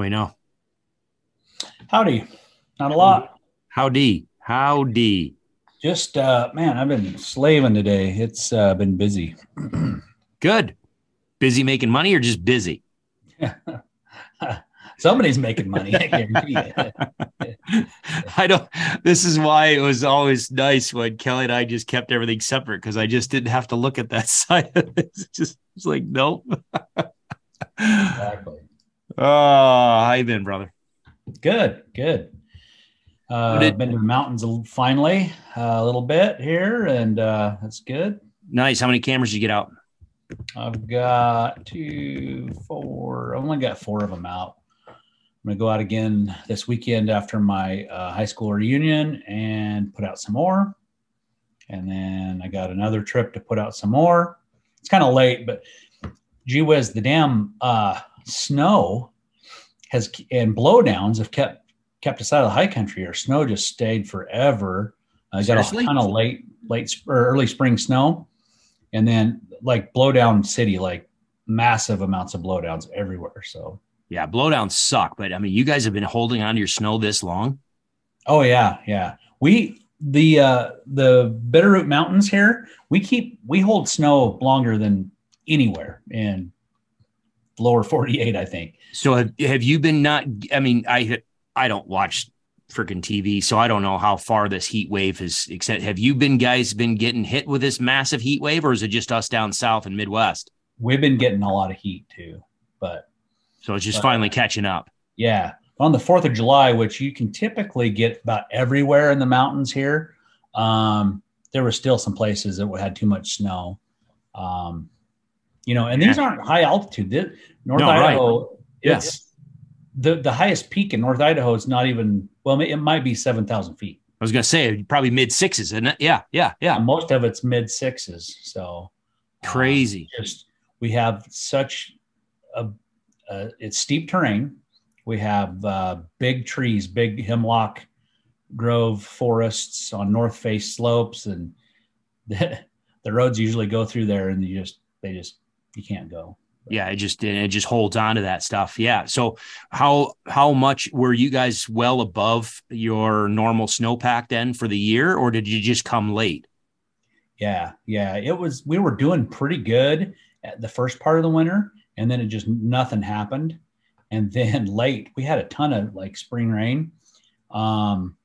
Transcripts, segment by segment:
we know. Howdy. Not a lot. Howdy. Howdy. Just uh man, I've been slaving today. It's uh been busy. Good. Busy making money or just busy? Somebody's making money, I guarantee you. I don't. This is why it was always nice when Kelly and I just kept everything separate because I just didn't have to look at that side of it. It's just it's like nope. exactly. Oh, how you been, brother? Good, good. Uh, did- been to the mountains finally uh, a little bit here, and uh, that's good. Nice. How many cameras did you get out? I've got two, four. I've only got four of them out. I'm gonna go out again this weekend after my uh, high school reunion and put out some more. And then I got another trip to put out some more. It's kind of late, but gee whiz, the damn uh, snow has and blowdowns have kept kept us out of the high country. Our snow just stayed forever. I got a ton of late, late or early spring snow, and then like blowdown city, like massive amounts of blowdowns everywhere. So Yeah, blowdowns suck, but I mean, you guys have been holding on to your snow this long. Oh yeah, yeah. We the uh the Bitterroot Mountains here, we keep we hold snow longer than anywhere in lower 48, I think. So have, have you been not? I mean, I I don't watch freaking TV, so I don't know how far this heat wave has. Except, have you been guys been getting hit with this massive heat wave, or is it just us down south and Midwest? We've been getting a lot of heat too. But So it's just Uh, finally catching up. yeah, on the 4th of July, which you can typically get about everywhere in the mountains here, um there were still some places that had too much snow. Um you know, and these aren't high altitude. This, North No, right. Idaho Yes. the the highest peak in North Idaho is not even well, it might be seven thousand feet. I was gonna say probably mid sixes, isn't it? Yeah, yeah, yeah. And most of it's mid sixes. So um, Crazy. just we have such a, a it's steep terrain. We have uh, big trees, big hemlock grove forests on north face slopes, and the, the roads usually go through there, and you just they just you can't go. Yeah, it just it just holds on to that stuff. Yeah. So how how much were you guys well above your normal snowpack then for the year, or did you just come late? Yeah, yeah. It was we were doing pretty good at the first part of the winter, and then it just nothing happened. And then late, we had a ton of like spring rain, um,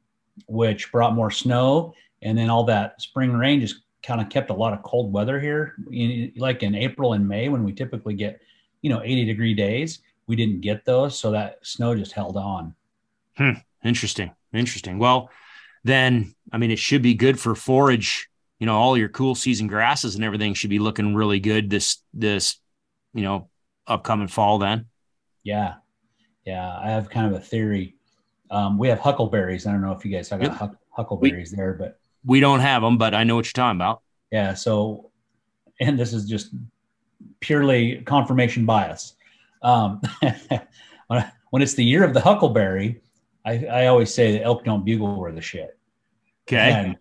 which brought more snow. And then all that spring rain just kind of kept a lot of cold weather here. In, like in April and May, when we typically get, you know, 80 degree days, we didn't get those. So that snow just held on. Interesting. Interesting. Well, then I mean it should be good for forage. You know, all your cool season grasses and everything should be looking really good this this, you know, upcoming fall then. Yeah. Yeah. I have kind of a theory. Um, we have huckleberries. I don't know if you guys have got Yep. huck- huckleberries there, but We don't have them, but I know what you're talking about. yeah. So, and this is just purely confirmation bias. Um, when, it's the year of the huckleberry, I, I always say the elk don't bugle where the shit. Okay. And,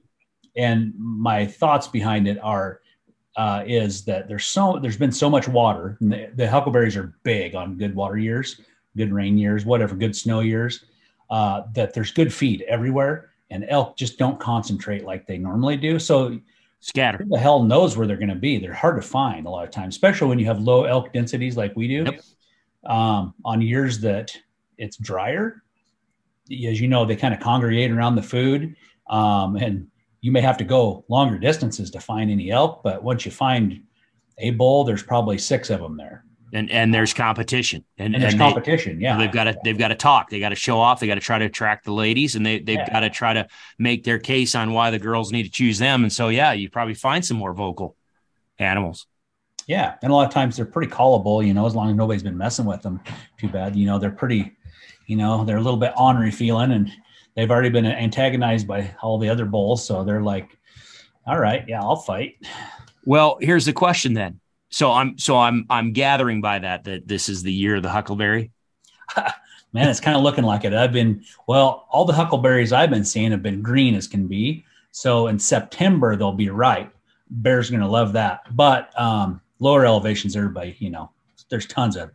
and my thoughts behind it are uh, is that there's so there's been so much water. And the, the huckleberries are big on good water years, good rain years, whatever, good snow years. Uh, that there's good feed everywhere, and elk just don't concentrate like they normally do. So Scatter. who the hell knows where they're going to be? They're hard to find a lot of times, especially when you have low elk densities like we do. Yep. Um, on years that it's drier, as you know, they kind of congregate around the food, um, and you may have to go longer distances to find any elk. But once you find a bull, there's probably six of them there, And and there's competition. And, and there's and they- competition. yeah, they've got to they've got to talk. They got to show off. They got to try to attract the ladies, and they they've Yeah. got to try to make their case on why the girls need to choose them. And so, yeah, you probably find some more vocal animals. Yeah, and a lot of times they're pretty callable, you know, as long as nobody's been messing with them too bad. You know, they're pretty, you know, they're a little bit ornery feeling, and they've already been antagonized by all the other bulls, so they're like, "All right, yeah, I'll fight." Well, here's the question then. So I'm so I'm I'm gathering by that that this is the year of the huckleberry. Man, it's kind of looking like it. I've been well, all the huckleberries I've been seeing have been green as can be. So in September they'll be ripe. Bears are gonna love that. But um, lower elevations, everybody, you know, there's tons of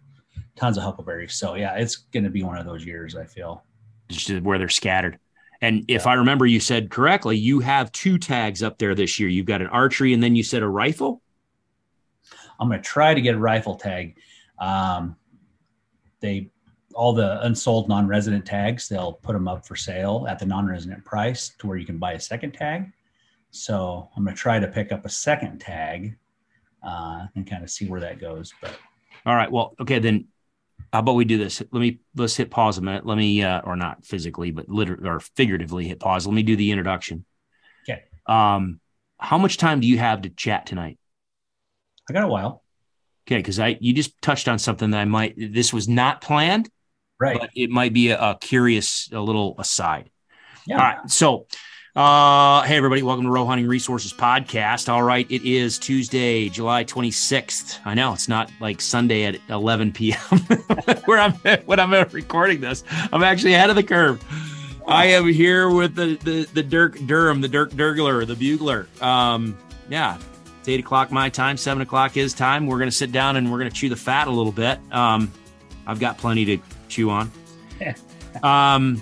tons of huckleberries. So yeah, it's going to be one of those years. I feel just where they're scattered. And if yeah. I remember, you said correctly, you have two tags up there this year. You've got an archery, and then you said a rifle. I'm going to try to get a rifle tag. Um, they all the unsold non-resident tags they'll put them up for sale at the non-resident price to where you can buy a second tag. So i'm going to try to pick up a second tag uh, and kind of see where that goes but all right well okay then how about we do this? Let me let's hit pause a minute. Let me uh, or not physically but literally or figuratively hit pause. Let me do the introduction. Okay. Um how much time do you have to chat tonight i got a while okay because i you just touched on something that i might this was not planned right but it might be a, a curious a little aside yeah. all right so uh, hey, everybody, welcome to Rowe Hunting Resources Podcast. All right, it is Tuesday, July 26th. I know it's not like Sunday at 11 p.m. where I'm when I'm recording this. I'm actually ahead of the curve. I am here with the the, the Dirk Durham, the Dirk Durgler, the Bugler. Um, yeah, it's eight o'clock my time, seven o'clock his time. We're gonna sit down and we're gonna chew the fat a little bit. Um, I've got plenty to chew on. um,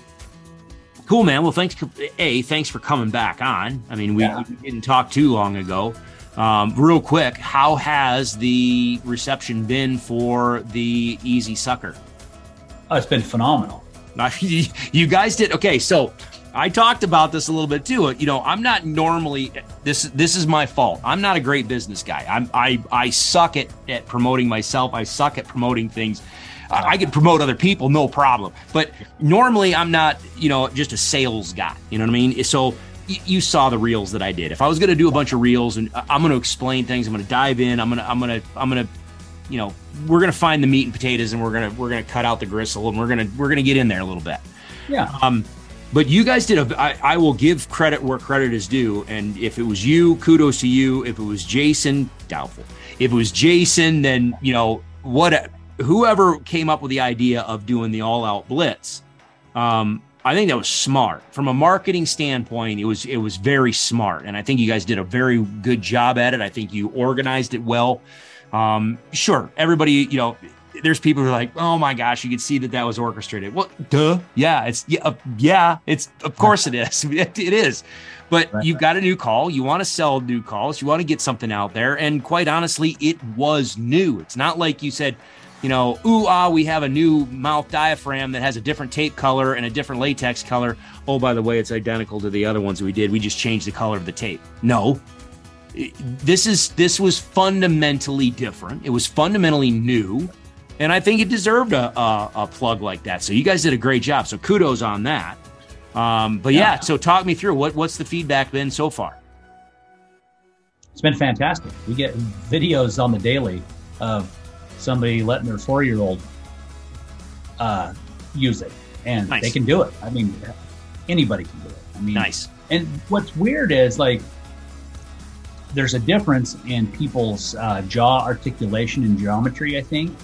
Cool, man. Well, thanks. For, a, thanks for coming back on. I mean, we, yeah. we didn't talk too long ago. Um, real quick, how has the reception been for the Easy Sucker? Oh, it's been phenomenal. you guys did okay. So I talked about this a little bit too. You know, I'm not normally this. This is my fault. I'm not a great business guy. I'm I I suck at at promoting myself. I suck at promoting things. I could promote other people, no problem. But normally I'm not, you know, just a sales guy. You know what I mean? So you saw the reels that I did. If I was going to do a bunch of reels and I'm going to explain things, I'm going to dive in. I'm going to, I'm going to, I'm going to, you know, we're going to find the meat and potatoes and we're going to, we're going to cut out the gristle and we're going to, we're going to get in there a little bit. Yeah. Um, but you guys did a. I, I will give credit where credit is due. And if it was you, kudos to you. If it was Jason, doubtful. If it was Jason, then you know what whoever came up with the idea of doing the all out blitz, um, I think that was smart from a marketing standpoint. It was it was very smart, and I think you guys did a very good job at it. I think you organized it well. Um, sure, everybody, you know, there's people who are like, oh my gosh, you could see that that was orchestrated. Well, duh, yeah, it's yeah, uh, yeah, it's of course it is, it, it is. But right. you've got a new call. You want to sell new calls. You want to get something out there, and quite honestly, it was new. It's not like you said you know, ooh, ah, we have a new mouth diaphragm that has a different tape color and a different latex color. Oh, by the way, it's identical to the other ones we did. We just changed the color of the tape. No. This is this was fundamentally different. It was fundamentally new, and I think it deserved a, a, a plug like that. So you guys did a great job. So kudos on that. Um, but yeah, yeah, so talk me through what what's the feedback been so far? It's been fantastic. We get videos on the daily of somebody letting their four year old uh, use it, and nice. they can do it. I mean, anybody can do it. I mean, nice. And what's weird is like there's a difference in people's uh, jaw articulation and geometry, I think,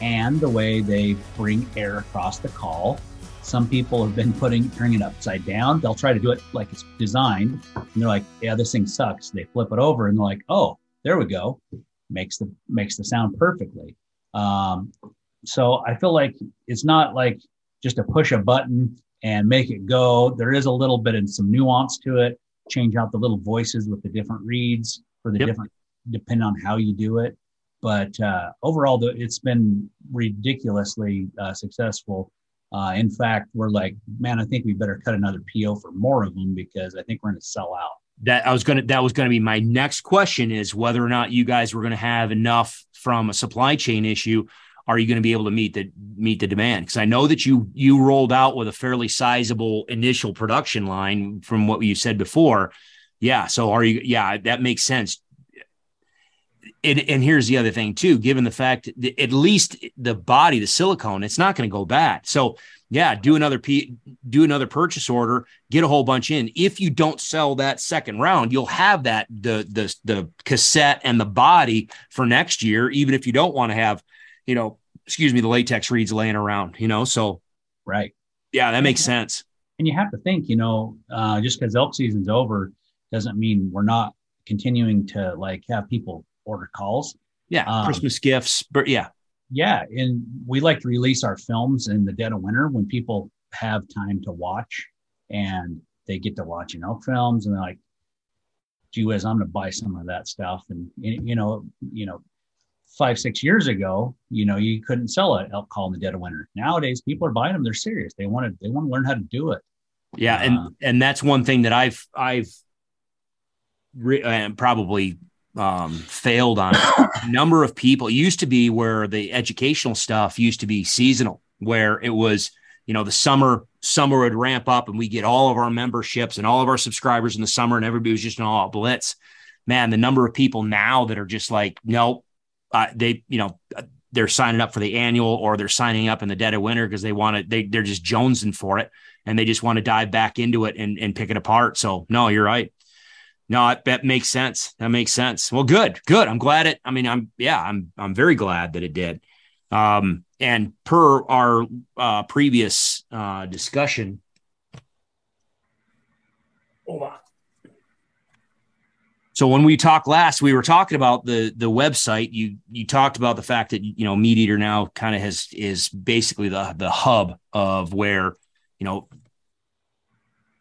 and the way they bring air across the call. Some people have been putting turning it upside down. They'll try to do it like it's designed, and they're like, "Yeah, this thing sucks." They flip it over, and they're like, "Oh, there we go." makes the makes the sound perfectly. Um, so I feel like it's not like just to push a button and make it go. There is a little bit and some nuance to it. Change out the little voices with the different reeds for the yep. different, depending on how you do it. But uh, overall, it's been ridiculously uh, successful. Uh, in fact, we're like, man, I think we better cut another PO for more of them because I think we're going to sell out. That I was going to that was going to be my next question is whether or not you guys were going to have enough from a supply chain issue are you going to be able to meet the meet the demand? Because I know that you you rolled out with a fairly sizable initial production line from what you said before. Yeah so are you yeah that makes sense it, and here's the other thing too given the fact that at least the body the silicone it's not going to go bad so yeah, do another P, do another purchase order, get a whole bunch in. If you don't sell that second round, you'll have that the the the cassette and the body for next year, even if you don't want to have, you know, excuse me, the latex reeds laying around, you know. So right. Yeah, that makes sense. And you have to think, you know, uh, just because elk season's over doesn't mean we're not continuing to like have people order calls. Yeah, um, Christmas gifts, but yeah, Yeah, and we like to release our films in the dead of winter when people have time to watch, and they get to watching elk films, and they're like, "Gee whiz, I'm going to buy some of that stuff." And you know, you know, five six years ago, you know, you couldn't sell an elk call in the dead of winter. Nowadays, people are buying them. They're serious. They want to. They want to learn how to do it. Yeah, and uh, and that's one thing that I've I've re- and probably um, failed on. a number of people It used to be where the educational stuff used to be seasonal, where it was you know the summer summer would ramp up and we get all of our memberships and all of our subscribers in the summer and everybody was just an all blitz. Man, the number of people now that are just like, nope, uh, they you know they're signing up for the annual or they're signing up in the dead of winter because they want to they they're just jonesing for it and they just want to dive back into it and, and pick it apart. So no, you're right. No, that makes sense. That makes sense. Well, good, good. I'm glad it. I mean, I'm yeah, I'm I'm very glad that it did. Um, and per our uh, previous uh, discussion, hold on. So when we talked last, we were talking about the the website. You you talked about the fact that you know Meat Eater now kind of has is basically the the hub of where you know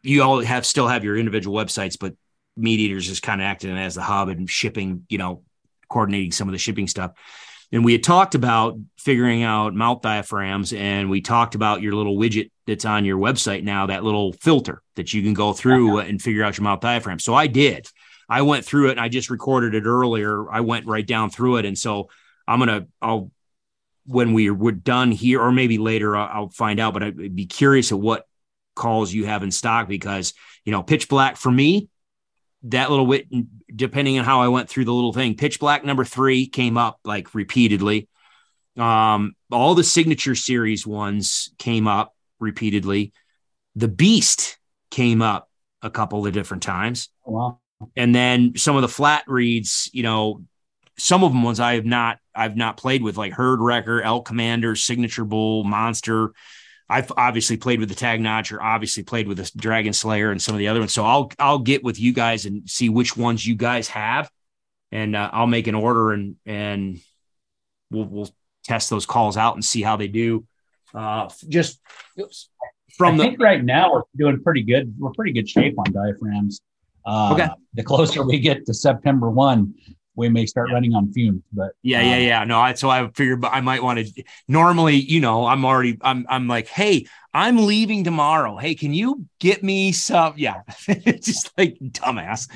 you all have still have your individual websites, but meat eaters is kind of acting as the hub and shipping, you know, coordinating some of the shipping stuff. And we had talked about figuring out mouth diaphragms, and we talked about your little widget that's on your website now, that little filter that you can go through and figure out your mouth diaphragm. So I did. I went through it and I just recorded it earlier. I went right down through it. And so I'm going to, I'll, when we we're done here, or maybe later, I'll, I'll find out, but I'd be curious at what calls you have in stock because, you know, pitch black for me, that little wit, depending on how I went through the little thing, pitch black number three came up like repeatedly. Um, all the signature series ones came up repeatedly. The beast came up a couple of different times. Oh, wow. And then some of the flat reeds, you know, some of them ones I have not, I've not played with like herd wrecker, elk commander, signature bull, monster, I've obviously played with the Tag Notcher, obviously played with the Dragon Slayer and some of the other ones. So I'll I'll get with you guys and see which ones you guys have, and uh, I'll make an order and and we'll we'll test those calls out and see how they do. Uh, just oops, from I the think right now we're doing pretty good. We're pretty good shape on diaphragms. Uh, okay. The closer we get to September one, we may start running on fumes. But yeah, um, yeah, yeah. No, I, so I figured I might want to. Normally, you know, I'm already. I'm. I'm like, hey, I'm leaving tomorrow. Hey, can you get me some? Yeah, it's just like dumbass.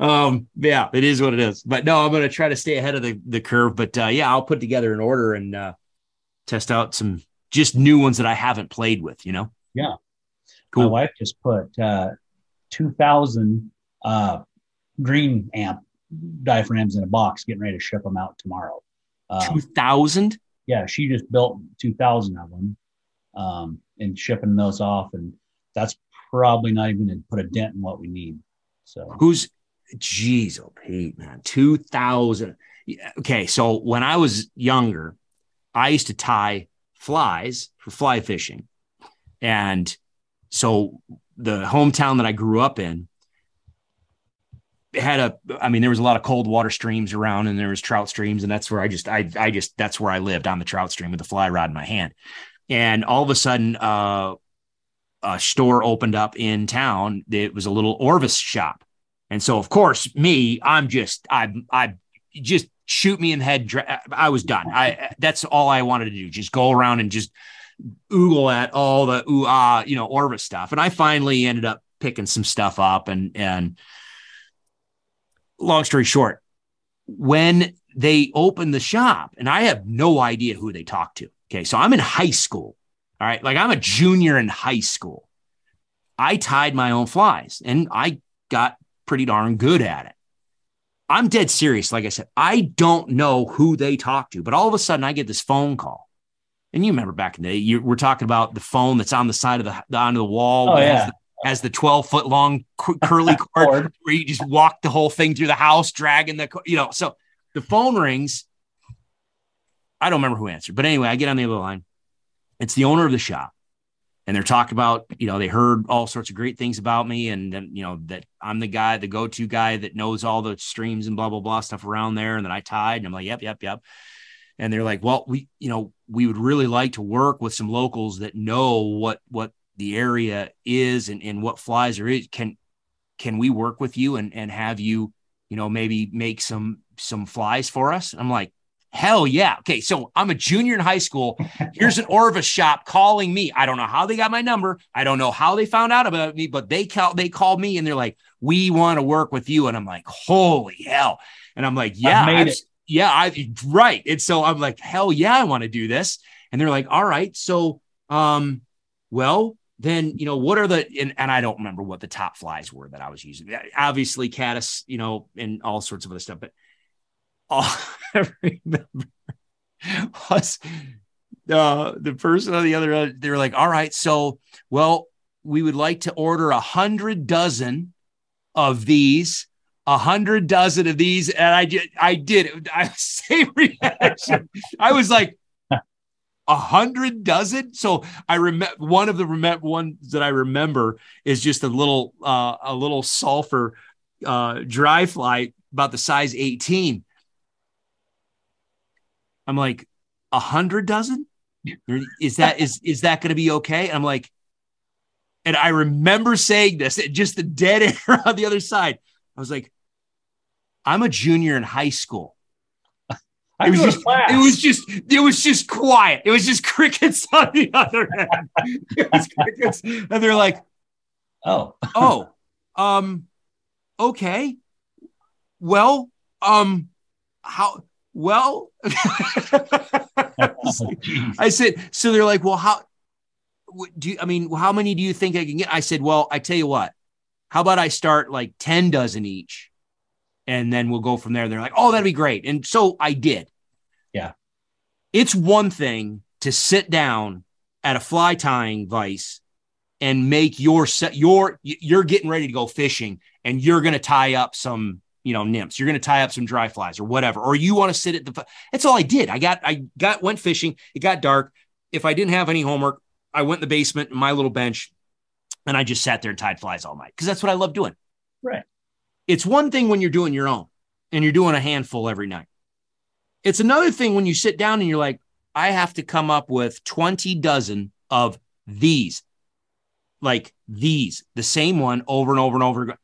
Um, yeah, it is what it is. But no, I'm gonna try to stay ahead of the the curve. But uh, yeah, I'll put together an order and uh, test out some just new ones that I haven't played with. You know. Yeah. Cool. My wife just put uh, two thousand uh, green amp diaphragms in a box, getting ready to ship them out tomorrow. Um, two thousand? Yeah, she just built two thousand of them, um, and shipping those off, and that's probably not even going to put a dent in what we need. So who's, geez, oh Pete, man, two thousand. Okay, so when I was younger, I used to tie flies for fly fishing, and so the hometown that I grew up in had a i mean there was a lot of cold water streams around and there was trout streams and that's where i just i i just that's where i lived on the trout stream with the fly rod in my hand. And all of a sudden uh a store opened up in town it was a little orvis shop. And so of course me i'm just i i just shoot me in the head i was done. I that's all i wanted to do just go around and just oogle at all the ooh ah you know orvis stuff. And i finally ended up picking some stuff up and and long story short, when they opened the shop, and I have no idea who they talked to. Okay. So I'm in high school. All right. Like I'm a junior in high school. I tied my own flies and I got pretty darn good at it. I'm dead serious. Like I said, I don't know who they talked to, but all of a sudden I get this phone call. And you remember back in the day, you, we're talking about the phone that's on the side of the, the onto the wall. Oh, yeah. Has the 12 foot long curly cord where you just walk the whole thing through the house, dragging the, you know, so the phone rings. I don't remember who answered, but anyway, I get on the other line. It's the owner of the shop. And they're talking about, you know, they heard all sorts of great things about me and then, you know, that I'm the guy, the go to guy that knows all the streams and blah, blah, blah stuff around there and then I tied. And I'm like, yep, yep, yep. and they're like, well, we, you know, we would really like to work with some locals that know what what the area is and, and what flies there is. Can can we work with you and and have you, you know, maybe make some some flies for us? I'm like, hell yeah. Okay, so I'm a junior in high school. Here's an Orvis shop calling me. I don't know how they got my number. I don't know how they found out about me, but they call they called me and they're like, we want to work with you. And I'm like, holy hell. And I'm like, yeah, yeah, I right. And so I'm like, hell yeah, I want to do this. And they're like, all right, so um, well, then you know what are the and, and I don't remember what the top flies were that I was using. Obviously, caddis, you know, and all sorts of other stuff. But all I remember was uh, the person on the other end. They were like, "All right, so well, we would like to order a hundred dozen of these a hundred dozen of these, and I did. I did. I same reaction. I was like, a hundred dozen. So I remember one of the remember ones that I remember is just a little uh, a little sulfur uh, dry fly about the size eighteen. I'm like, a hundred dozen? Is that is is that going to be okay? And I'm like, and I remember saying this, just the dead air on the other side. I was like, I'm a junior in high school. It was, just, it was just it was just quiet. It was just crickets on the other end. It was crickets. And they're like, Oh, oh, um, okay. Well, um, how well I said, so they're like, well, how do you I mean, how many do you think I can get? I said, well, I tell you what, how about I start like 10 dozen each? And then we'll go from there. They're like, oh, that'd be great. And so I did. Yeah. It's one thing to sit down at a fly tying vise and make your set your you're getting ready to go fishing and you're going to tie up some you know nymphs you're going to tie up some dry flies or whatever or you want to sit at the that's all i did i got i got went fishing it got dark if i didn't have any homework i went in the basement my little bench and i just sat there and tied flies all night because that's what i love doing right it's one thing when you're doing your own and you're doing a handful every night. It's another thing when you sit down and you're like, I have to come up with 20 dozen of these, like these, the same one over and over and over. again.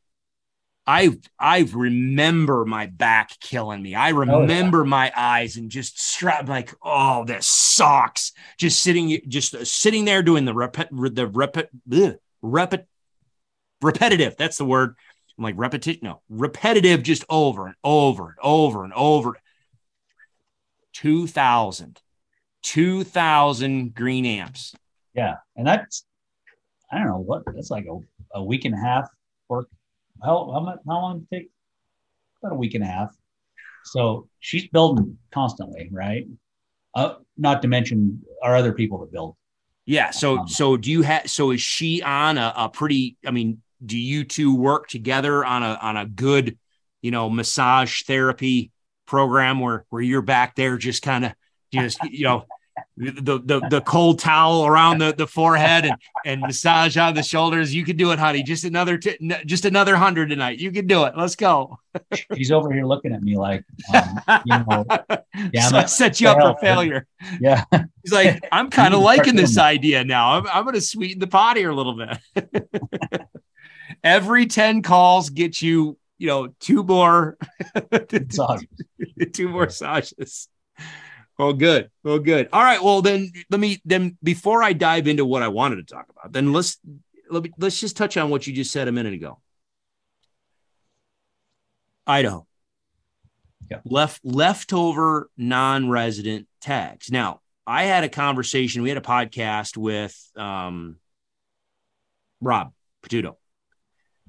I I remember my back killing me. I remember oh, yeah. my eyes and just strap like, oh, this sucks. Just sitting, just sitting there doing the rep, the rep, rep, repetitive. That's the word. I'm like repetition, no, repetitive, just over and over and over and over. 2000, 2000 green amps. Yeah. And that's, I don't know what, that's like a, a week and a half work. How, how, much, how long did it take? About a week and a half. So she's building constantly, right? Uh, not to mention our other people that build. Yeah. So, um, so do you have, so is she on a, a pretty, I mean, do you two work together on a on a good you know massage therapy program where where you're back there just kind of just you know the, the the cold towel around the, the forehead and, and massage on the shoulders. You can do it, honey. Just another t- just another hundred tonight. You can do it. Let's go. She's over here looking at me like, um, you know, yeah, so I set you up for failure. Yeah. He's like, I'm kind of liking this idea now. I'm, I'm going to sweeten the pot here a little bit every 10 calls get you, you know, two more, two more massages. Oh, good. Oh, good. All right. Well, then let me then before I dive into what I wanted to talk about, then let's let me let's just touch on what you just said a minute ago. Idaho. Yeah. Left leftover non-resident tags. Now, I had a conversation, we had a podcast with um Rob Patuto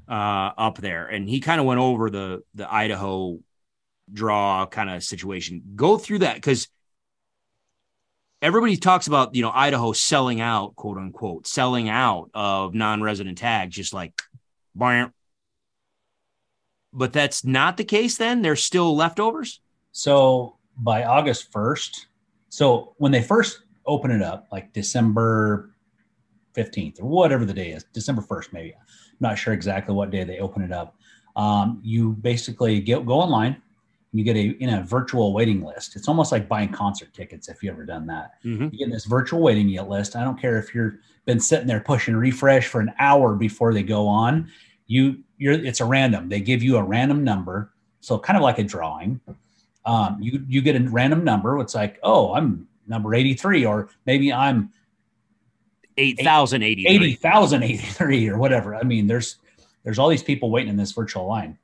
uh, up there, and he kind of went over the the Idaho draw kind of situation. Go through that because everybody talks about you know Idaho selling out, quote unquote, selling out of non-resident tags, just like, but that's not the case. Then there's still leftovers. So by August first, so when they first open it up, like December 15th or whatever the day is, December 1st, maybe not sure exactly what day they open it up. Um, you basically get, go online, you get a in a virtual waiting list. It's almost like buying concert tickets if you ever done that. Mhm. You get this virtual waiting list. I don't care if you're been sitting there pushing refresh for an hour before they go on. You you're it's a random. They give you a random number, so kind of like a drawing. Um, you you get a random number. It's like oh I'm number 83 or maybe I'm 8,083. 80,083 or whatever. I mean, there's there's all these people waiting in this virtual line.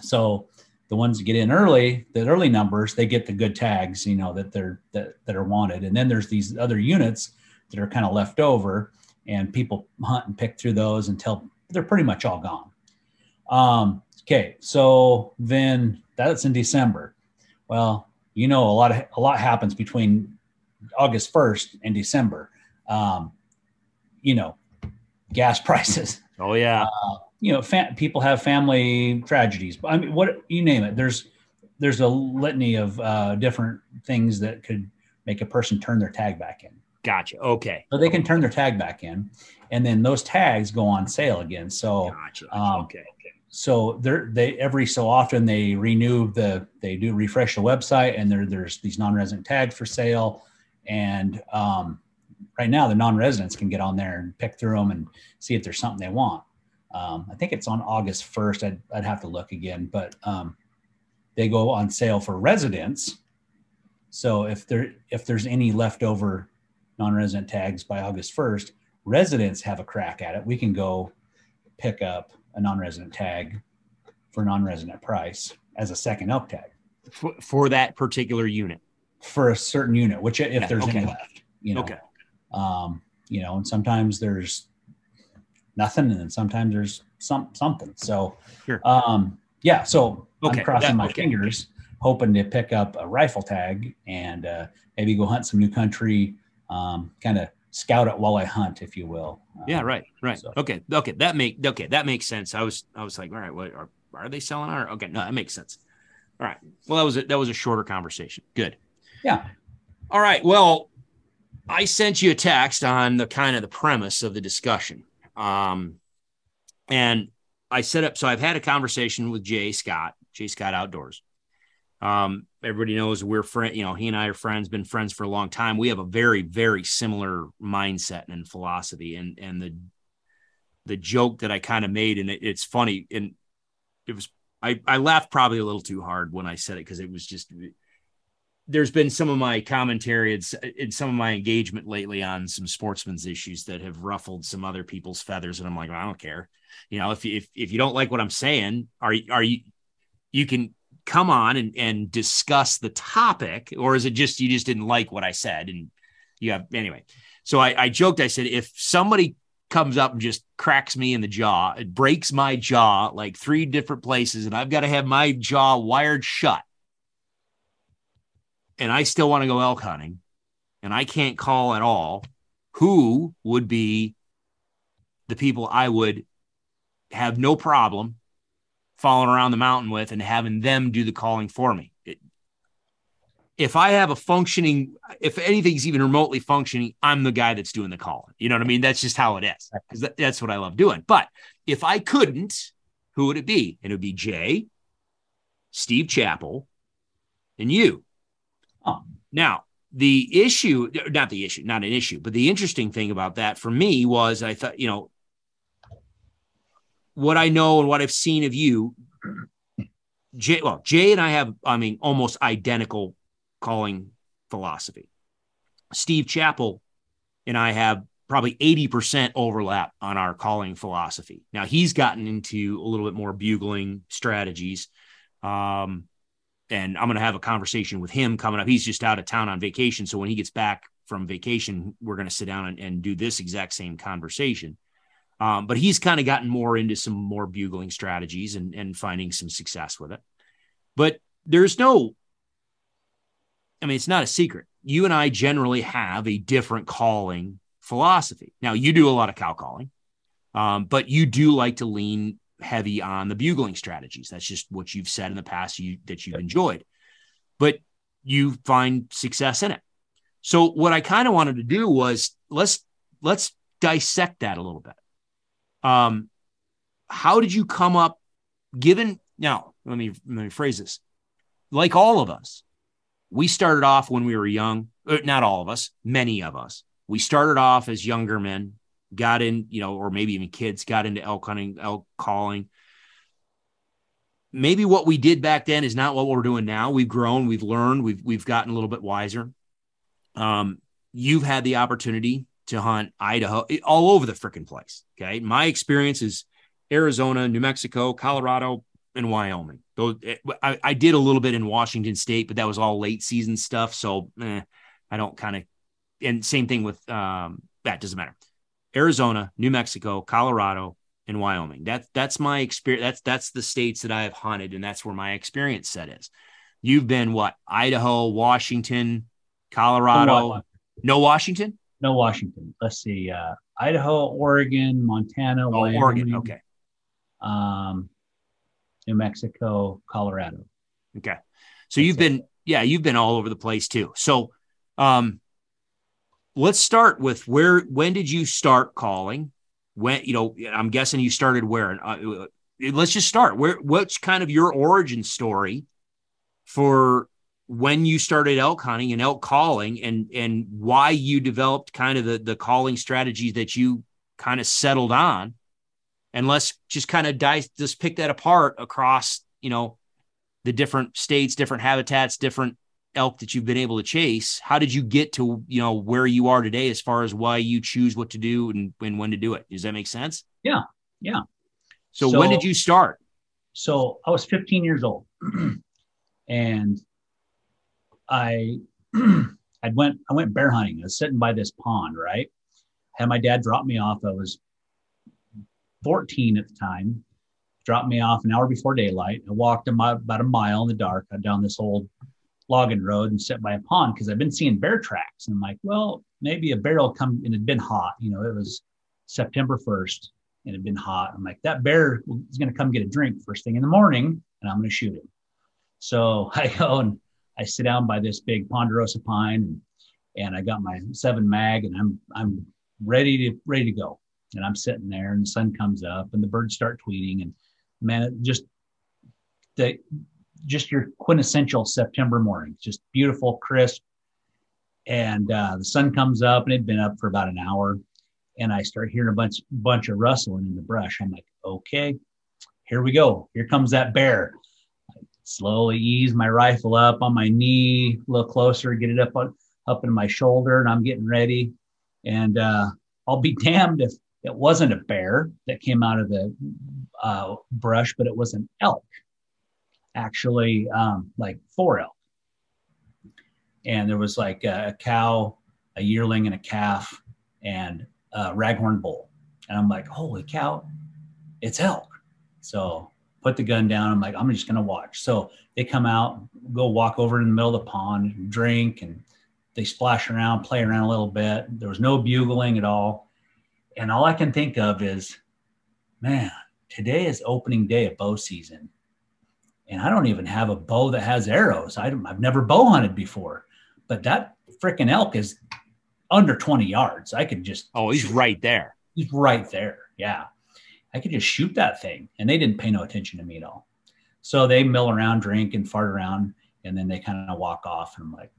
So the ones that get in early, the early numbers, they get the good tags, you know, that they're that, that are wanted. And then there's these other units that are kind of left over and people hunt and pick through those until they're pretty much all gone. Um, okay, so then that's in December. Well, you know, a lot of a lot happens between August 1st and December. Um, you know, gas prices. Oh yeah. You know, fa- people have family tragedies. I mean, what you name it. There's there's a litany of uh, different things that could make a person turn their tag back in. Gotcha. Okay. So they can turn their tag back in, and then those tags go on sale again. So Gotcha. Um, okay. so they're they every so often they renew the they do refresh the website and there there's these non-resident tags for sale and um, right now the non-residents can get on there and pick through them and see if there's something they want. Um, i think it's on august 1st i'd, I'd have to look again but um, they go on sale for residents. So if there if there's any leftover non-resident tags by august 1st residents have a crack at it. We can go pick up a non-resident tag for non-resident price as a second elk tag. For, for that particular unit. for a certain unit, which if Yeah, there's any left, you know, Okay. Um, you know, and sometimes there's nothing, and then sometimes there's some something. So, Sure. um, yeah. So Okay, I'm crossing that- my okay. fingers, hoping to pick up a rifle tag and uh, maybe go hunt some new country, um, kind of scout it while I hunt, if you will. Yeah. Um, Right. Right. so- Okay. Okay. That make okay. That makes sense. I was I was like, all right, what are are they selling our? Okay. No, that makes sense. All right. Well, that was a, that was a shorter conversation. Good. Yeah. All right. Well, I sent you a text on the kind of the premise of the discussion. Um, and I set up, so I've had a conversation with Jay Scott, Jay Scott Outdoors. Um, everybody knows we're friend, you know, he and I are friends, been friends for a long time. We have a very, very similar mindset and philosophy. And and the the joke that I kind of made, and it, it's funny, and it was I, I laughed probably a little too hard when I said it because it was just there's been some of my commentary and, and some of my engagement lately on some sportsman's issues that have ruffled some other people's feathers, and I'm like, well, I don't care. You know, if you- if if you don't like what I'm saying, are are you you can come on and and discuss the topic, or is it just you just didn't like what I said and you have anyway? So I, I joked. I said if somebody comes up and just cracks me in the jaw, it breaks my jaw like three different places, and I've got to have my jaw wired shut and I still want to go elk hunting and I can't call at all, who would be the people I would have no problem following around the mountain with and having them do the calling for me? It, if I have a functioning, if anything's even remotely functioning, I'm the guy that's doing the calling. You know what I mean? That's just how it is because that, that's what I love doing. But if I couldn't, who would it be? And it would be Jay, Steve Chappell, and you. Now, the issue, not the issue, not an issue, but the interesting thing about that for me was I thought, you know, what I know and what I've seen of you, Jay, well, Jay and I have, I mean, almost identical calling philosophy. Steve Chappell and I have probably 80% overlap on our calling philosophy. Now he's gotten into a little bit more bugling strategies. Um, and I'm going to have a conversation with him coming up. He's just out of town on vacation. So when he gets back from vacation, we're going to sit down and, and do this exact same conversation. Um, but he's kind of gotten more into some more bugling strategies and, and finding some success with it. But there's no, I mean, it's not a secret. You and I generally have a different calling philosophy. Now, you do a lot of cow calling, um, but you do like to lean heavy on the bugling strategies. That's just what you've said in the past you, that you've enjoyed, but you find success in it. So what I kind of wanted to do was let's let's dissect that a little bit. Um, how did you come up? Given now, let me let me phrase this. like all of us, we started off when we were young. Uh, not all of us, many of us. We started off as younger men, got in, you know, or maybe even kids got into elk hunting, elk calling. Maybe what we did back then is not what we're doing now. We've grown, we've learned, we've we've gotten a little bit wiser. Um, you've had the opportunity to hunt Idaho, all over the freaking place. Okay, my experience is Arizona, New Mexico, Colorado, and Wyoming. Those eh, I, I did a little bit in Washington State, but that was all late season stuff. So eh, I don't kind of. And same thing with um, that doesn't matter. Arizona, New Mexico, Colorado, and Wyoming. That's that's my experience. That's that's the states that I have hunted, and that's where my experience set is. You've been what? Idaho, Washington, Colorado. No Washington. No Washington. Let's see. Uh, Idaho, Oregon, Montana, oh, Wyoming, Oregon. Okay. Um, New Mexico, Colorado. Okay. So That's you've been, yeah, you've been all over the place too. So, um, let's start with where, when did you start calling? When, you know, I'm guessing you started where, uh, let's just start where, what's kind of your origin story for when you started elk hunting and elk calling and, and why you developed kind of the, the calling strategies that you kind of settled on and let's just kind of dice just pick that apart across you know the different states different habitats different elk that you've been able to chase how did you get to you know where you are today as far as why you choose what to do and, and when to do it? Does that make sense? Yeah yeah. So, so when did you start? So i was 15 years old and i i went i went bear hunting. I was sitting by this pond right? Had my dad drop me off. I was 14 at the time, dropped me off an hour before daylight. I walked about a mile in the dark uh, down this old logging road and sat by a pond because I've been seeing bear tracks. And I'm like, well, maybe a bear will come and it had been hot. You know, it was September 1st and it had been hot. I'm like, that bear is going to come get a drink first thing in the morning and I'm going to shoot him. So I go and I sit down by this big ponderosa pine and, and I got my seven mag and I'm, I'm ready to, ready to go and I'm sitting there and the sun comes up and the birds start tweeting and man, it just the just your quintessential September morning, just beautiful, crisp. And uh, the sun comes up and it'd been up for about an hour. And I start hearing a bunch bunch of rustling in the brush. I'm like, okay, here we go. Here comes that bear. I slowly ease my rifle up on my knee, a little closer, get it up on, up in my shoulder, and I'm getting ready. And uh, I'll be damned if it wasn't a bear that came out of the uh, brush, but it was an elk, actually, um, like four elk. And there was like a, a, cow, a yearling, and a calf, and a raghorn bull. And I'm like, holy cow, it's elk. So put the gun down. I'm like, I'm just gonna watch. So they come out, go walk over in the middle of the pond, drink, and they splash around, play around a little bit. There was no bugling at all and all I can think of is, man, today is opening day of bow season. And I don't even have a bow that has arrows. I have never bow hunted before, but that freaking elk is under 20 yards. I could just. Oh, he's right there. He's right there. Yeah. I could just shoot that thing. And they didn't pay no attention to me at all. So they mill around, drink, and fart around. And then they kind of walk off. And I'm like,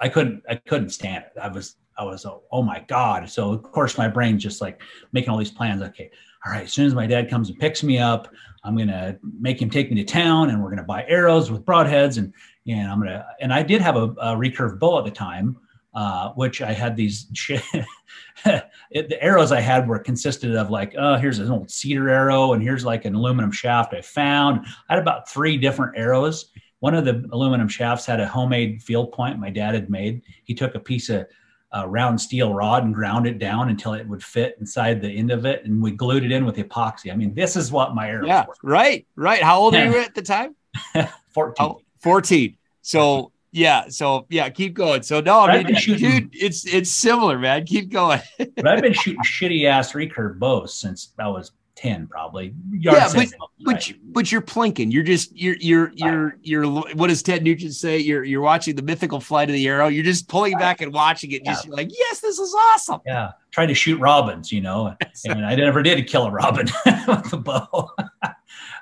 I couldn't, I couldn't stand it. I was, I was, oh, oh my God. So of course my brain's just like making all these plans. Okay. All right. As soon as my dad comes and picks me up, I'm going to make him take me to town and we're going to buy arrows with broadheads. And, and I'm going to, and I did have a, a recurve bow at the time, uh, which I had these, it, the arrows I had were consisted of like, oh, here's an old cedar arrow and here's like an aluminum shaft I found. I had about three different arrows. One of the aluminum shafts had a homemade field point my dad had made. He took a piece of a round steel rod and ground it down until it would fit inside the end of it, and we glued it in with epoxy. I mean, this is what my arrows yeah, were. Right, right. How old are you at the time? 14. Oh, 14. So yeah, so yeah, keep going. So no, I mean, shooting, dude, it's it's similar, man. Keep going. but I've been shooting shitty ass recurve bows since I was 10 probably. Yeah but, but, but you're plinking. You're just you're you're you're you're what does ted nugent say? You're you're watching the mythical flight of the arrow. You're just pulling back and watching it yeah. just like yes this is awesome. Yeah. Trying to shoot robins you know? And i never did kill a robin with a bow.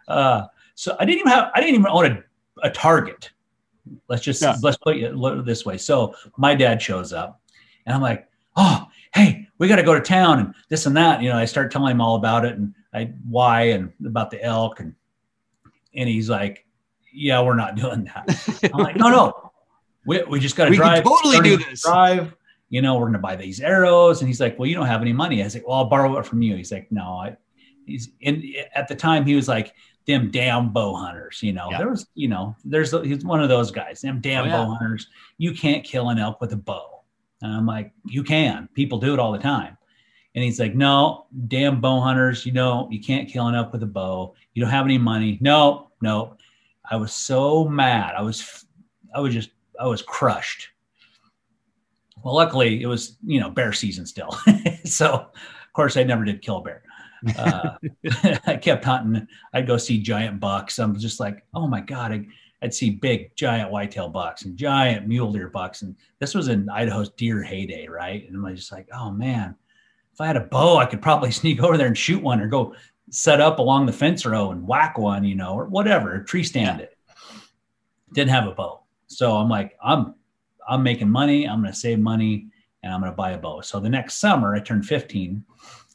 Uh, so i didn't even have i didn't even own a a target. Let's just Yeah. let's put it this way. So my dad shows up, and I'm like, oh, hey, we got to go to town and this and that. You know, I start telling him all about it and I why and about the elk and and he's like, yeah, we're not doing that. I'm like, no, no, we, we just got to drive. totally do this. Drive. You know, we're going to buy these arrows. And he's like, well, you don't have any money. I was like, well, I'll borrow it from you. He's like, no, I, he's in at the time he was like, them damn bow hunters, you know, Yeah. there was, you know, there's, he's one of those guys, them damn Oh, yeah. bow hunters. You can't kill an elk with a bow. And I'm like, you can. People do it all the time. And he's like, no, damn bow hunters, you know, you can't kill an elk with a bow. You don't have any money. No, no. I was so mad. I was, I was just, I was crushed. Well, luckily it was, you know, bear season still. so, of course, I never did kill a bear. Uh, I kept hunting. I'd go see giant bucks. I'm just like, oh my God, I, I'd see big giant whitetail bucks and giant mule deer bucks. And this was in Idaho's deer heyday, right? And I'm just like, oh man, if I had a bow, I could probably sneak over there and shoot one or go set up along the fence row and whack one, you know, or whatever, tree stand it. Didn't have a bow. So I'm like, I'm I'm making money, I'm gonna save money, and I'm gonna buy a bow. So the next summer I turned 15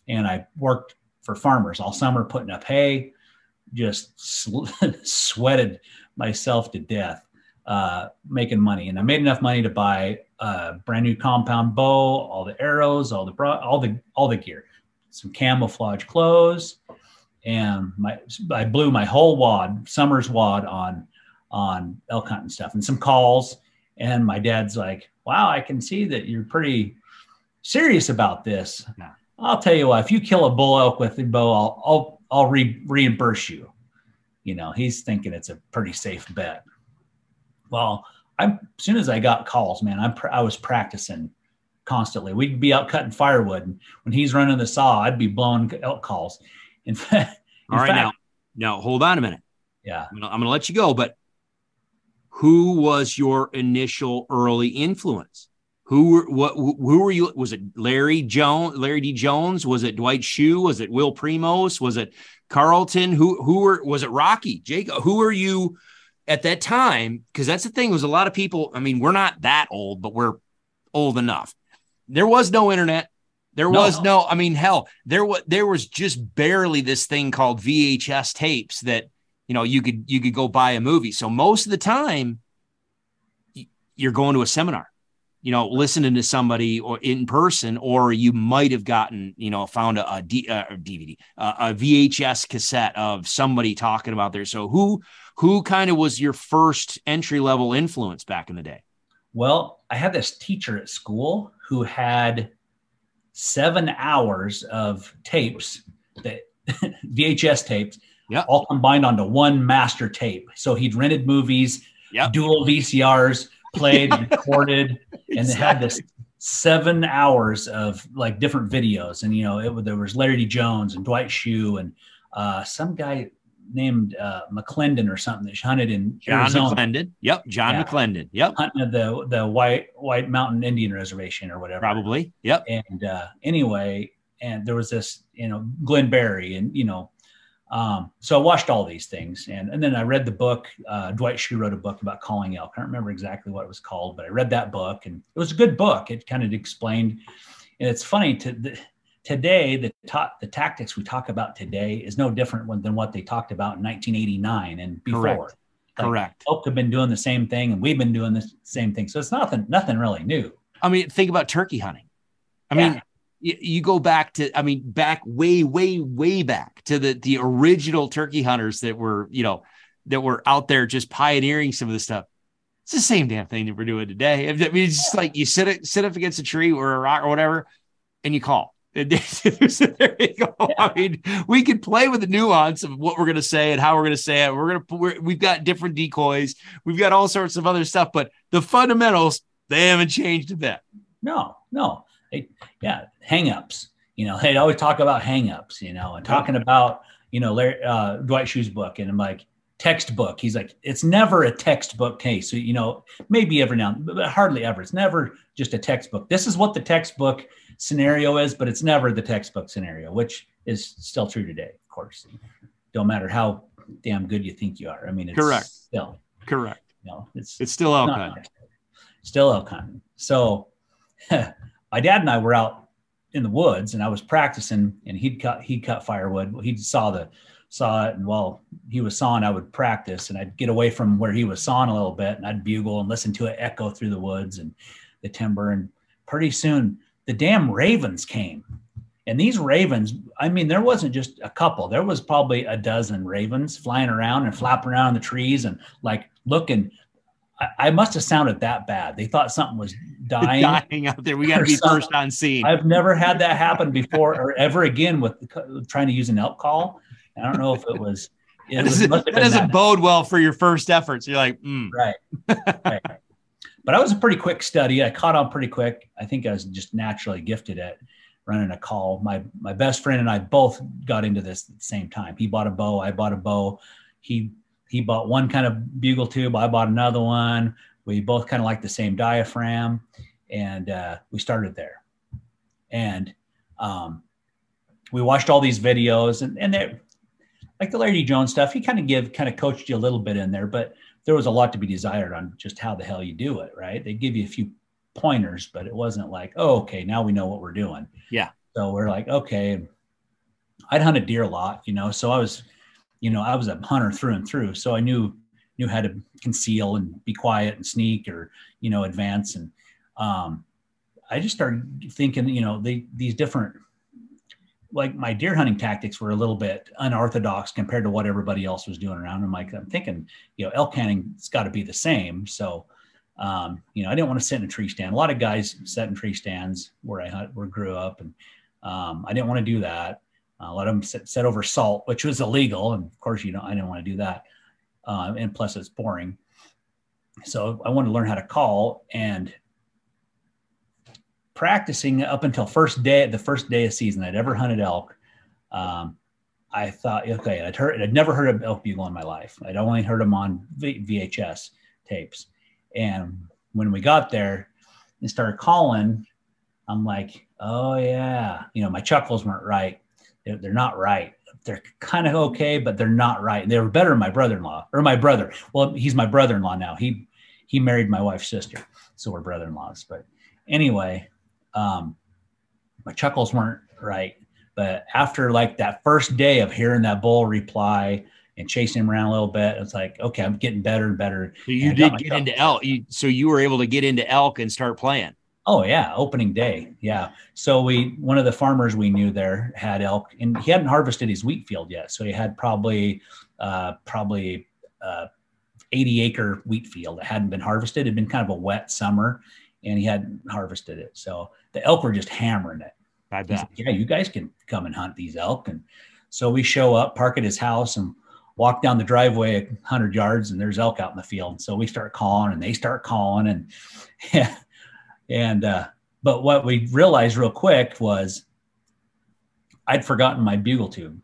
and I worked for farmers all summer putting up hay, just sl- sweated myself to death uh, making money. And I made enough money to buy a brand new compound bow, all the arrows, all the bra- all the all the gear, some camouflage clothes, and my I blew my whole wad, summer's wad on on elk hunting stuff and some calls. And my dad's like, "Wow, I can see that you're pretty serious about this." Yeah. I'll tell you what, if you kill a bull elk with a bow, I'll I'll, I'll re- reimburse you. You know, he's thinking it's a pretty safe bet. Well, I as soon as I got calls, man, I'm pr- I was practicing constantly. We'd be out cutting firewood, and when he's running the saw, I'd be blowing elk calls. In fact, All right, fact- now, now hold on a minute. yeah. I'm gonna, I'm gonna let you go, but who was your initial early influence? Who were what? Who were you? Was it Larry Jones, Larry D. Jones? Was it Dwight Schuh? Was it Will Primos? Was it Carlton? Who who were? Was it Rocky? Jake? Who are you at that time? Because that's the thing. Was a lot of people. I mean, we're not that old, but we're old enough. There was no internet. There No. was no. I mean, hell, there was there was just barely this thing called VHS tapes that you know you could you could go buy a movie so most of the time you're going to a seminar you know listening to somebody or in person or you might have gotten you know found a, a D, uh, dvd uh, a vhs cassette of somebody talking about there so who who kind of was your first entry level influence back in the day Well, I had this teacher at school who had seven hours of tapes that VHS tapes, Yeah. all combined onto one master tape. So he'd rented movies, Yep. dual VCRs, played, recorded, and they had this seven hours of like different videos. And you know, it, there was Larry D. Jones and Dwight Schuh and uh, some guy named uh, McClendon or something that hunted in john Arizona mcclendon yep john Yeah. mcclendon yep hunting at the the White White Mountain Indian Reservation or whatever. probably yep And uh, anyway, and there was this, you know, Glenn Barry, and you know, um, so I watched all these things, and and then I read the book. Uh, Dwight Schuh wrote a book about calling elk. I don't remember exactly what it was called, but I read that book, and it was a good book. It kind of explained, and it's funny to. The, Today, the ta- the tactics we talk about today is no different when- than what they talked about in 1989 and before. Correct. Like, correct elk have been doing the same thing, and we've been doing the same thing. So it's nothing, nothing really new. I mean, think about turkey hunting. I Yeah. mean, you, you go back to, I mean, back way, way, way back to the the original turkey hunters that were, you know, that were out there just pioneering some of this stuff. It's the same damn thing that we're doing today. I mean, it's just like you sit it, sit up against a tree or a rock or whatever, and you call. There you go. I mean, we can play with the nuance of what we're going to say and how we're going to say it. We're going to, we're, we've got different decoys. We've got all sorts of other stuff, but the fundamentals, they haven't changed a bit. No, no. They, yeah, hangups. You know, they always talk about hangups, you know, and talking about, you know, Larry, uh, Dwight Schuh's book. And I'm like, textbook. He's like, it's never a textbook case. So, you know, maybe every now, but hardly ever. It's never just a textbook. This is what the textbook scenario is, but it's never the textbook scenario, which is still true today, of course. Don't matter how damn good you think you are. I mean, it's Correct. still. Correct. You know, it's It's still elk not Still elk hunting. So my dad and I were out in the woods and I was practicing and he'd cut he'd cut firewood. He saw the saw it and while he was sawing, I would practice and I'd get away from where he was sawing a little bit and I'd bugle and listen to it echo through the woods and the timber. And pretty soon the damn ravens came. And these ravens, I mean, there wasn't just a couple. There was probably a dozen ravens flying around and flapping around in the trees and like looking. I, I must have sounded that bad. They thought something was dying. Dying out there. We got to be something. first on scene. I've never had that happen before or ever again with trying to use an elk call. I don't know if it was. It that was, doesn't, that doesn't that. bode well for your first efforts. You're like, mm, Right. right. But I was a pretty quick study. I caught on pretty quick. I think I was just naturally gifted at running a call. My my best friend and I both got into this at the same time. He bought a bow. I bought a bow. He he bought one kind of bugle tube. I bought another one. We both kind of like the same diaphragm, and uh, we started there. And um, we watched all these videos, and and they like the Larry Jones stuff. He kind of give kind of coached you a little bit in there, but there was a lot to be desired on just how the hell you do it, right? They give you a few pointers, but it wasn't like, oh, okay, now we know what we're doing. Yeah. So we're like, okay. I'd hunted deer a lot, you know, so I was, you know, I was a hunter through and through. So I knew knew how to conceal and be quiet and sneak or, you know, advance. And um I just started thinking, you know, they these different like my deer hunting tactics were a little bit unorthodox compared to what everybody else was doing around. I'm like, I'm thinking, you know, elk hunting's got to be the same. So, um, you know, I didn't want to sit in a tree stand. A lot of guys sat in tree stands where I hunt, where I grew up, and um, I didn't want to do that. Uh, a lot of them sit, sit over salt, which was illegal, and of course, you know, I didn't want to do that. Um, and plus, it's boring. So I wanted to learn how to call and practicing up until first day, the first day of season I'd ever hunted elk. Um, I thought, okay, I'd heard, I'd never heard of elk bugle in my life. I'd only heard them on v- VHS tapes. And when we got there and started calling, I'm like, oh yeah, you know, my chuckles weren't right. They're, they're not right. They're kind of okay, but they're not right. They were better than my brother-in-law or my brother. Well, he's my brother-in-law now. He he married my wife's sister, so we're brother-in-laws. But anyway, um, my chuckles weren't right. But after like that first day of hearing that bull reply and chasing him around a little bit, it's like, okay, I'm getting better and better. So you And did get into elk. You, so you were able to get into elk and start playing. Oh yeah, opening day. Yeah. So we one of the farmers we knew there had elk, and he hadn't harvested his wheat field yet. So he had probably uh, probably uh, 80 acre wheat field that hadn't been harvested. It had been kind of a wet summer, and he hadn't harvested it. So the elk were just hammering it. I bet. like, yeah, you guys can come and hunt these elk. And so we show up, park at his house, and walk down the driveway a hundred yards, and there's elk out in the field. So we start calling, and they start calling, and yeah, and uh, but what we realized real quick was I'd forgotten my bugle tube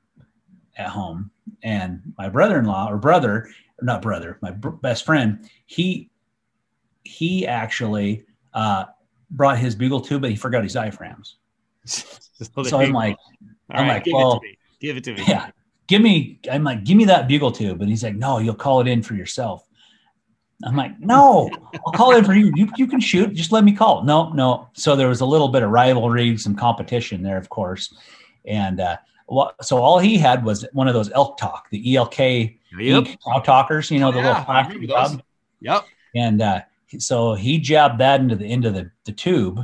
at home, and my brother-in-law or brother, not brother, my br- best friend, he he actually uh, brought his bugle tube, but he forgot his diaphragms. so So I'm like, All I'm right, like, give well, it to me. Give it to me. yeah, give me. I'm like, give me that bugle tube, and he's like, no, you'll call it in for yourself. I'm like, no, I'll call it in for you. You you can shoot. Just let me call. No, no. So there was a little bit of rivalry, some competition there, of course, and uh, so all he had was one of those elk talk, the ELK Yep. Talkers, you know, the Yeah, little plastic remember those. tub. Yep. And uh, so he jabbed that into the end of the, the tube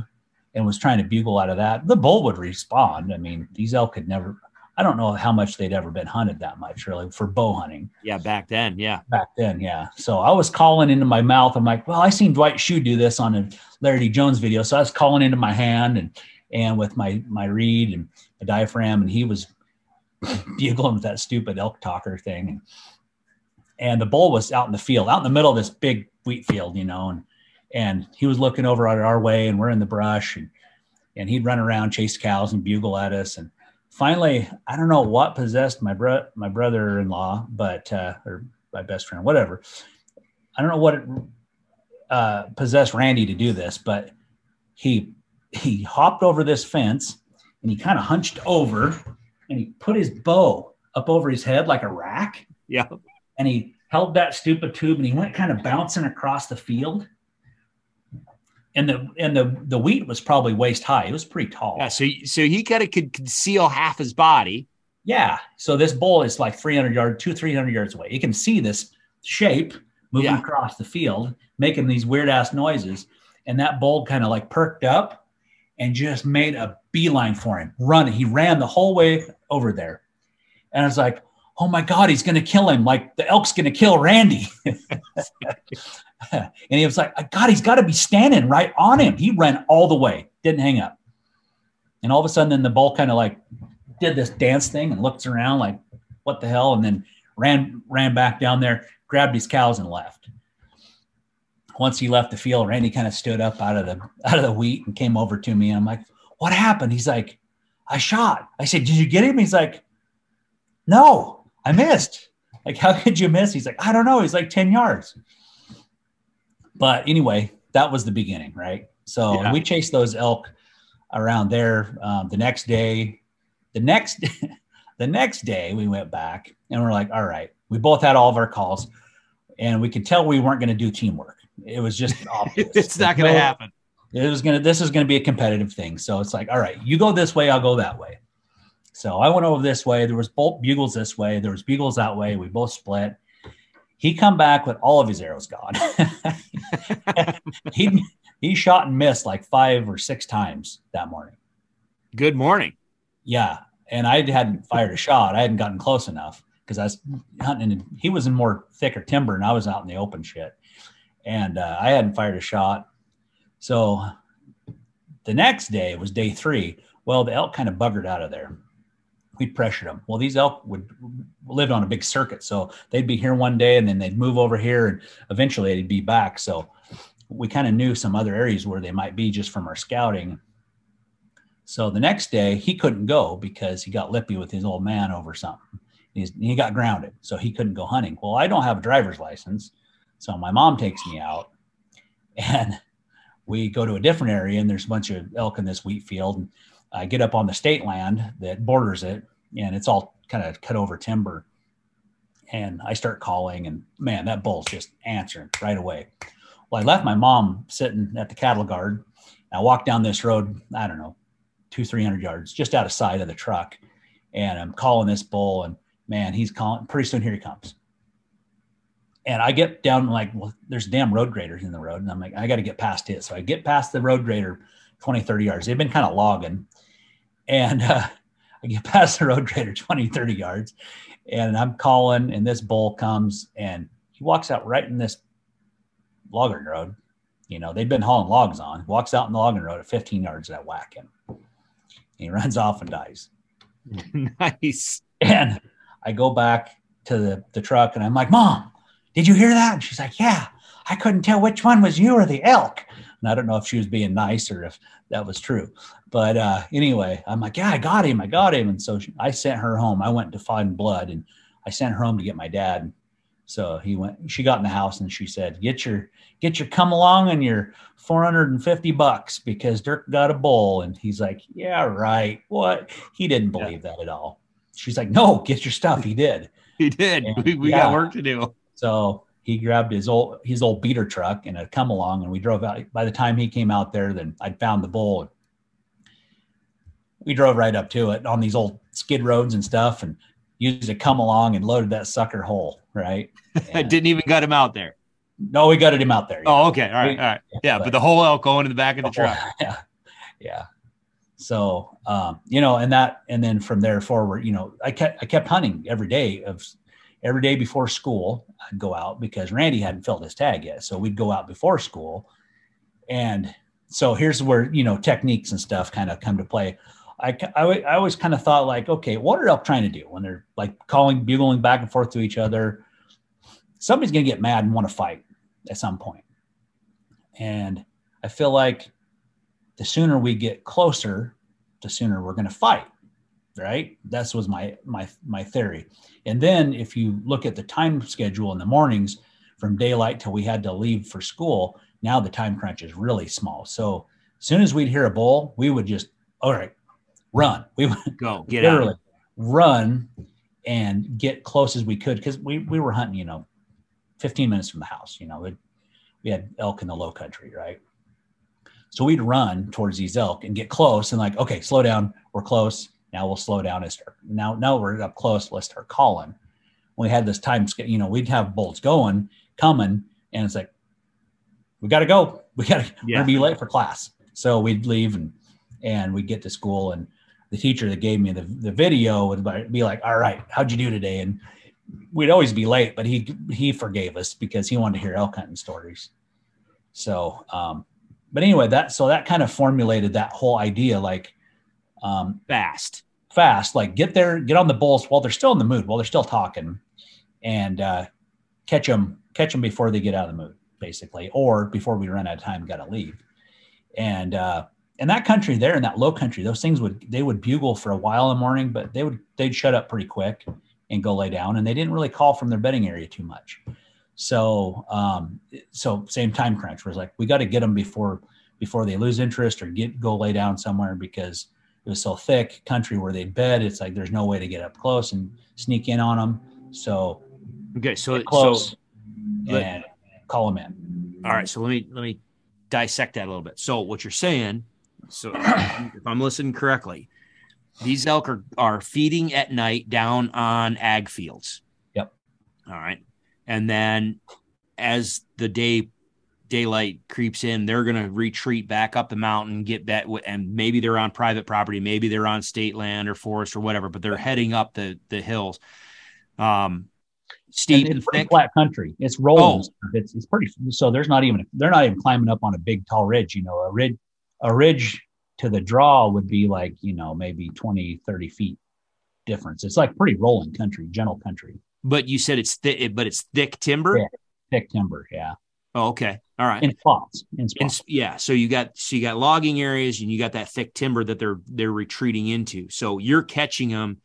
and was trying to bugle out of that. The bull would respond. I mean, these elk had never, I don't know how much they'd ever been hunted that much really for bow hunting Yeah. Back then. Yeah. back then. Yeah. So I was calling into my mouth. I'm like, well, I seen Dwight Schuh do this on a Larry D. Jones video. So I was calling into my hand and, and with my, my reed and a diaphragm, and he was bugling with that stupid elk talker thing. And, and the bull was out in the field, out in the middle of this big wheat field, you know, and, and he was looking over at our way and we're in the brush and, and he'd run around, chase cows and bugle at us. And finally, I don't know what possessed my bro, my brother-in-law, but, uh, or my best friend, whatever. I don't know what it, uh, possessed Randy to do this, but he, he hopped over this fence and he kind of hunched over and he put his bow up over his head like a rack Yeah. and he held that stupid tube and he went kind of bouncing across the field. And the and the the wheat was probably waist high. It was pretty tall. Yeah, so so he kind of could conceal half his body. Yeah. So this bull is like 300 yards, two 300 yards away. You can see this shape moving Yeah. across the field, making these weird ass noises. And that bull kind of like perked up and just made a beeline for him. Run. He ran the whole way over there. And I was like, oh my God, he's going to kill him. Like the elk's going to kill Randy. and he was like, God, he's got to be standing right on him. He ran all the way, didn't hang up. And all of a sudden, then the bull kind of like did this dance thing and looked around like, what the hell? And then ran ran back down there, grabbed his cows and left. Once he left the field, Randy kind of stood up out of the out of the wheat and came over to me. And I'm like, what happened? He's like, I shot. I said, Did you get him? He's like, No, I missed. Like, how could you miss? He's like, I don't know. He's like 10 yards. But anyway, that was the beginning, right? So Yeah. we chased those elk around there. Um, the next day, the next the next day we went back and we're like, all right, we both had all of our calls, and we could tell we weren't going to do teamwork. It was just obvious. it's not going to happen. it was gonna this is gonna be a competitive thing so it's like all right you go this way i'll go that way so i went over this way. There was both bugles this way. There was bugles that way. We both split. He come back with all of his arrows gone. He he shot and missed like five or six times that morning. Good morning. yeah. And i hadn't fired a shot. I hadn't gotten close enough because i was hunting and he was in more thicker timber and i was out in the open shit. And uh, i hadn't fired a shot. So the next day was day three. Well the elk kind of buggered out of there we pressured them well these elk would lived on a big circuit so they'd be here one day and then they'd move over here and eventually they'd be back so we kind of knew some other areas where they might be just from our scouting so the next day he couldn't go because he got lippy with his old man over something. He's, he got grounded, so he couldn't go hunting. Well, I don't have a driver's license, so my mom takes me out, and we go to a different area, and there's a bunch of elk in this wheat field. And I get up on the state land that borders it, and it's all kind of cut over timber. And I start calling, and man, that bull's just answering right away. Well, I left my mom sitting at the cattle guard. I walked down this road, I don't know, two, 300 yards just out of sight of the truck. And I'm calling this bull, and man, he's calling. Pretty soon, here he comes. And I get down like, well, there's damn road graders in the road. And I'm like, I got to get past it. So I get past the road grader 20, 30 yards. They've been kind of logging. And uh, I get past the road grader 20, 30 yards. And I'm calling, and this bull comes and he walks out right in this logging road. You know, they've been hauling logs on, walks out in the logging road at 15 yards, and I whack him. He runs off and dies. nice. And I go back to the, the truck and I'm like, Mom, did you hear that? And she's like, Yeah, I couldn't tell which one was you or the elk. And I don't know if she was being nice or if that was true. But uh, anyway, I'm like, Yeah, I got him. I got him. And so she, I sent her home. I went to find blood and I sent her home to get my dad. So he went, she got in the house and she said, Get your, get your come along and your 450 bucks because Dirk got a bull. And he's like, Yeah, right. What? He didn't Yeah. believe that at all. She's like, No, get your stuff. He did. He did. Yeah. We, we Yeah. got work to do. So he grabbed his old his old beater truck and had come along and we drove out. By the time he came out there, then I'd found the bull. We drove right up to it on these old skid roads and stuff and used a come along and loaded that sucker whole, right? I didn't even got him out there. No, we gutted him out there. Oh, okay. All right. All right. Yeah, but the whole elk going in the back of the truck. Yeah. Yeah. So, um, you know, and that, and then from there forward, you know, I kept, I kept hunting every day of every day before school. I'd go out because Randy hadn't filled his tag yet. So we'd go out before school. And so here's where, you know, techniques and stuff kind of come to play. I, I, I always kind of thought like, okay, what are elk trying to do when they're like calling, bugling back and forth to each other? Somebody's going to get mad and want to fight at some point. And I feel like the sooner we get closer, the sooner we're going to fight. Right? That's was my my my theory. And then if you look at the time schedule in the mornings from daylight till we had to leave for school, now the time crunch is really small. So as soon as we'd hear a bull, we would just all right, run. We would Go get out. run and get close as we could because we, we were hunting, you know, 15 minutes from the house. You know, it, we had elk in the low country, right? So we'd run towards these elk and get close and like, okay, slow down. We're close. Now we'll slow down and start. Now, now we're up close. Let's start calling. We had this time, scale, you know, we'd have bolts going, coming, and it's like, we got to go. We got to yeah. be late for class. So we'd leave and and we'd get to school and the teacher that gave me the, the video would be like, all right, how'd you do today? And we'd always be late, but he he forgave us because he wanted to hear elk hunting stories. So, um, but anyway, that so that kind of formulated that whole idea, like um, fast, fast, like get there, get on the bulls while they're still in the mood, while they're still talking, and uh, catch them, catch them before they get out of the mood, basically, or before we run out of time, got to leave. And uh, in that country, there in that low country, those things would they would bugle for a while in the morning, but they would they'd shut up pretty quick and go lay down. And they didn't really call from their bedding area too much. So, um, so same time crunch was like, we got to get them before, before they lose interest or get, go lay down somewhere because it was so thick country where they bed. It's like, there's no way to get up close and sneak in on them. So, okay. So, close so, and call them in. All right. So let me, let me dissect that a little bit. So what you're saying, so if I'm listening correctly, these elk are, are feeding at night down on ag fields. Yep. All right. And then as the day daylight creeps in, they're going to retreat back up the mountain, get that, and maybe they're on private property, maybe they're on state land or forest or whatever, but they're heading up the the hills. Um, steep and, and thick. flat country. It's rolling. Oh. It's it's pretty. So there's not even they're not even climbing up on a big tall ridge. You know, a ridge a ridge to the draw would be like, you know, maybe 20, 30 feet difference. It's like pretty rolling country, gentle country. But you said it's thick, but it's thick timber? Yeah, thick timber. Yeah. Oh, okay. All right. In spots. In spots. In, yeah. So you got so you got logging areas and you got that thick timber that they're they're retreating into. So you're catching them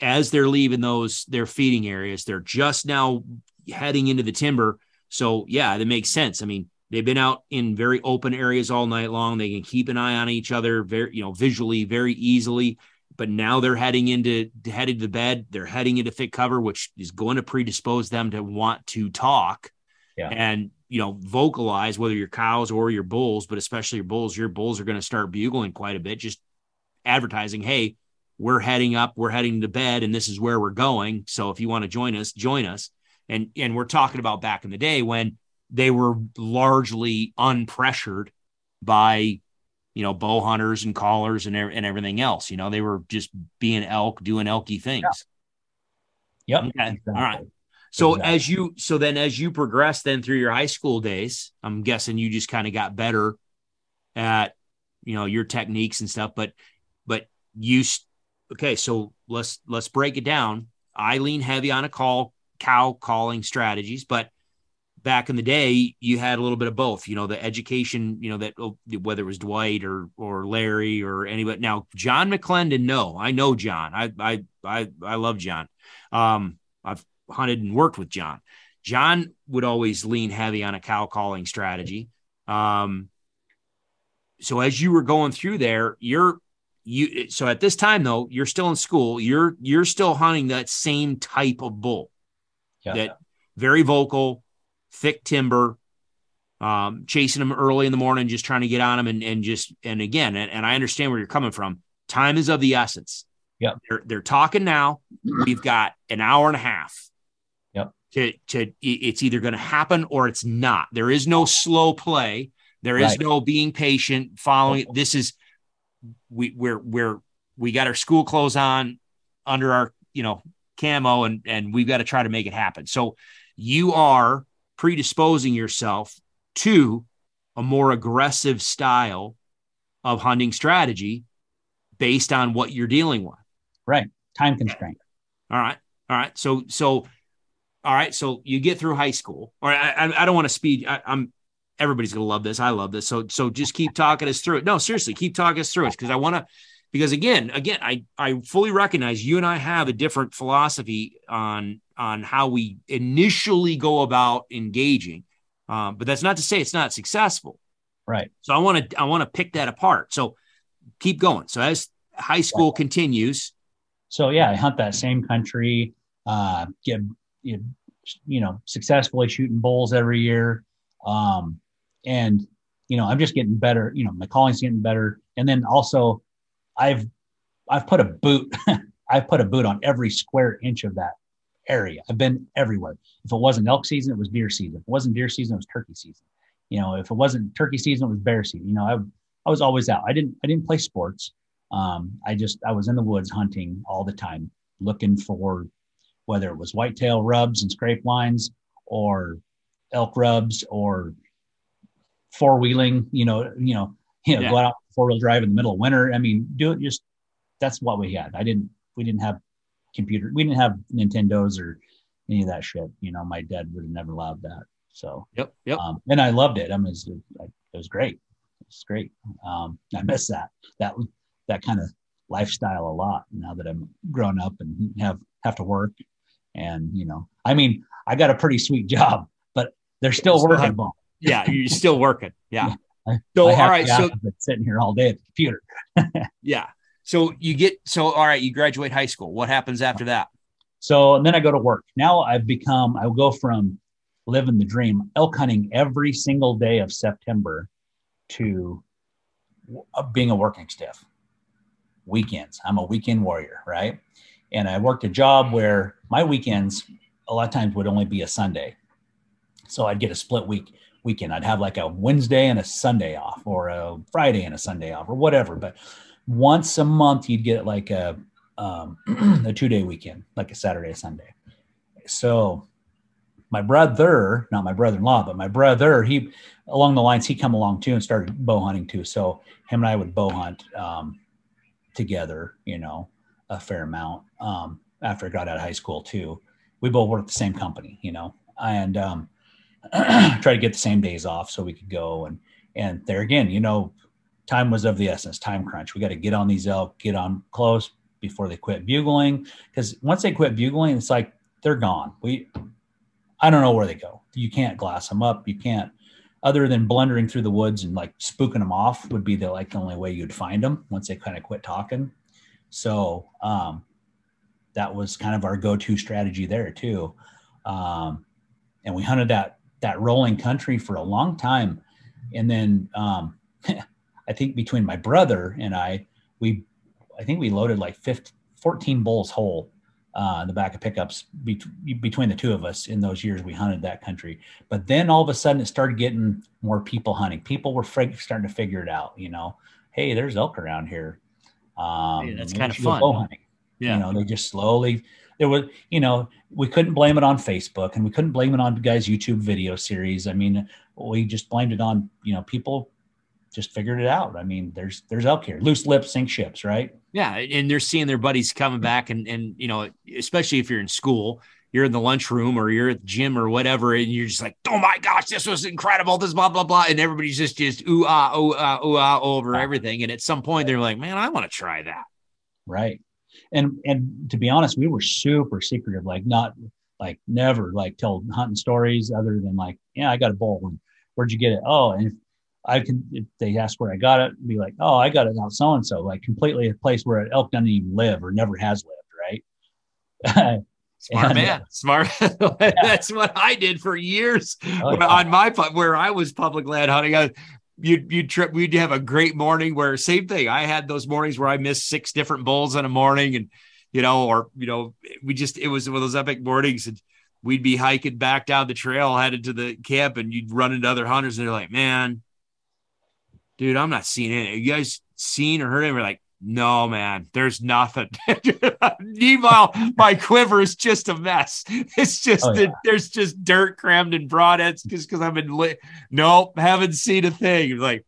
as they're leaving those their feeding areas. They're just now heading into the timber. So yeah, that makes sense. I mean, They've been out in very open areas all night long. They can keep an eye on each other very, you know, visually very easily. But now they're heading into headed to bed. They're heading into thick cover, which is going to predispose them to want to talk yeah. and you know vocalize whether your cows or your bulls, but especially your bulls. Your bulls are going to start bugling quite a bit, just advertising, "Hey, we're heading up, we're heading to bed, and this is where we're going. So if you want to join us, join us." And and we're talking about back in the day when they were largely unpressured by you know bow hunters and callers and, and everything else you know they were just being elk doing elky things yeah. yep okay. exactly. all right so exactly. as you so then as you progress then through your high school days i'm guessing you just kind of got better at you know your techniques and stuff but but you okay so let's let's break it down i lean heavy on a call cow calling strategies but back in the day, you had a little bit of both. You know, the education, you know, that oh, whether it was Dwight or or Larry or anybody. Now, John McClendon, no, I know John. I I I I love John. Um, I've hunted and worked with John. John would always lean heavy on a cow calling strategy. Um, so as you were going through there, you're you so at this time though, you're still in school, you're you're still hunting that same type of bull. Yeah. That very vocal, thick timber, um, chasing them early in the morning, just trying to get on them. And, and just, and again, and, and I understand where you're coming from. Time is of the essence. Yeah. They're, they're talking now. We've got an hour and a half. To, to, it's either going to happen or it's not. There is no slow play. There is right. no being patient, following. This is, we, we're, we're, we got our school clothes on under our, you know, camo and, and we've got to try to make it happen. So you are predisposing yourself to a more aggressive style of hunting strategy based on what you're dealing with. Right. Time constraint. All right. All right. So, so, all right. So you get through high school, or I, I, don't want to speed. I, am everybody's going to love this. I love this. So, so just keep talking us through it. No, seriously, keep talking us through it because I want to, because again, again, I, I fully recognize you and I have a different philosophy on on how we initially go about engaging. Um, but that's not to say it's not successful. Right. So I want to I want to pick that apart. So keep going. So as high school right. continues. So yeah, I hunt that same country. Uh, get you you know, successfully shooting bulls every year. Um, and, you know, I'm just getting better. You know, my calling's getting better. And then also, I've I've put a boot. I've put a boot on every square inch of that area. I've been everywhere. If it wasn't elk season, it was deer season. If it wasn't deer season, it was turkey season. You know, if it wasn't turkey season, it was bear season. You know, I I was always out. I didn't I didn't play sports. Um, I just I was in the woods hunting all the time, looking for whether it was whitetail rubs and scrape lines or elk rubs or four wheeling. You know, you know, you know, yeah. go out four wheel drive in the middle of winter. I mean, do it just that's what we had. I didn't we didn't have computer we didn't have Nintendos or any of that shit. You know, my dad would have never allowed that. So yep, yep. Um, and I loved it. I mean, it was, it was great. It's great. Um, I miss that that that kind of lifestyle a lot now that I'm grown up and have have to work. And you know, I mean, I got a pretty sweet job, but they're still working. yeah, you're still working. Yeah. yeah. So all right, so sitting here all day at the computer. yeah. So you get so all right, you graduate high school. What happens after that? So and then I go to work. Now I've become I will go from living the dream, elk hunting every single day of September to being a working stiff. Weekends. I'm a weekend warrior, right? And I worked a job where my weekends a lot of times would only be a Sunday. So I'd get a split week weekend. I'd have like a Wednesday and a Sunday off, or a Friday and a Sunday off, or whatever. But once a month, you'd get like a um, a two day weekend, like a Saturday, Sunday. So my brother, not my brother in law, but my brother, he along the lines, he come along too and started bow hunting too. So him and I would bow hunt um, together, you know, a fair amount um, after I got out of high school too. We both worked the same company, you know, and um, try to get the same days off so we could go and and there again, you know, time was of the essence. Time crunch. We got to get on these elk, get on close before they quit bugling. Because once they quit bugling, it's like they're gone. We, I don't know where they go. You can't glass them up. You can't, other than blundering through the woods and like spooking them off, would be the like the only way you'd find them once they kind of quit talking. So um, that was kind of our go-to strategy there too. Um, and we hunted that that rolling country for a long time. And then um, I think between my brother and I, we, I think we loaded like 15, 14 bulls whole uh, in the back of pickups be- between the two of us in those years we hunted that country. But then all of a sudden it started getting more people hunting. People were frig- starting to figure it out, you know, hey, there's elk around here. Um, hey, that's kind of fun. Bow hunting. Yeah. You know, they just slowly there was, you know, we couldn't blame it on Facebook and we couldn't blame it on guys' YouTube video series. I mean, we just blamed it on, you know, people just figured it out. I mean, there's there's elk here, loose lips sink ships, right? Yeah, and they're seeing their buddies coming back, and and you know, especially if you're in school, you're in the lunchroom or you're at the gym or whatever, and you're just like, oh my gosh, this was incredible, this blah blah blah, and everybody's just just ooh ah ooh ah ooh ah over everything, and at some point they're like, man, I want to try that, right? And and to be honest, we were super secretive, like not like never like tell hunting stories other than like, yeah, I got a bull. And where'd you get it? Oh, and if I can, if they ask where I got it, be like, oh, I got it out so and so, like completely a place where an elk doesn't even live or never has lived, right? Smart and, uh, man, smart. That's what I did for years oh, yeah. on my where I was public land hunting. I, you'd you'd trip we'd have a great morning where same thing i had those mornings where i missed six different bulls in a morning and you know or you know we just it was one of those epic mornings and we'd be hiking back down the trail headed to the camp and you'd run into other hunters and they're like man dude i'm not seeing it you guys seen or heard it we're like no, man, there's nothing. Meanwhile, my quiver is just a mess. It's just oh, yeah. there's just dirt crammed in broadheads because because I've been lit. Nope, haven't seen a thing. Like,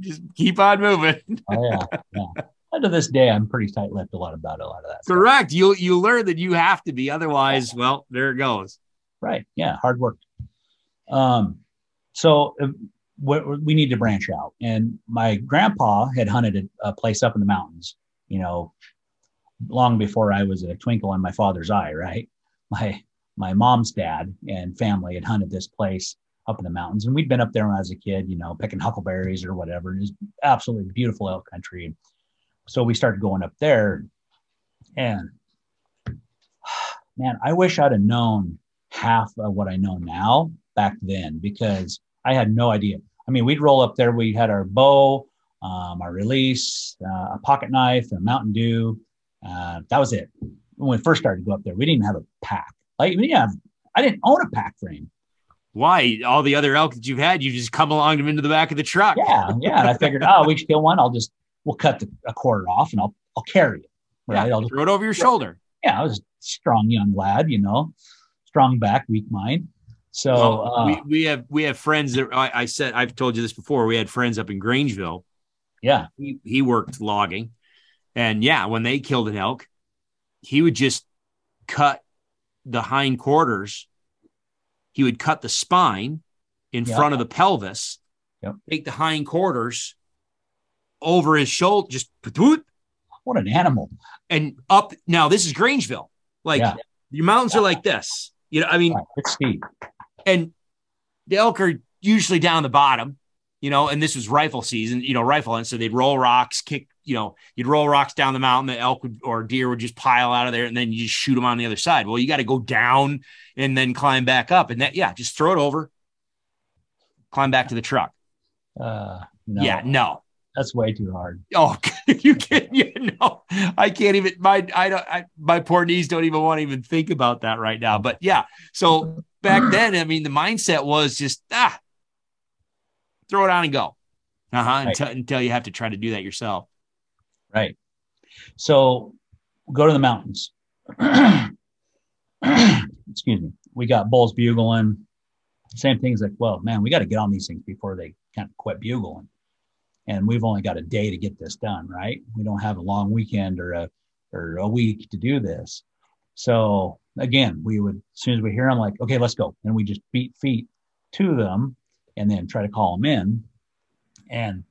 just keep on moving. oh yeah, yeah. To this day, I'm pretty tight-lipped a lot about a lot of that. Correct. You you learn that you have to be, otherwise, yeah. well, there it goes. Right. Yeah. Hard work. Um. So we need to branch out. And my grandpa had hunted a, a, place up in the mountains, you know, long before I was a twinkle in my father's eye, right? My my mom's dad and family had hunted this place up in the mountains, and we'd been up there when I was a kid, you know, picking huckleberries or whatever. It was absolutely beautiful elk country. So we started going up there, and man, I wish I'd have known half of what I know now back then because I had no idea. I mean, we'd roll up there. We had our bow, um, our release, uh, a pocket knife, a Mountain Dew. Uh, that was it. When we first started to go up there, we didn't even have a pack. Like we didn't have, I didn't own a pack frame. Why? All the other elk that you've had, you just come along them into the back of the truck. Yeah, yeah. And I figured, oh, we should kill one. I'll just we'll cut the, a quarter off and I'll I'll carry it. Right. Yeah, I'll throw it over your shoulder. Yeah, I was a strong young lad, you know, strong back, weak mind. So well, uh, we, we have we have friends that I, I, said I've told you this before. We had friends up in Grangeville. Yeah, he, he worked logging, and yeah, when they killed an elk, he would just cut the hind quarters. He would cut the spine in yep. front of the pelvis. Yep. Take the hind quarters over his shoulder, just what an animal. And up now, this is Grangeville. Like yeah. your mountains are like this. You know, I mean, it's steep and the elk are usually down the bottom, you know, and this was rifle season, you know, rifle. And so they'd roll rocks, kick, you know, you'd roll rocks down the mountain, the elk would, or deer would just pile out of there and then you just shoot them on the other side. Well, you got to go down and then climb back up. And that, yeah, just throw it over, climb back to the truck. Uh, no. Yeah, no. That's way too hard. Oh, you can't. You know, I can't even. My I don't. I, my poor knees don't even want to even think about that right now. But yeah, so back then, I mean, the mindset was just ah, throw it on and go. Uh huh. Right. Until, until you have to try to do that yourself. Right. So go to the mountains. Excuse me. We got bulls bugling. Same thing things like, well, man, we got to get on these things before they kind of quit bugling. And we've only got a day to get this done, right? We don't have a long weekend or a or a week to do this. So again, we would, as soon as we hear them, like, okay, let's go. And we just beat feet to them and then try to call them in. And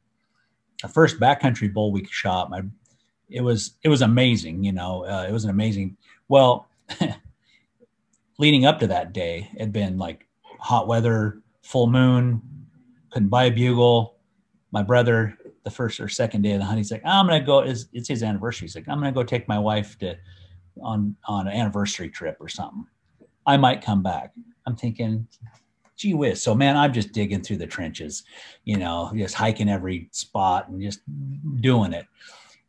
the first backcountry bull we shot, my, it was, it was amazing. You know, uh, it was an amazing, well, leading up to that day, had been like hot weather, full moon, couldn't buy a bugle. My brother, the first or second day of the hunt, he's like, I'm going to go, it's, it's his anniversary. He's like, I'm going to go take my wife to on on an anniversary trip or something. I might come back. I'm thinking, gee whiz. So man, I'm just digging through the trenches, you know, just hiking every spot and just doing it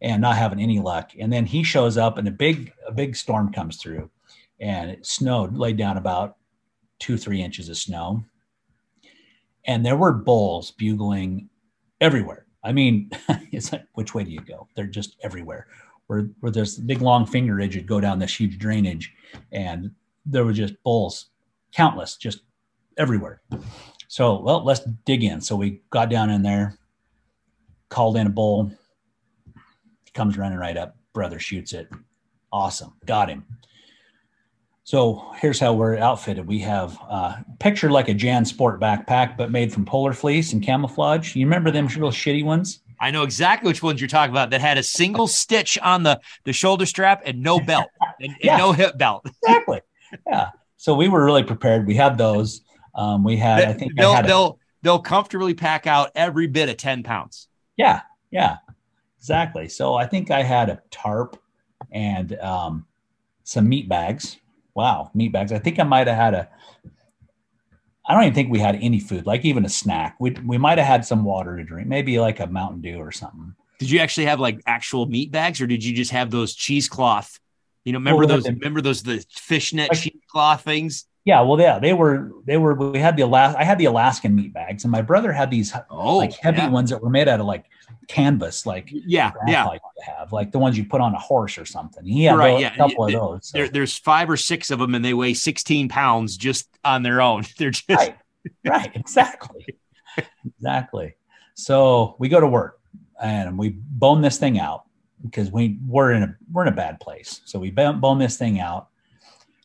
and not having any luck. And then he shows up and a big a big storm comes through and it snowed, laid down about two, three inches of snow. And there were bulls bugling everywhere. I mean, it's like, which way do you go? They're just everywhere where, where there's big long fingerage would go down this huge drainage and there were just bulls countless just everywhere so well let's dig in so we got down in there called in a bull comes running right up brother shoots it awesome got him so here's how we're outfitted. We have uh, picture like a Jan Sport backpack, but made from polar fleece and camouflage. You remember them little shitty ones? I know exactly which ones you're talking about that had a single stitch on the, the shoulder strap and no belt and, and no hip belt. exactly. Yeah. So we were really prepared. We had those. Um, we had, I think they'll, I they'll, a, they'll comfortably pack out every bit of 10 pounds. Yeah. Yeah, exactly. So I think I had a tarp and um, some meat bags. Wow. Meat bags. I think I might've had a, I don't even think we had any food, like even a snack. We we might have had some water to drink, maybe like a Mountain Dew or something. Did you actually have like actual meat bags, or did you just have those cheesecloth? You know, remember well, those? remember those the fishnet like, cheesecloth things? Yeah, well, yeah, they were they were. We had the Alas- I had the Alaskan meat bags, and my brother had these oh, like heavy yeah. ones that were made out of like canvas, like yeah, yeah, like have like the ones you put on a horse or something. yeah right, yeah. a couple of those. So. There, there's five or six of them, and they weigh 16 pounds just on their own. They're just right, right, exactly, exactly. So we go to work and we bone this thing out because we we're in a we're in a bad place. So we bone this thing out,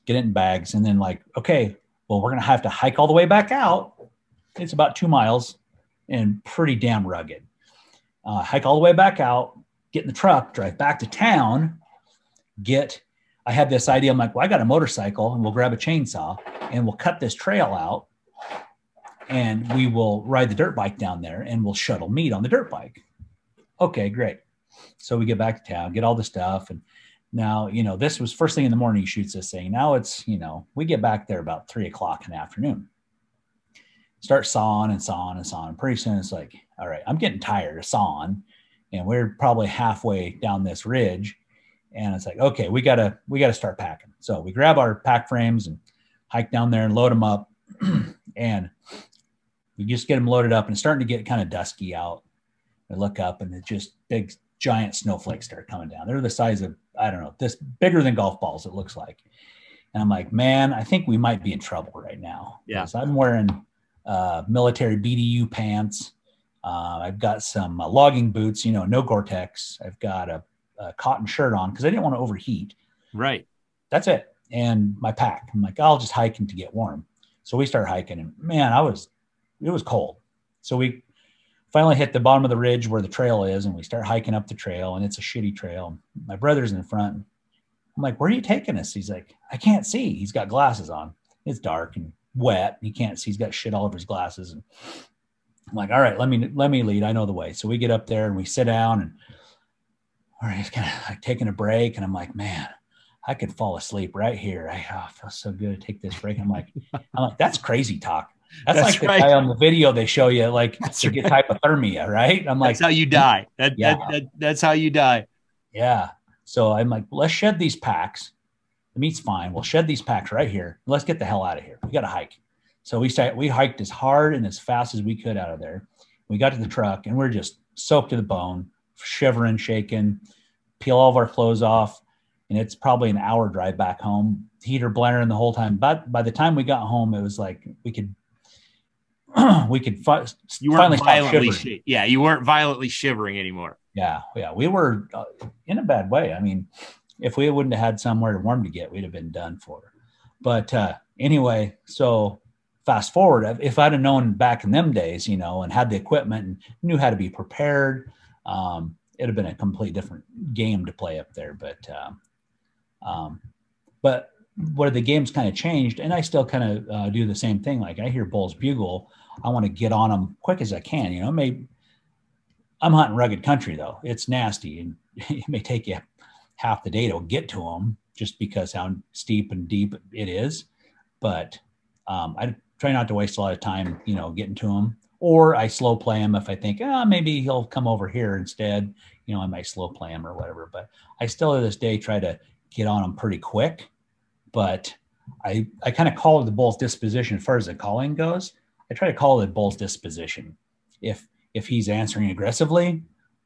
get it in bags, and then like okay, well we're gonna have to hike all the way back out. It's about two miles and pretty damn rugged uh, hike all the way back out, get in the truck, drive back to town, get. I had this idea. I'm like, well, I got a motorcycle, and we'll grab a chainsaw and we'll cut this trail out, and we will ride the dirt bike down there, and we'll shuttle meat on the dirt bike. Okay, great. So we get back to town, get all the stuff, and Now, you know, this was first thing in the morning, he shoots this thing. Now it's, you know, we get back there about three o'clock in the afternoon. Start sawing and sawing and sawing. Pretty soon it's like, all right, I'm getting tired of sawing. And we're probably halfway down this ridge. And it's like, okay, we gotta, we gotta start packing. So we grab our pack frames and hike down there and load them up. and we just get them loaded up and it's starting to get kind of dusky out. I look up and it's just big giant snowflakes start coming down. They're the size of, I don't know, this bigger than golf balls, it looks like. And I'm like, man, I think we might be in trouble right now. Yeah. I'm wearing uh, military BDU pants. Uh, I've got some uh, logging boots, you know, no Gore-Tex. I've got a, a cotton shirt on because I didn't want to overheat. Right. That's it. And my pack. I'm like, I'll just hike and to get warm. So we start hiking, and man, I was, it was cold. So we finally hit the bottom of the ridge where the trail is, and we start hiking up the trail, and it's a shitty trail. My brother's in front. I'm like, "Where are you taking us?" He's like, "I can't see." He's got glasses on. It's dark and wet. He can't see. He's got shit all over his glasses. And I'm like, "All right, let me let me lead. I know the way." So we get up there and we sit down, and all right, he's kind of like taking a break, and I'm like, "Man." I could fall asleep right here. I oh, feel so good to take this break. I'm like, I'm like, that's crazy talk. That's, that's like right. the guy on the video they show you, like that's to get hypothermia, right? I'm like, that's how you die. That, yeah. That, that, that's how you die. Yeah. So I'm like, let's shed these packs. The meat's fine. We'll shed these packs right here. Let's get the hell out of here. We got to hike. So we start, we hiked as hard and as fast as we could out of there. We got to the truck and we're just soaked to the bone, shivering, shaking, peel all of our clothes off. And it's probably an hour drive back home, heater blaring the whole time. But by the time we got home, it was like we could we could fi- you weren't violently yeah you weren't violently shivering anymore yeah yeah we were uh, in a bad way i mean if we wouldn't have had somewhere to warm to get we'd have been done for but uh, anyway so fast forward if i'd have known back in them days you know and had the equipment and knew how to be prepared um, it'd have been a complete different game to play up there but um, um, but where the game's kind of changed and i still kind of uh, do the same thing like i hear bulls bugle I want to get on them quick as I can. You know, maybe I'm hunting rugged country though. It's nasty and it may take you half the day to get to them just because how steep and deep it is. But um, I try not to waste a lot of time, you know, getting to them. Or I slow play him if I think, ah, oh, maybe he'll come over here instead. You know, I might slow play him or whatever. But I still to this day try to get on them pretty quick. But I I kind of call it the bull's disposition as far as the calling goes. I try to call it bull's disposition. If if he's answering aggressively,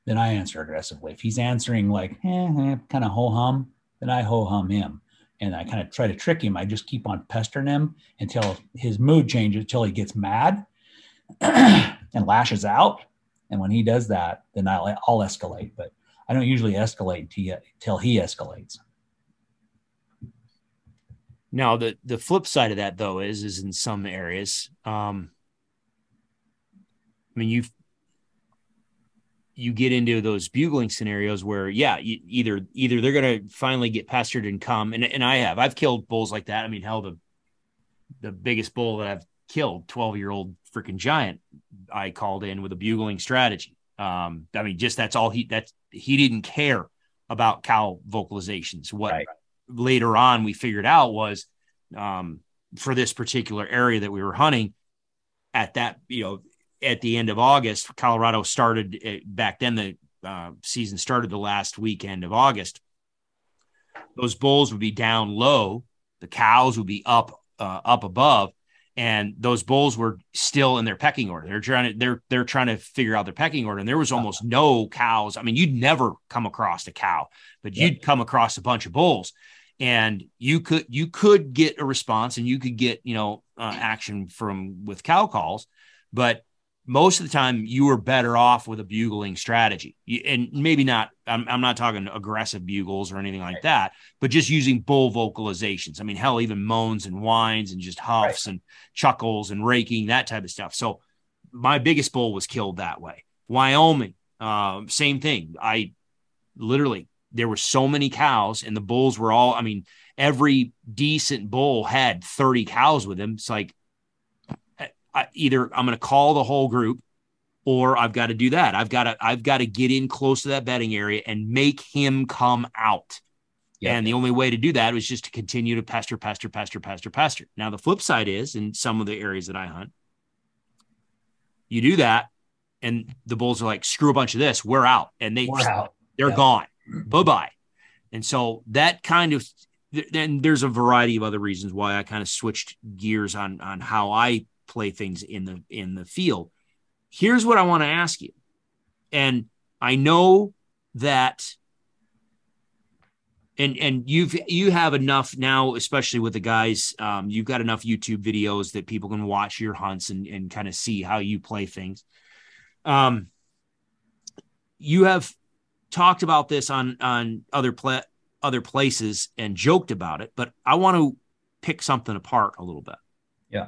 then I answer aggressively. If he's answering like eh, eh, kind of ho hum, then I ho hum him. And I kind of try to trick him. I just keep on pestering him until his mood changes, until he gets mad and lashes out. And when he does that, then I'll, I'll escalate. But I don't usually escalate until he escalates. Now the the flip side of that though is is in some areas, um, I mean you you get into those bugling scenarios where yeah, you, either either they're gonna finally get pestered and come, and and I have I've killed bulls like that. I mean, hell, the the biggest bull that I've killed, twelve year old freaking giant, I called in with a bugling strategy. Um, I mean, just that's all he that's he didn't care about cow vocalizations. What right later on we figured out was um, for this particular area that we were hunting at that, you know, at the end of August, Colorado started uh, back then, the uh, season started the last weekend of August. Those bulls would be down low, the cows would be up, uh, up above, and those bulls were still in their pecking order. They're trying to they're they're trying to figure out their pecking order, and there was almost no cows. I mean, you'd never come across a cow, but you'd come across a bunch of bulls, and you could you could get a response, and you could get you know uh, action from with cow calls, but most of the time you were better off with a bugling strategy. And maybe not I'm, I'm not talking aggressive bugles or anything like right. that but just using bull vocalizations. I mean hell even moans and whines and just huffs right. and chuckles and raking that type of stuff. So my biggest bull was killed that way. Wyoming uh, same thing. I literally there were so many cows and the bulls were all i mean every decent bull had 30 cows with him it's like I, either I'm going to call the whole group or I've got to do that. I've got to I've got to get in close to that bedding area and make him come out. Yeah. And the only way to do that was just to continue to pasture, pasture, pasture, pasture, pasture. Now, the flip side is in some of the areas that I hunt, you do that, and the bulls are like, screw a bunch of this, we're out. And they, we're out. they're yeah. gone. Bye bye. And so that kind of, then there's a variety of other reasons why I kind of switched gears on on how I play things in the in the field. Here's what I want to ask you. And I know that and and you've you have enough now especially with the guys um, you've got enough youtube videos that people can watch your hunts and, and kind of see how you play things um, you have talked about this on on other pla- other places and joked about it but i want to pick something apart a little bit yeah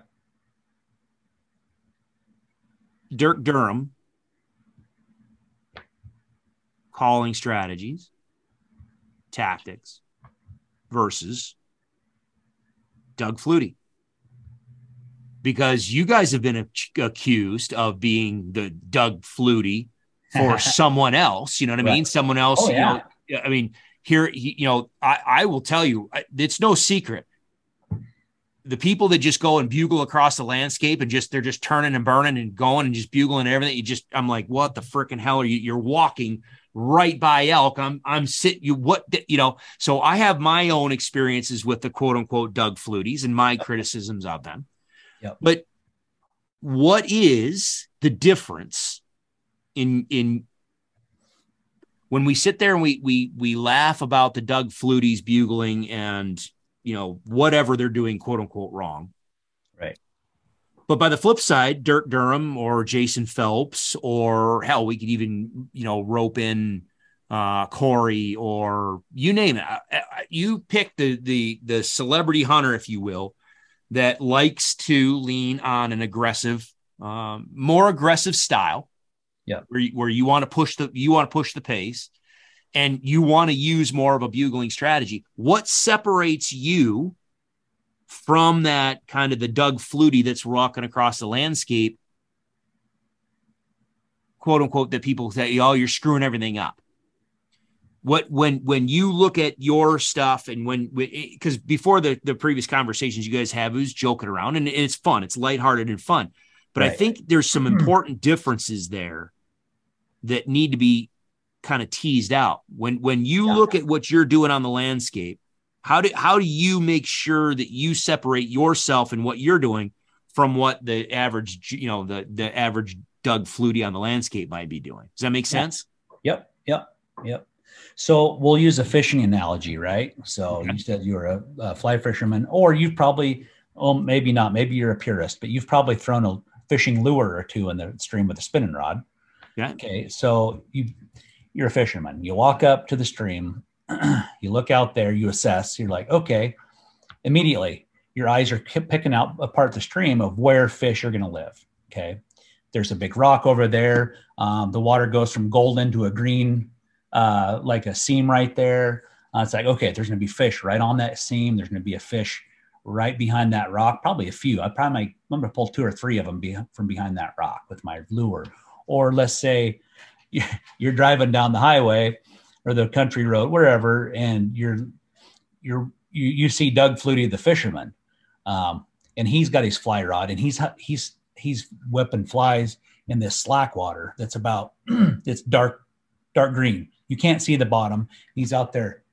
dirk durham calling strategies tactics versus Doug Flutie. Because you guys have been accused of being the Doug Flutie for someone else. You know what I right. mean? Someone else. Oh, yeah. You know, I mean, here, you know, I, I will tell you, it's no secret. The people that just go and bugle across the landscape and just they're just turning and burning and going and just bugling and everything. You just, I'm like, what the freaking hell are you? You're walking right by elk. I'm I'm sit you what you know. So I have my own experiences with the quote unquote Doug Fluties and my criticisms of them. Yep. But what is the difference in in when we sit there and we we we laugh about the Doug Fluties bugling and you know whatever they're doing quote unquote wrong. Right. But by the flip side, Dirk Durham or Jason Phelps, or hell, we could even, you know, rope in uh, Corey or you name it. You pick the the the celebrity hunter, if you will, that likes to lean on an aggressive, um, more aggressive style. Yeah, where you, where you want to push the you want to push the pace, and you want to use more of a bugling strategy. What separates you from that kind of the Doug Flutie that's walking across the landscape, quote unquote, that people say, oh, you're screwing everything up. What when when you look at your stuff and when because eh, before the the previous conversations you guys have, it was joking around and it's fun, it's lighthearted and fun. But right. I think there's some hmm. important differences there that need to be kind of teased out. When when you yeah. look at what you're doing on the landscape, how do how do you make sure that you separate yourself and what you're doing from what the average, you know, the the average Doug Flutie on the landscape might be doing? Does that make sense? Yep, yep, yep. So we'll use a fishing analogy, right? So okay. you said you were a, a, fly fisherman, or you've probably, well, maybe not, maybe you're a purist, but you've probably thrown a fishing lure or two in the stream with a spinning rod. Yeah. Okay. So you you're a fisherman. You walk up to the stream you look out there, you assess, you're like, okay, immediately your eyes are picking out a part of the stream of where fish are going to live. Okay. There's a big rock over there. Um, the water goes from golden to a green, uh, like a seam right there. Uh, it's like, okay, there's going to be fish right on that seam. There's going to be a fish right behind that rock, probably a few. I probably might, I'm going to pull two or three of them be, from behind that rock with my lure. Or let's say you're driving down the highway or the country road, wherever, and you're you're you, you see Doug Flutie, the fisherman, um, and he's got his fly rod, and he's he's he's whipping flies in this slack water that's about it's dark dark green. You can't see the bottom. He's out there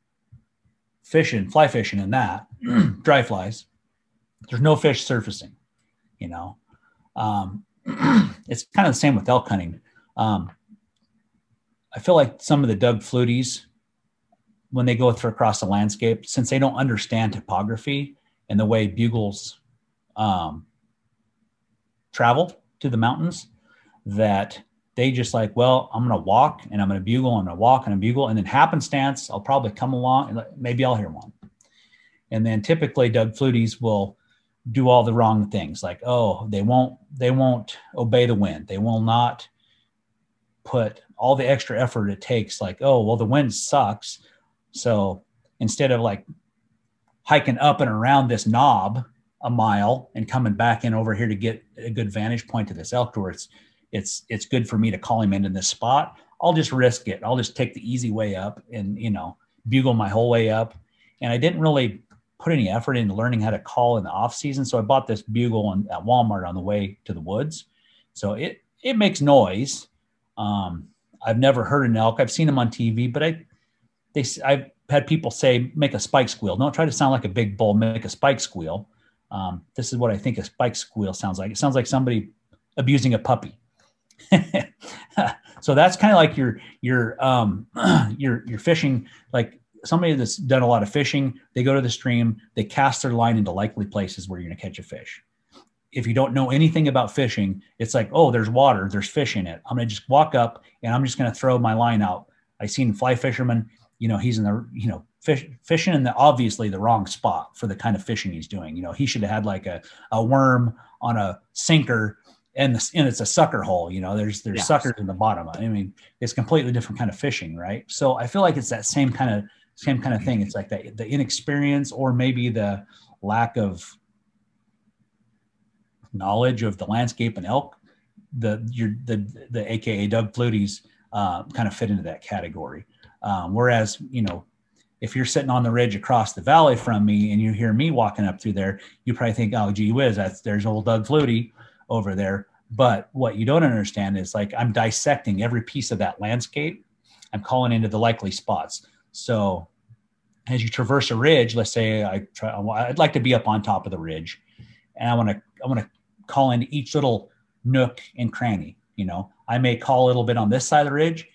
fishing, fly fishing in that dry flies. There's no fish surfacing, you know. Um, it's kind of the same with elk hunting. Um, I feel like some of the Doug Fluties, when they go through across the landscape, since they don't understand topography and the way bugles um, travel to the mountains, that they just like, well, I'm going to walk and I'm going to bugle, and I'm going to walk and a bugle, and then happenstance, I'll probably come along and maybe I'll hear one. And then typically Doug Fluties will do all the wrong things, like oh, they won't they won't obey the wind, they will not put all the extra effort it takes like oh well the wind sucks so instead of like hiking up and around this knob a mile and coming back in over here to get a good vantage point to this elk door it's it's it's good for me to call him into this spot i'll just risk it i'll just take the easy way up and you know bugle my whole way up and I didn't really put any effort into learning how to call in the off season. So I bought this bugle on, at Walmart on the way to the woods. So it it makes noise. Um, I've never heard an elk. I've seen them on TV, but I they I've had people say make a spike squeal. Don't try to sound like a big bull. Make a spike squeal. Um, this is what I think a spike squeal sounds like. It sounds like somebody abusing a puppy. so that's kind of like your your um your your fishing like somebody that's done a lot of fishing they go to the stream they cast their line into likely places where you're going to catch a fish if you don't know anything about fishing it's like oh there's water there's fish in it. I'm going to just walk up and i'm just going to throw my line out. I seen fly fishermen you know he's in the you know fish, fishing in the obviously the wrong spot for the kind of fishing he's doing. You know he should have had like a, a worm on a sinker and the, and it's a sucker hole you know there's there's suckers in the bottom. I mean it's completely different kind of fishing right? So i feel like it's that same kind of same kind of thing. It's like that the inexperience or maybe the lack of knowledge of the landscape and elk the your the the aka doug fluties uh, kind of fit into that category um, whereas you know if you're sitting on the ridge across the valley from me and you hear me walking up through there you probably think oh gee whiz that's there's old doug flutie over there. But what you don't understand is like I'm dissecting every piece of that landscape. I'm calling into the likely spots. So as you traverse a ridge, let's say I try, I'd like to be up on top of the ridge, and I want to I want to call into each little nook and cranny. You know, I may call a little bit on this side of the ridge.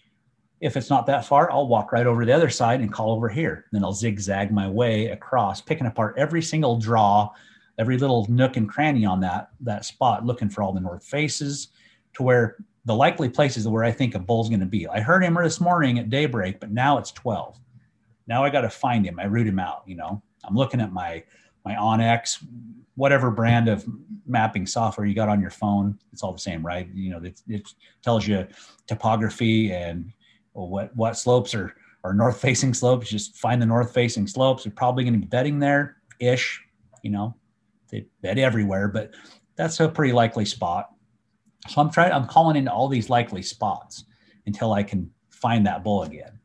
If it's not that far, I'll walk right over the other side and call over here. Then I'll zigzag my way across, picking apart every single draw every little nook and cranny on that that spot, looking for all the north faces to where the likely places where I think a bull's going to be. I heard him this morning at daybreak, but now it's 12. Now I got to find him. I root him out. You know, I'm looking at my my onX, whatever brand of mapping software you got on your phone. It's all the same, right? You know, it, it tells you topography and what what slopes are are north facing slopes. Just find the north facing slopes. You're probably going to be bedding there ish. You know, they bed everywhere, but that's a pretty likely spot. So I'm trying, I'm calling into all these likely spots until I can find that bull again.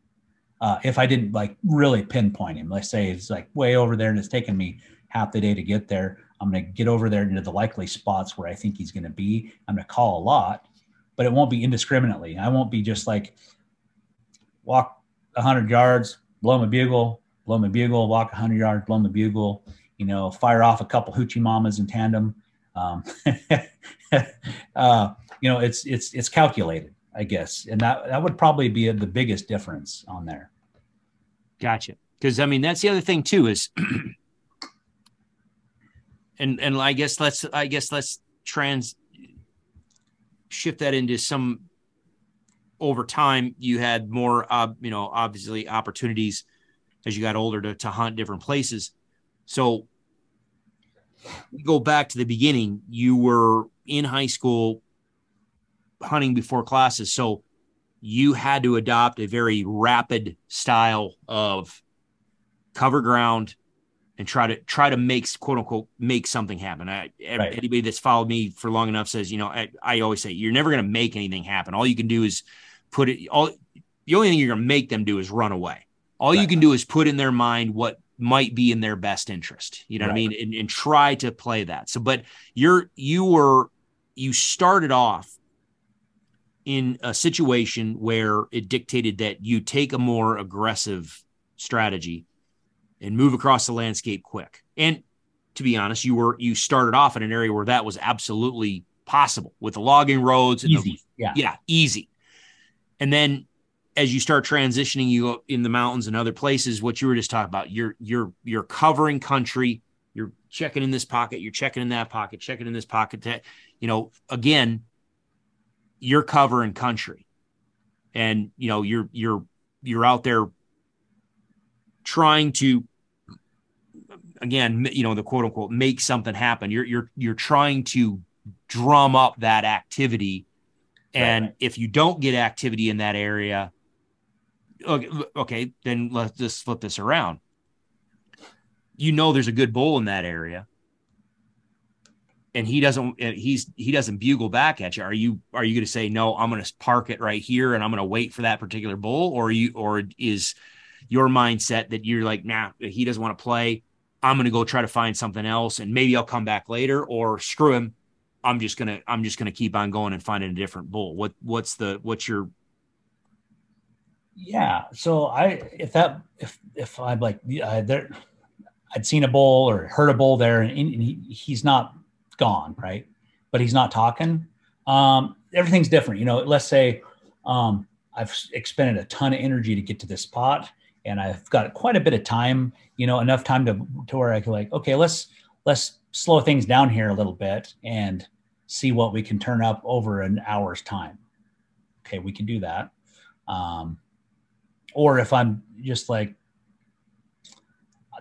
Uh, if I didn't like really pinpoint him, let's say it's like way over there and it's taken me half the day to get there. I'm going to get over there into the likely spots where I think he's going to be. I'm going to call a lot, but it won't be indiscriminately. I won't be just like walk 100 yards, blow my bugle, blow my bugle, walk 100 yards, blow my bugle, you know, fire off a couple hoochie mamas in tandem. Um, uh, you know, it's it's it's calculated, I guess, and that that would probably be the biggest difference on there. Gotcha. Because I mean, that's the other thing too is, and and I guess let's I guess let's trans shift that into some over time you had more uh, you know obviously opportunities as you got older to, to hunt different places so go back to the beginning, you were in high school hunting before classes. So you had to adopt a very rapid style of cover ground and try to try to make quote unquote make something happen. I, right. Anybody that's followed me for long enough says, you know, I, I always say you're never going to make anything happen. All you can do is put it all. The only thing you're going to make them do is run away. All right. you can do is put in their mind what might be in their best interest. You know right. what I mean? And, and try to play that. So, but you're, you were, you started off in a situation where it dictated that you take a more aggressive strategy and move across the landscape quick. And to be honest, you were, you started off in an area where that was absolutely possible with the logging roads. easy. The, yeah. Yeah. Easy. And then as you start transitioning you in the mountains and other places what you were just talking about you're you're you're covering country you're checking in this pocket you're checking in that pocket checking in this pocket that you know again you're covering country and you know you're you're you're out there trying to again you know the quote unquote make something happen you're you're you're trying to drum up that activity and right. if you don't get activity in that area okay, okay, then let's just flip this around. You know, there's a good bull in that area, and he doesn't. He's he doesn't bugle back at you. Are you are you going to say no? I'm going to park it right here, and I'm going to wait for that particular bull, or you or is your mindset that you're like, nah, he doesn't want to play. I'm going to go try to find something else and maybe I'll come back later or screw him. I'm just going to, I'm just going to keep on going and finding a different bull. What, what's the, what's your, yeah. So I, if that, if, if I'm like, uh, there, I'd seen a bull or heard a bull there and, he, he's not gone. Right. But he's not talking. Um, everything's different. You know, let's say, um, I've expended a ton of energy to get to this spot and I've got quite a bit of time, you know, enough time to, to where I can like, okay, let's, let's slow things down here a little bit and see what we can turn up over an hour's time. Okay. We can do that. Um, or if I'm just like,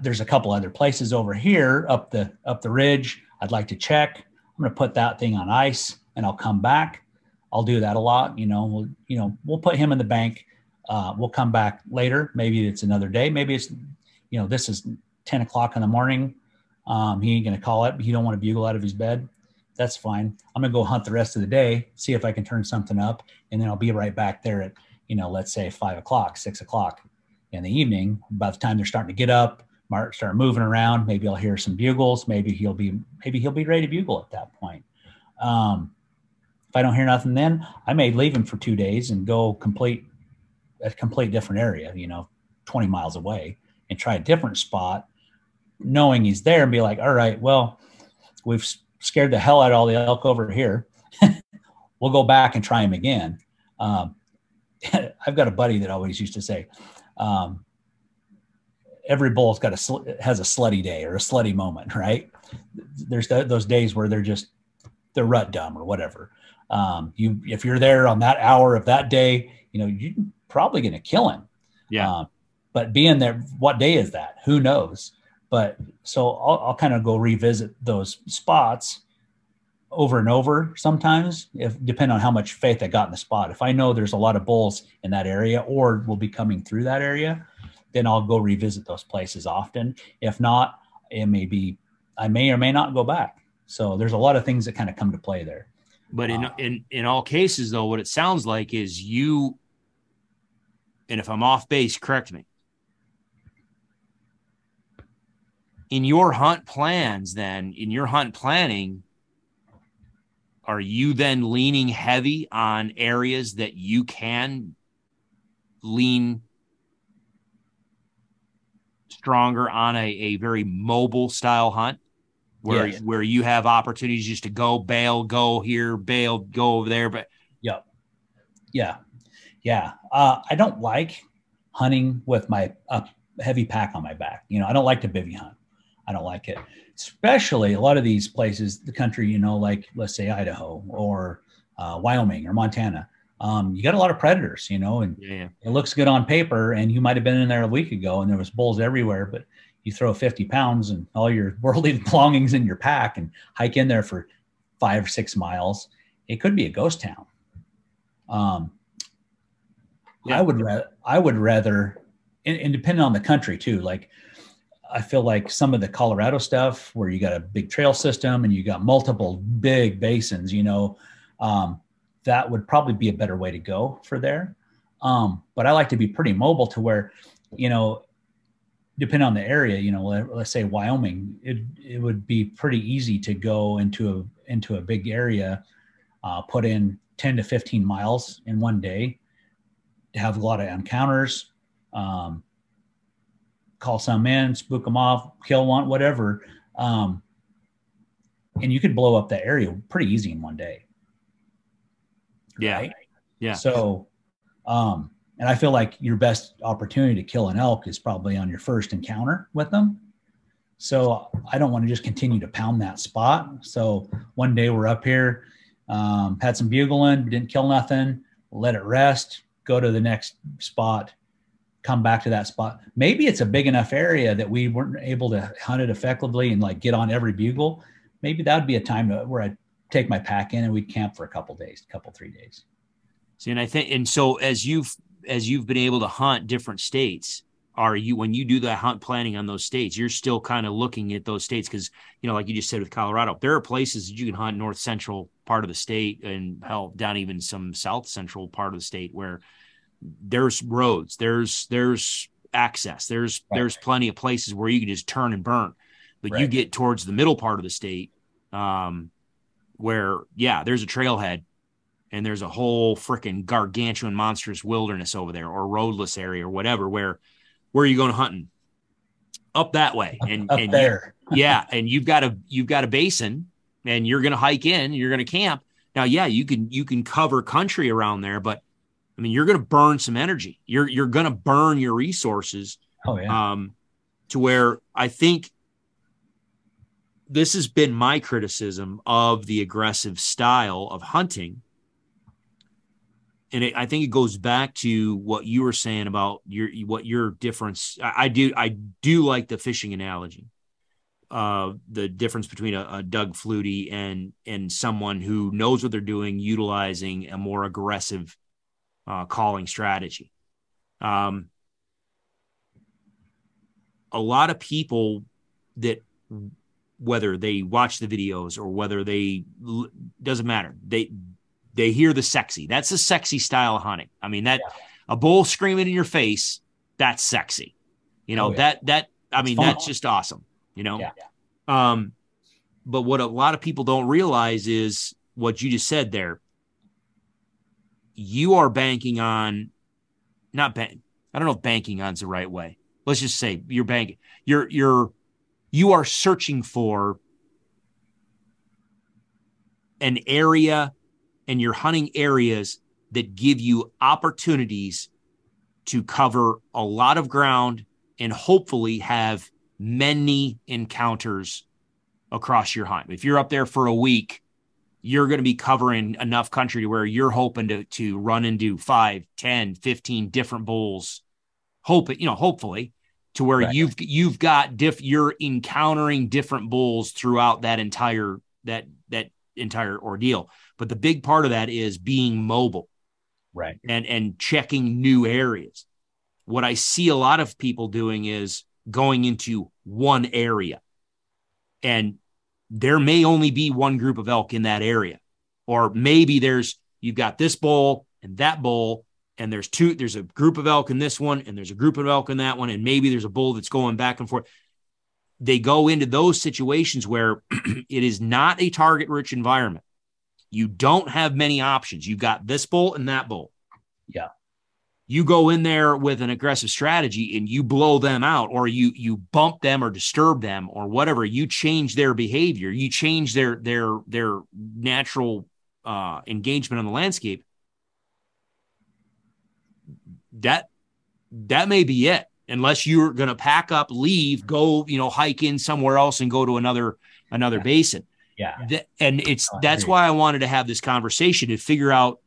there's a couple other places over here up the, up the ridge. I'd like to check. I'm to put that thing on ice and I'll come back. I'll do that a lot. You know, we'll, you know, we'll put him in the bank uh, we'll come back later. Maybe it's another day. Maybe it's, you know, this is 10 o'clock in the morning. Um, he ain't going to call it. He don't want to bugle out of his bed. That's fine. I'm going to go hunt the rest of the day, see if I can turn something up. And then I'll be right back there at, you know, let's say five o'clock, six o'clock in the evening. By the time they're starting to get up, start moving around, maybe I'll hear some bugles. Maybe he'll be, maybe he'll be ready to bugle at that point. Um, if I don't hear nothing, then I may leave him for two days and go complete a complete different area, you know, 20 miles away and try a different spot, knowing he's there and be like, all right, well, we've scared the hell out of all the elk over here. we'll go back and try him again. Um, I've got a buddy that always used to say, um, every bull's got a sl- has a slutty day or a slutty moment, right? There's th- those days where they're just they're rut dumb or whatever. Um, you if you're there on that hour of that day, you know you probably going to kill him. Yeah. Um, but being there, what day is that? Who knows? But so I'll, I'll kind of go revisit those spots over and over sometimes if depending on how much faith I got in the spot. If I know there's a lot of bulls in that area or will be coming through that area, then I'll go revisit those places often. If not, it may be I may or may not go back. So there's a lot of things that kind of come to play there. But in uh, in in all cases though, what it sounds like is you and if I'm off base, correct me. In your hunt plans, then, in your hunt planning, are you then leaning heavy on areas that you can lean stronger on a, a very mobile style hunt where yes. where you have opportunities just to go bail, go here, bail, go over there. But yeah, yeah, yeah, uh, I don't like hunting with my uh, heavy pack on my back. You know, I don't like to bivy hunt. I don't like it, especially a lot of these places, the country. You know, like let's say Idaho or uh, Wyoming or Montana. Um, you got a lot of predators, you know, and yeah. it looks good on paper. And you might have been in there a week ago, and there was bulls everywhere, but you throw 50 pounds and all your worldly belongings in your pack and hike in there for five or six miles. It could be a ghost town. Um, yeah. I would rather I would rather and, and depending on the country too. Like I feel like some of the Colorado stuff where you got a big trail system and you got multiple big basins, you know, um, that would probably be a better way to go for there. Um, but I like to be pretty mobile to where, you know, depending on the area, you know, let, us say Wyoming, it, it would be pretty easy to go into a, into a big area, uh, put in 10 to 15 miles in one day have a lot of encounters, um, call some in, spook them off, kill one, whatever. Um, and you could blow up that area pretty easy in one day. Yeah. Right? Yeah. So, um, and I feel like your best opportunity to kill an elk is probably on your first encounter with them. So I don't want to just continue to pound that spot. So one day we're up here, um, had some bugling, didn't kill nothing, let it rest, go to the next spot, come back to that spot. Maybe it's a big enough area that we weren't able to hunt it effectively and like get on every bugle. Maybe that would be a time to, where I'd take my pack in and we'd camp for a couple days, a couple three days. See, and I think, and so as you've as you've been able to hunt different states, are you when you do the hunt planning on those states, you're still kind of looking at those states because you know, like you just said with Colorado, there are places that you can hunt north central part of the state and hell down even some south central part of the state where there's roads there's there's access. There's Right. there's plenty of places where you can just turn and burn, but you get towards the middle part of the state, um, where yeah, there's a trailhead, and there's a whole freaking gargantuan monstrous wilderness over there, or roadless area, or whatever. Where where are you going hunting? Up that way, and Up and you- there. yeah, and you've got a you've got a basin, and you're going to hike in, you're going to camp. Now, yeah, you can you can cover country around there, but I mean, you're going to burn some energy. You're you're going to burn your resources Oh yeah. um, to where I think this has been my criticism of the aggressive style of hunting. And it, I think it goes back to what you were saying about your what your difference. I, I do I do like the fishing analogy, uh, the difference between a, a Doug Flutie and and someone who knows what they're doing, utilizing a more aggressive uh, calling strategy. Um, a lot of people that whether they watch the videos or whether they doesn't matter they they hear the sexy. That's a sexy style of hunting. I mean that Yeah. a bull screaming in your face that's sexy. You know Oh, yeah. that that i mean that's just awesome you know? Yeah. um but what a lot of people don't realize is what you just said there. You are banking on not bank i don't know if banking on's the right way. Let's just say you're banking you're you're you are searching for an area and you're hunting areas that give you opportunities to cover a lot of ground and hopefully have many encounters across your hunt. If you're up there for a week, you're going to be covering enough country to where you're hoping to to run into 5, 10, 15 different bulls. Hope you know, hopefully to where Right. you've you've got diff you're encountering different bulls throughout that entire that that entire ordeal. But the big part of that is being mobile Right. and and checking new areas. What I see a lot of people doing is going into one area. And there may only be one group of elk in that area. Or maybe there's you've got this bull and that bull and there's two there's a group of elk in this one and there's a group of elk in that one and maybe there's a bull that's going back and forth. They go into those situations where it is not a target rich environment. You don't have many options. You've got this bull and that bull. Yeah. You go in there with an aggressive strategy and you blow them out, or you you bump them or disturb them or whatever. You change their behavior. You change their their their natural uh, engagement on the landscape. That that may be it, unless you're going to pack up, leave, go, you know, hike in somewhere else and go to another another Yeah. basin Yeah. Th- and it's Oh, that's why I wanted to have this conversation to figure out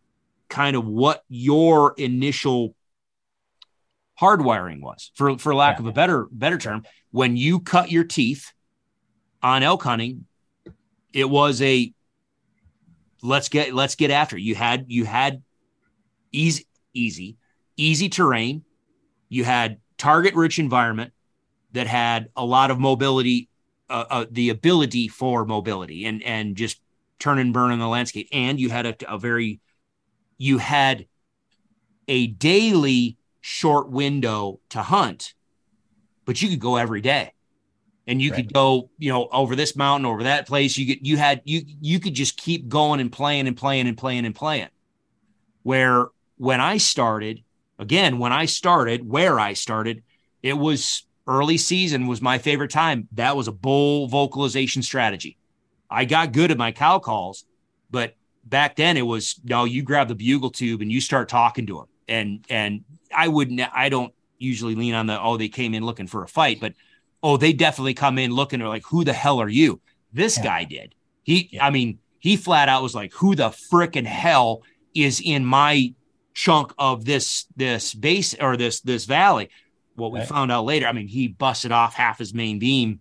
kind of what your initial hardwiring was, for for lack Yeah. of a better better term. When you cut your teeth on elk hunting, it was a let's get let's get after. it. You had you had easy easy easy terrain. You had target rich environment that had a lot of mobility uh, uh, the ability for mobility and and just turn and burn in the landscape. And you had a, a very you had a daily short window to hunt, but you could go every day. And you could go, you know, over this mountain, over that place. You could, you had, you, you could just keep going and playing and playing and playing and playing. Where when I started, again, when I started, where I started, it was early season was my favorite time. That was a bull vocalization strategy. I got good at my cow calls, but back then it was no, you grab the bugle tube and you start talking to them. And and I wouldn't I don't usually lean on the oh, they came in looking for a fight, but oh, they definitely come in looking or like, who the hell are you? This Yeah. guy did. He Yeah. I mean, he flat out was like, who the frickin' hell is in my chunk of this this base or this this valley? What we Right. found out later, I mean, he busted off half his main beam.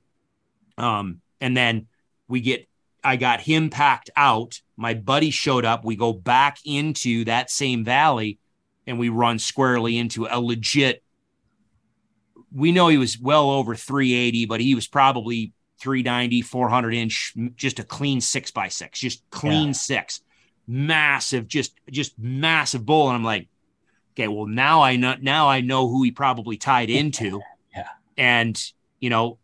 Um, and then we get I got him packed out. My buddy showed up. We go back into that same valley and we run squarely into a legit. We know he was well over 380, but he was probably 390, 400 inch, just a clean six by six, just clean Yeah. six, massive, just, just massive bull. And I'm like, Okay, well now I know now I know who he probably tied into. Yeah. And you know,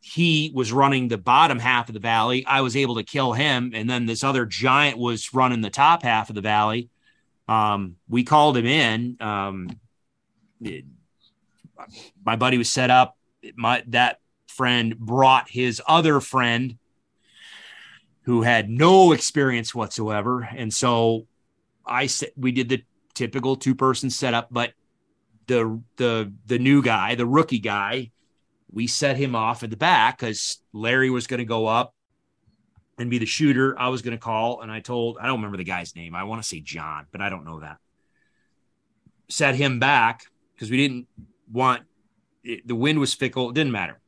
he was running the bottom half of the valley. I was able to kill him, and then this other giant was running the top half of the valley. Um, we called him in. Um, it- my buddy was set up. My that friend brought his other friend who had no experience whatsoever, and so I said we did the typical two person setup, but the the the new guy, the rookie guy, we set him off at the back because Larry was going to go up and be the shooter. I was going to call, and I told I don't remember the guy's name. I want to say John, but I don't know that. Set him back because we didn't want it, the wind was fickle. It didn't matter.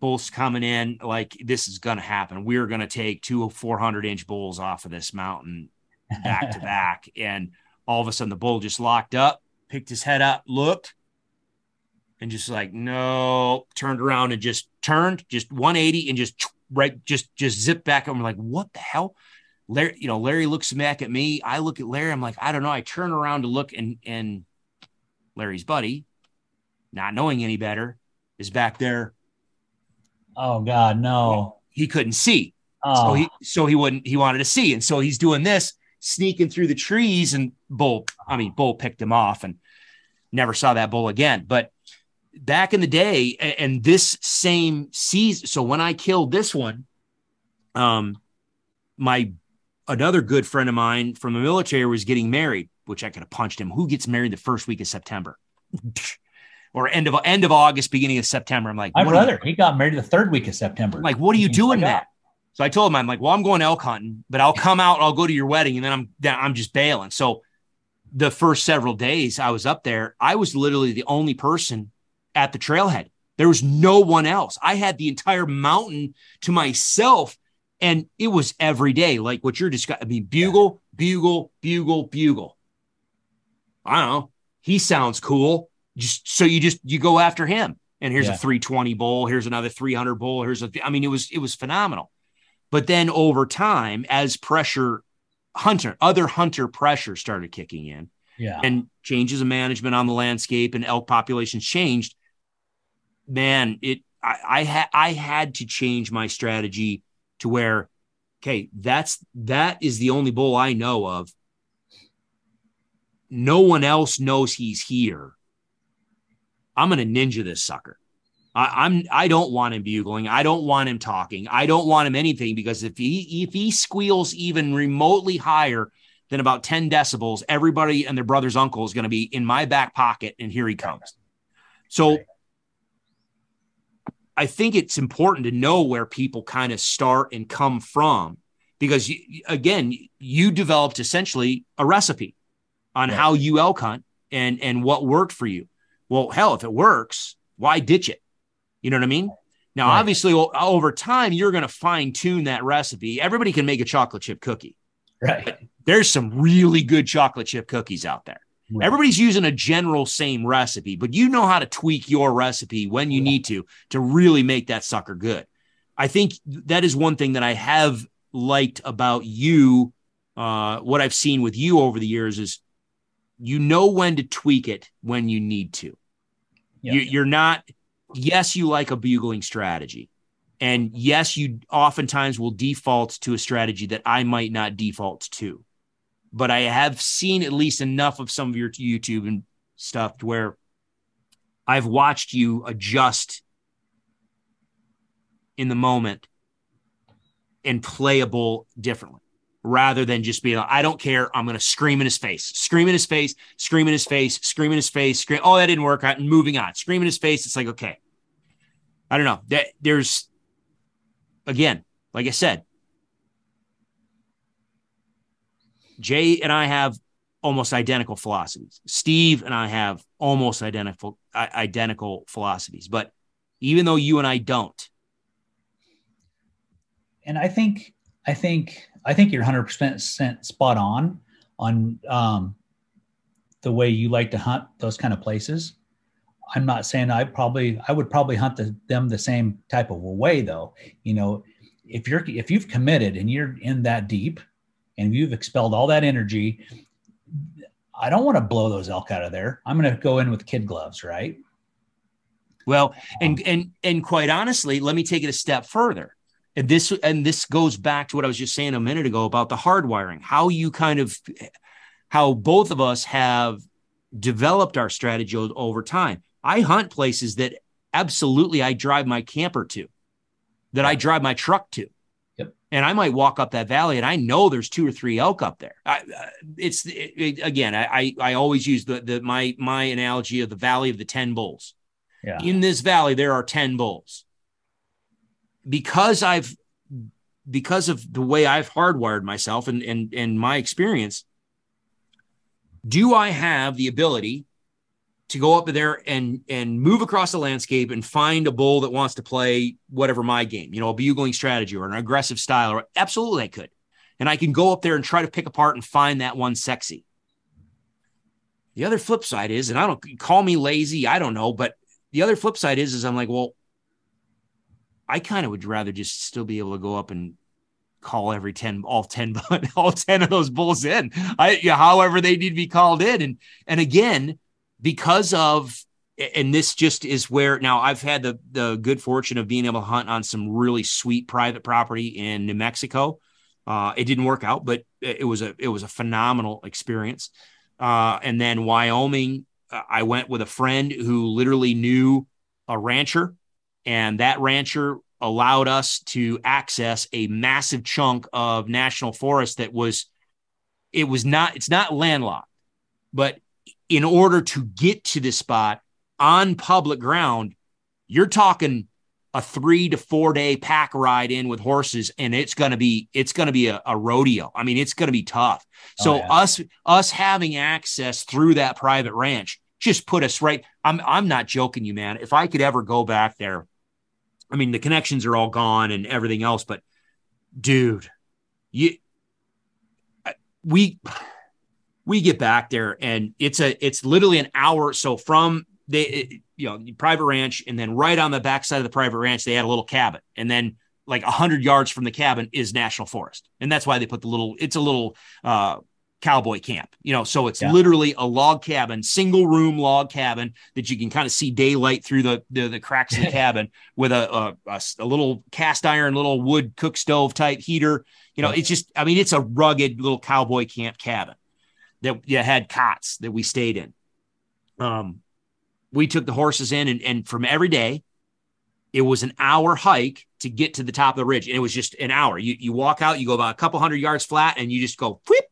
Bulls coming in like this is going to happen. We're going to take two 400 inch bulls off of this mountain back to back. And all of a sudden, the bull just locked up, picked his head up, looked, and just like, no, turned around and just turned just 180 and just right, just, just zipped back. And we're like, what the hell? Larry, you know, Larry looks back at me. I look at Larry. I'm like, I don't know. I turn around to look, and and Larry's buddy, not knowing any better, is back there. Oh God, no. He couldn't see. Oh, So he so he wouldn't he wanted to see. And so he's doing this, sneaking through the trees, and Bull, I mean, Bull picked him off and never saw that bull again. But back in the day, and this same season, so when I killed this one, um, my another good friend of mine from the military was getting married, which I could have punched him. Who gets married the first week of September? or end of end of August, beginning of September. I'm like, my what are you- brother, he got married the third week of September. I'm like, what are you doing, like, Matt? So I told him, I'm like, well, I'm going elk hunting, but I'll come out, I'll go to your wedding, and then I'm I'm just bailing. So the first several days I was up there, I was literally the only person at the trailhead. There was no one else. I had the entire mountain to myself, and it was every day, like what you're describing. I mean, bugle, bugle, bugle, bugle. I don't know. He sounds cool. Just so you just you go after him. And here's Yeah. a 320 bowl. Here's another 300 bowl. Here's a. I mean, it was it was phenomenal. But then over time, as pressure, hunter, other hunter pressure started kicking in, yeah. and changes of management on the landscape and elk populations changed. Man, it I I had I had to change my strategy to where, okay, that's that is the only bull I know of. No one else knows he's here. I'm gonna ninja this sucker. I, I'm I don't want him bugling. I don't want him talking. I don't want him anything because if he if he squeals even remotely higher than about 10 decibels, everybody and their brother's uncle is going to be in my back pocket, and here he comes. So I think it's important to know where people kind of start and come from because you, again, you developed essentially a recipe on Right. how you elk hunt and and what worked for you. Well, hell, if it works, why ditch it? You know what I mean? Now, Right. obviously, over time, you're going to fine tune that recipe. Everybody can make a chocolate chip cookie. right. There's some really good chocolate chip cookies out there. Right. Everybody's using a general same recipe, but you know how to tweak your recipe when you need to to really make that sucker good. I think that is one thing that I have liked about you. Uh, what I've seen with you over the years is you know when to tweak it when you need to. Yeah. You, you're not, yes, you like a bugling strategy. And yes, you oftentimes will default to a strategy that I might not default to. But I have seen at least enough of some of your YouTube and stuff where I've watched you adjust in the moment and playable differently rather than just being like, I don't care. I'm going to scream in his face, scream in his face, scream in his face, scream in his face, scream. Oh, that didn't work. I'm moving on. Scream in his face. It's like, okay. I don't know. That there's again, like I said, Jay and I have almost identical philosophies. Steve and I have almost identical identical philosophies. But even though you and I don't, and I think I think I think you're 100 percent spot on on um, the way you like to hunt those kind of places. I'm not saying I probably I would probably hunt the, them the same type of a way though. You know, if you're if you've committed and you're in that deep and you've expelled all that energy I don't want to blow those elk out of there. I'm going to go in with kid gloves, right? Well, and and and quite honestly, let me take it a step further. And this and this goes back to what I was just saying a minute ago about the hardwiring, how you kind of how both of us have developed our strategy over time. I hunt places that absolutely I drive my camper to, that I drive my truck to. Yep. And I might walk up that valley and I know there's two or three elk up there. I, uh, it's it, it, again, I, I always use the, the, my, my analogy of the valley of the 10 bulls. Yeah. In this valley, there are 10 bulls. Because I've, because of the way I've hardwired myself and, and, and my experience, do I have the ability to go up there and and move across the landscape and find a bull that wants to play whatever my game, you know, a bugling strategy or an aggressive style, or absolutely I could. And I can go up there and try to pick apart and find that one sexy. The other flip side is, and I don't call me lazy, I don't know, but the other flip side is, is I'm like, well, I kind of would rather just still be able to go up and call every 10 all 10 all 10 of those bulls in I however they need to be called in and and again because of and this just is where now I've had the the good fortune of being able to hunt on some really sweet private property in New Mexico. Uh, it didn't work out, but it was a it was a phenomenal experience. Uh, and then Wyoming, uh, I went with a friend who literally knew a rancher, and that rancher allowed us to access a massive chunk of national forest that was it was not it's not landlocked, but in order to get to this spot on public ground, you're talking a three to four day pack ride in with horses, and it's gonna be it's gonna be a, a rodeo. I mean, it's gonna be tough. Oh, so yeah. us us having access through that private ranch just put us right. I'm I'm not joking you, man. If I could ever go back there, I mean the connections are all gone and everything else, but dude, you we we get back there and it's a it's literally an hour. So from the you know private ranch and then right on the backside of the private ranch they had a little cabin and then like a 100 yards from the cabin is national forest. And that's why they put the little it's a little uh cowboy camp you know so it's yeah. literally a log cabin single room log cabin that you can kind of see daylight through the the, the cracks of the cabin with a, a, a, a little cast iron little wood cook stove type heater you know it's just i mean it's a rugged little cowboy camp cabin that you had cots that we stayed in. Um, we took the horses in, and, and from every day, it was an hour hike to get to the top of the ridge. And it was just an hour. You, you walk out, you go about a couple hundred yards flat, and you just go whip,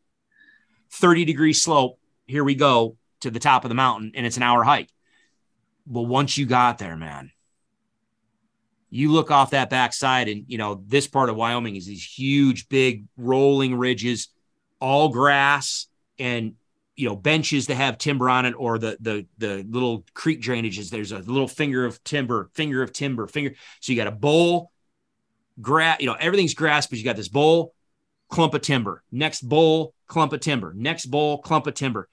30 degree slope. Here we go to the top of the mountain, and it's an hour hike. But once you got there, man, you look off that backside, and you know, this part of Wyoming is these huge, big rolling ridges, all grass and you know benches that have timber on it or the the the little creek drainages there's a little finger of timber finger of timber finger so you got a bowl grass you know everything's grass but you got this bowl clump of timber next bowl clump of timber next bowl clump of timber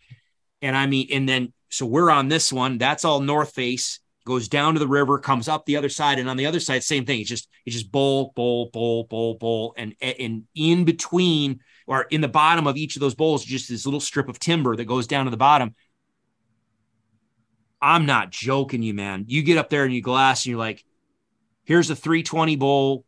and i mean and then so we're on this one that's all north face goes down to the river comes up the other side and on the other side same thing it's just it's just bowl bowl bowl bowl bowl and and in between or in the bottom of each of those bowls, just this little strip of timber that goes down to the bottom. I'm not joking you, man. You get up there and you glass and you're like, here's a 320 bowl,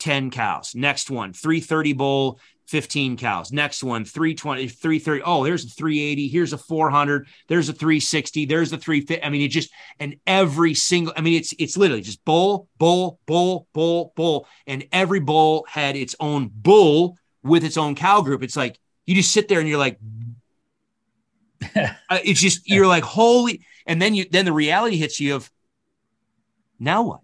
10 cows. Next one, 330 bowl, 15 cows. Next one, 320, 330. Oh, there's a 380. Here's a 400. There's a 360. There's a 350. I mean, it just, and every single, I mean, it's, it's literally just bull, bull, bull, bull, bowl. And every bull had its own bull with its own cow group. It's like you just sit there and you're like, uh, it's just you're like holy, and then you then the reality hits you of now what?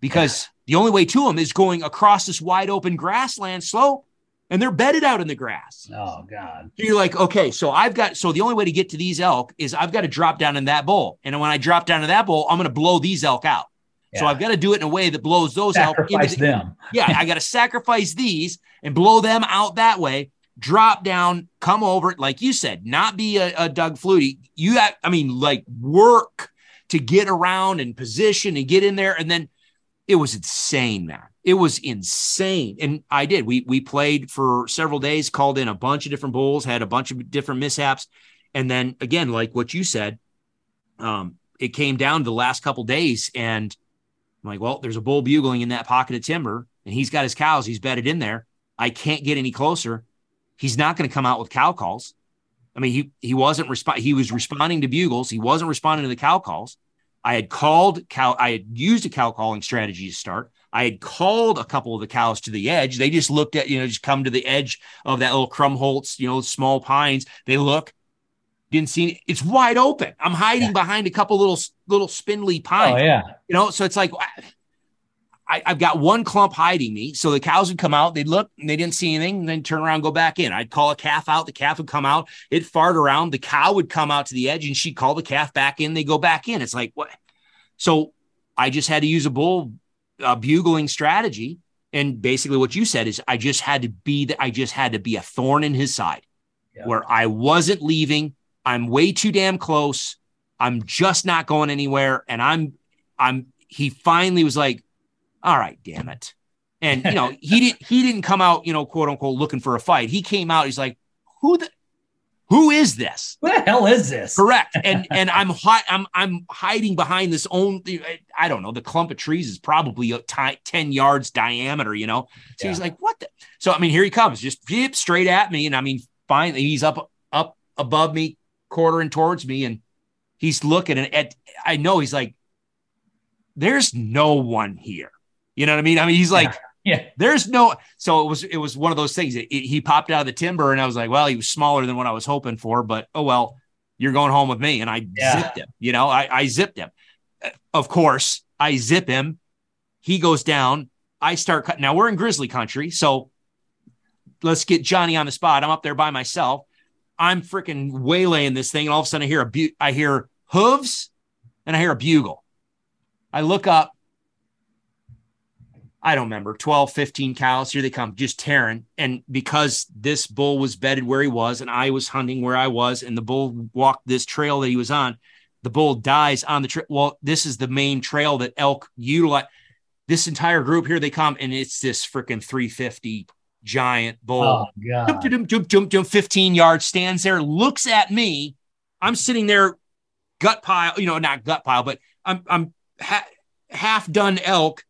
Because the only way to them is going across this wide open grassland slope, and they're bedded out in the grass. Oh God! So you're like, okay, so I've got so the only way to get to these elk is I've got to drop down in that bowl, and when I drop down to that bowl, I'm going to blow these elk out. Yeah. So I've got to do it in a way that blows those sacrifice out. Into the, them. yeah, I got to sacrifice these and blow them out that way. Drop down, come over, like you said, not be a, a Doug Flutie. You, have, I mean, like work to get around and position and get in there, and then it was insane, man. It was insane, and I did. We we played for several days, called in a bunch of different bulls, had a bunch of different mishaps, And then again, like what you said, um, it came down to the last couple days, and I'm like, well, there's a bull bugling in that pocket of timber, and he's got his cows. He's bedded in there. I can't get any closer. He's not going to come out with cow calls. I mean, he he wasn't respond. He was responding to bugles. He wasn't responding to the cow calls. I had called cow. I had used a cow calling strategy to start. I had called a couple of the cows to the edge. They just looked at, you know, just come to the edge of that little Krummholz, you know, small pines. They look, didn't see it's wide open. I'm hiding yeah. behind a couple little little spindly pines. Oh yeah. You know, so it's like I, have got one clump hiding me. So the cows would come out, they'd look, and they didn't see anything, and then turn around, go back in. I'd call a calf out, the calf would come out, it fart around, the cow would come out to the edge, and she'd call the calf back in, they go back in. It's like what? So I just had to use a bull uh, bugling strategy. And basically, what you said is, I just had to be that. I just had to be a thorn in his side, yeah. where I wasn't leaving. I'm way too damn close. I'm just not going anywhere. And I'm, I'm. He finally was like, "All right, damn it." And you know, he didn't. He didn't come out, you know, quote unquote, looking for a fight. He came out. He's like, "Who the." Who is this? What the hell is this? Correct. And and I'm hi- I'm I'm hiding behind this own I don't know, the clump of trees is probably a t- 10 yards diameter, you know. So yeah. he's like, "What the?" So I mean, here he comes, just straight at me and I mean, finally he's up up above me, quartering towards me and he's looking and at I know he's like there's no one here. You know what I mean? I mean, he's like yeah. Yeah. There's no, so it was, it was one of those things. It, it, he popped out of the timber and I was like, well, he was smaller than what I was hoping for, but oh, well, you're going home with me. And I yeah. zipped him, you know, I, I zipped him. Of course, I zip him. He goes down. I start cutting. Now we're in grizzly country. So let's get Johnny on the spot. I'm up there by myself. I'm freaking waylaying this thing. And all of a sudden I hear a, bu- I hear hooves and I hear a bugle. I look up I don't remember 12, 15 cows. Here they come, just tearing. And because this bull was bedded where he was, and I was hunting where I was, and the bull walked this trail that he was on, the bull dies on the trail. Well, this is the main trail that elk utilize. This entire group here, they come, and it's this freaking 350 giant bull. Oh, God. Jump, jump, jump, jump, 15 yards, stands there, looks at me. I'm sitting there, gut pile, you know, not gut pile, but I'm, I'm ha- half done elk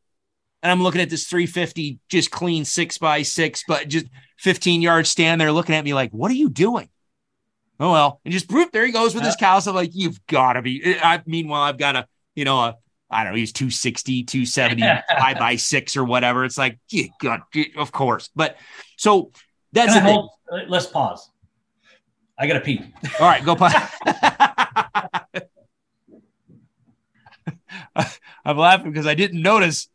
and I'm looking at this 350 just clean six by six, but just 15 yards stand there looking at me like, what are you doing? Oh well, and just whoop, there he goes with his cow. So I'm like, you've got to be. I meanwhile, I've got a, you know, a I don't know, he's 260, 270, five by six or whatever. It's like, yeah, God, of course. But so that's the hold, uh, let's pause. I gotta pee. All right, go pause. I'm laughing because I didn't notice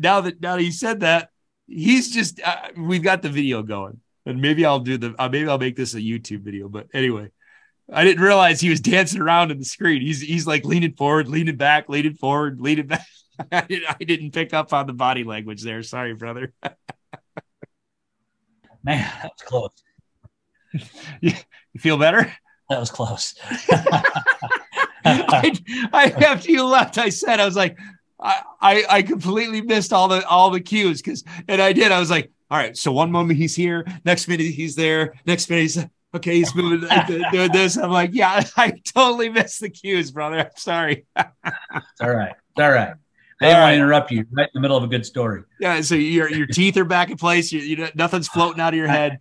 now that now that he said that, he's just uh, we've got the video going, and maybe I'll do the uh, maybe I'll make this a YouTube video. But anyway, I didn't realize he was dancing around in the screen. He's he's like leaning forward, leaning back, leaning forward, leaning back. I, didn't, I didn't pick up on the body language there. Sorry, brother. Man, that was close. you, feel better? That was close. I, I, after you left, I said, I was like, I, I completely missed all the all the cues because and I did. I was like, all right, so one moment he's here, next minute he's there, next minute he's okay, he's moving doing this. I'm like, yeah, I totally missed the cues, brother. I'm sorry. it's all right. It's all right. I didn't want to interrupt you right in the middle of a good story. Yeah, so your your teeth are back in place. You, you nothing's floating out of your head.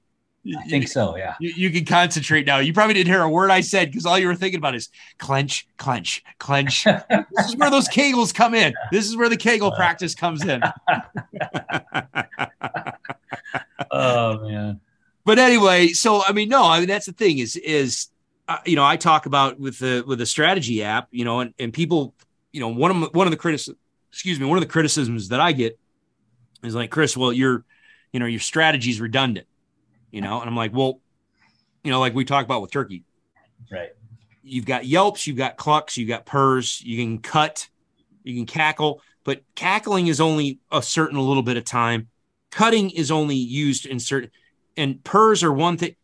I think so. Yeah. You, you, can concentrate now. You probably didn't hear a word I said because all you were thinking about is clench, clench, clench. this is where those kegels come in. This is where the kegel practice comes in. oh man. But anyway, so I mean, no, I mean that's the thing is is uh, you know I talk about with the with the strategy app, you know, and and people, you know, one of one of the criticisms, excuse me, one of the criticisms that I get is like Chris, well, your you know your strategy is redundant you know, and I'm like, well, you know, like we talk about with turkey, right? You've got yelps, you've got clucks, you've got purrs, you can cut, you can cackle, but cackling is only a certain little bit of time. Cutting is only used in certain, and purrs are one thing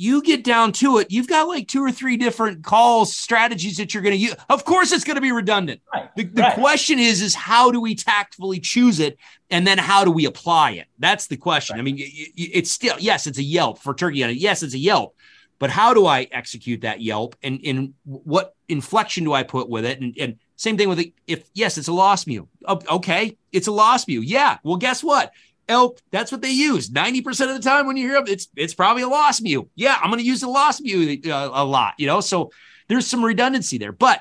you get down to it, you've got like two or three different calls, strategies that you're going to use. Of course, it's going to be redundant. Right. The, the right. question is, is how do we tactfully choose it, and then how do we apply it? That's the question. Right. I mean, it's still yes, it's a Yelp for turkey hunting. Yes, it's a Yelp, but how do I execute that Yelp and, and what inflection do I put with it? And, and same thing with it. If yes, it's a lost mule. Okay. It's a lost mule. Yeah. Well, guess what? Elk, that's what they use. 90% of the time when you hear them. it's it's probably a lost mule. Yeah, I'm going to use the lost mule uh, a lot, you know? So there's some redundancy there. But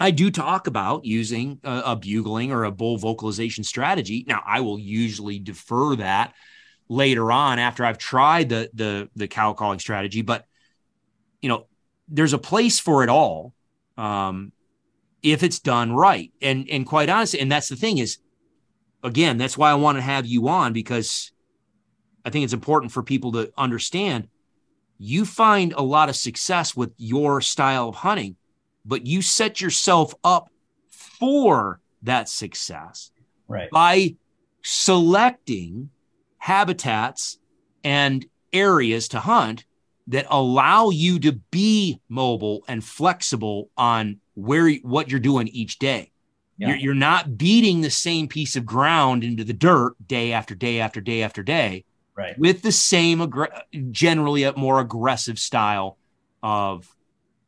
I do talk about using a, a, bugling or a bull vocalization strategy. Now, I will usually defer that later on after I've tried the the the cow calling strategy, but you know, there's a place for it all um, if it's done right. And and quite honestly, and that's the thing is, again, that's why I want to have you on because I think it's important for people to understand. You find a lot of success with your style of hunting but you set yourself up for that success right. by selecting habitats and areas to hunt that allow you to be mobile and flexible on where what you're doing each day. Yeah. You're, you're not beating the same piece of ground into the dirt day after day after day after day, right? With the same generally a more aggressive style of,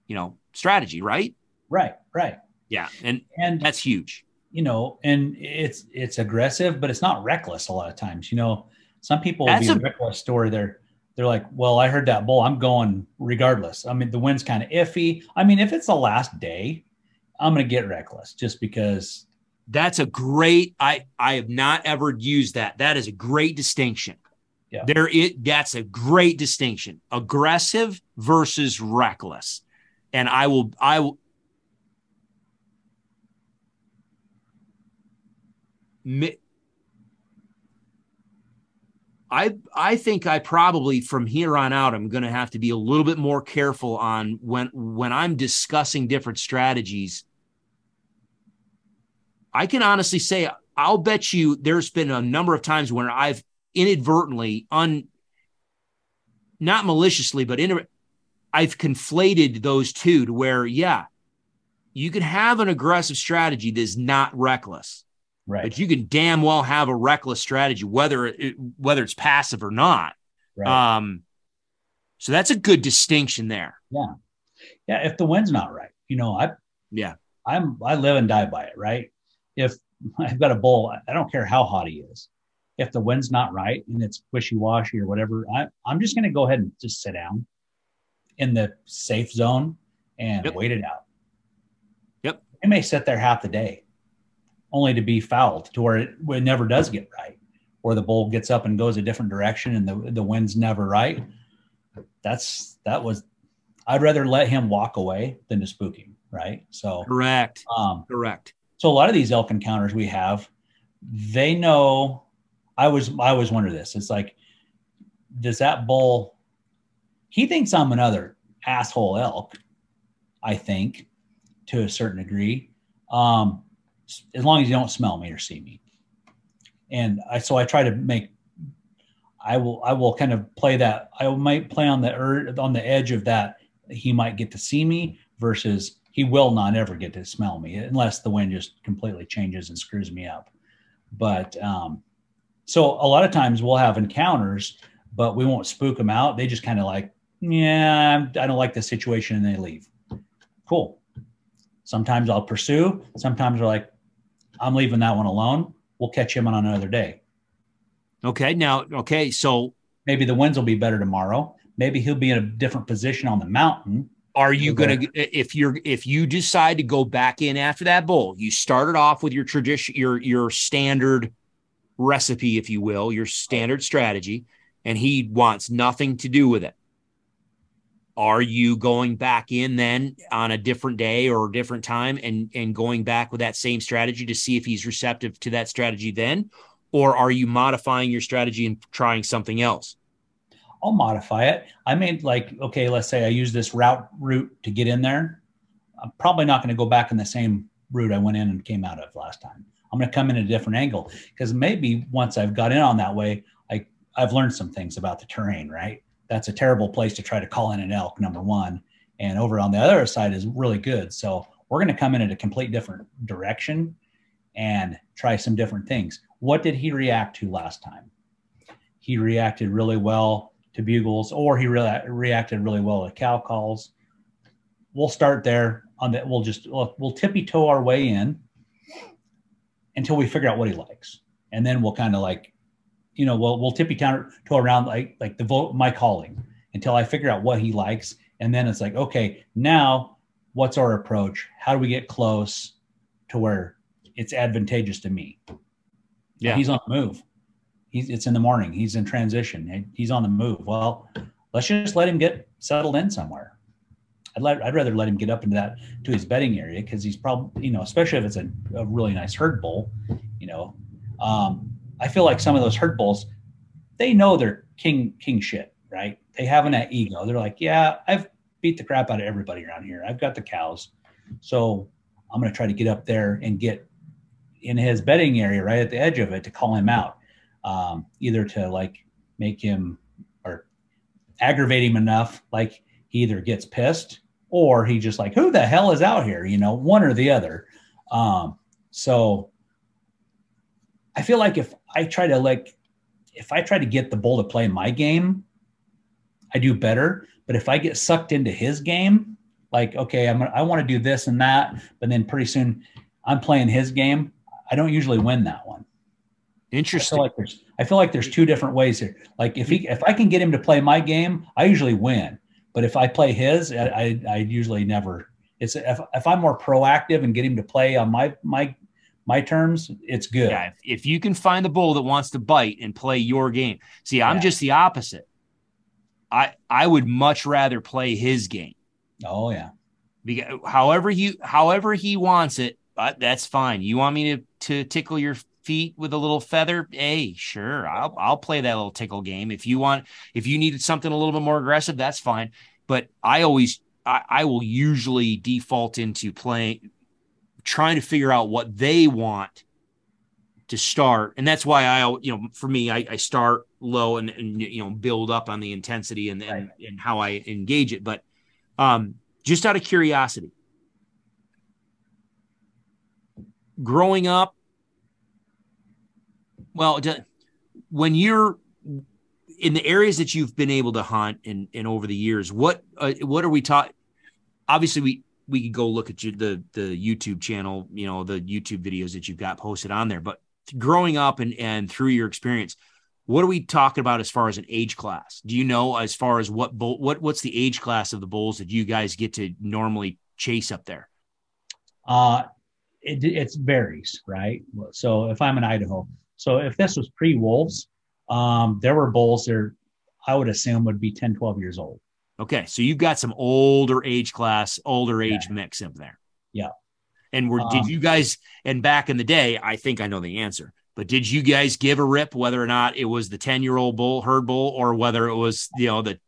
you know, strategy, right? Right, right. Yeah, and and that's huge. You know, and it's it's aggressive, but it's not reckless a lot of times. You know, some people will be a reckless story. They're they're like, well, I heard that bull. I'm going regardless. I mean, the wind's kind of iffy. I mean, if it's the last day, I'm going to get reckless just because. That's a great. I I have not ever used that. That is a great distinction. Yeah. There it that's a great distinction. Aggressive versus reckless. And I will I will I I think I probably from here on out I'm going to have to be a little bit more careful on when when I'm discussing different strategies. I can honestly say I'll bet you there's been a number of times when I've inadvertently un not maliciously but in I've conflated those two to where yeah you can have an aggressive strategy that is not reckless Right. But you can damn well have a reckless strategy, whether it, whether it's passive or not. Right. Um, so that's a good distinction there. Yeah. Yeah. If the wind's not right, you know, I, yeah, I'm, I live and die by it. Right. If I've got a bull, I don't care how hot he is. If the wind's not right and it's wishy washy or whatever, I, I'm just going to go ahead and just sit down in the safe zone and yep. wait it out. Yep. It may sit there half the day only to be fouled to where it, it never does get right, or the bull gets up and goes a different direction and the, the wind's never right. That's that was I'd rather let him walk away than to spook him, right? So correct. Um, correct. So a lot of these elk encounters we have, they know I was I always wonder this. It's like, does that bull he thinks I'm another asshole elk, I think, to a certain degree. Um, as long as you don't smell me or see me. And I so I try to make I will I will kind of play that I might play on the er, on the edge of that he might get to see me versus he will not ever get to smell me unless the wind just completely changes and screws me up. But um, so a lot of times we'll have encounters, but we won't spook them out. They just kind of like, yeah, I don't like the situation, and they leave. Cool. Sometimes I'll pursue. Sometimes they're like, I'm leaving that one alone. We'll catch him on another day. Okay. Now, okay. So maybe the winds will be better tomorrow. Maybe he'll be in a different position on the mountain. Are you going to, if you're, if you decide to go back in after that bull, you started off with your tradition, your, your standard recipe, if you will, your standard strategy, and he wants nothing to do with it. Are you going back in then on a different day or a different time and and going back with that same strategy to see if he's receptive to that strategy then? Or are you modifying your strategy and trying something else i'll modify it i made like okay let's say i use this route route to get in there i'm probably not going to go back in the same route i went in and came out of last time i'm going to come in a different angle because maybe once i've got in on that way i i've learned some things about the terrain right that's a terrible place to try to call in an elk, number one. And over on the other side is really good. So we're going to come in at a complete different direction and try some different things. What did he react to last time? He reacted really well to bugles, or he really reacted really well to cow calls. We'll start there on that. We'll just we'll, we'll tippy toe our way in until we figure out what he likes, and then we'll kind of like, you know, we'll we'll tippy toe around like like the vote my calling until I figure out what he likes, and then it's like, okay, now what's our approach? How do we get close to where it's advantageous to me? Yeah, he's on the move. He's it's in the morning. He's in transition. He's on the move. Well, let's just let him get settled in somewhere. I'd, let, I'd rather let him get up into that to his bedding area because he's probably you know especially if it's a, a really nice herd bull, you know. Um, I feel like some of those herd bulls, they know they're king king shit, right? They have an ego. They're like, yeah, I've beat the crap out of everybody around here. I've got the cows, so I'm going to try to get up there and get in his bedding area, right at the edge of it, to call him out, um, either to like make him or aggravate him enough, like he either gets pissed or he just like, who the hell is out here? You know, one or the other. Um, so I feel like if I try to like, if I try to get the bull to play my game, I do better. But if I get sucked into his game, like, okay, I'm I want to do this and that, but then pretty soon I'm playing his game, I don't usually win that one. Interesting. I feel like there's I feel like there's two different ways here. Like if he if I can get him to play my game, I usually win. But if I play his, I I, I usually never. It's if if I'm more proactive and get him to play on my my my terms, it's good. Yeah, if, if you can find the bull that wants to bite and play your game. See, I'm yeah. just the opposite. I I would much rather play his game. Oh yeah. Because however he however he wants it, uh, that's fine. You want me to to tickle your feet with a little feather? Hey, sure. I'll I'll play that little tickle game. If you want if you needed something a little bit more aggressive, that's fine. But I always I, I will usually default into playing trying to figure out what they want to start and that's why i you know for me i, I start low and, and you know build up on the intensity and, and, and how i engage it but um just out of curiosity growing up well when you're in the areas that you've been able to hunt and, and over the years what uh, what are we taught obviously we we could go look at you, the the youtube channel you know the youtube videos that you've got posted on there but growing up and and through your experience what are we talking about as far as an age class? Do you know as far as what bull what what's the age class of the bulls that you guys get to normally chase up there? Uh it, it varies right? So if i'm in idaho so if this was pre-wolves um there were bulls there i would assume would be 10 12 years old okay so you've got some older age class older age yeah. mix in there yeah and were, um, did you guys, and back in the day, I think I know the answer, but did you guys give a rip whether or not it was the 10 year old bull, herd bull, or whether it was, you know, the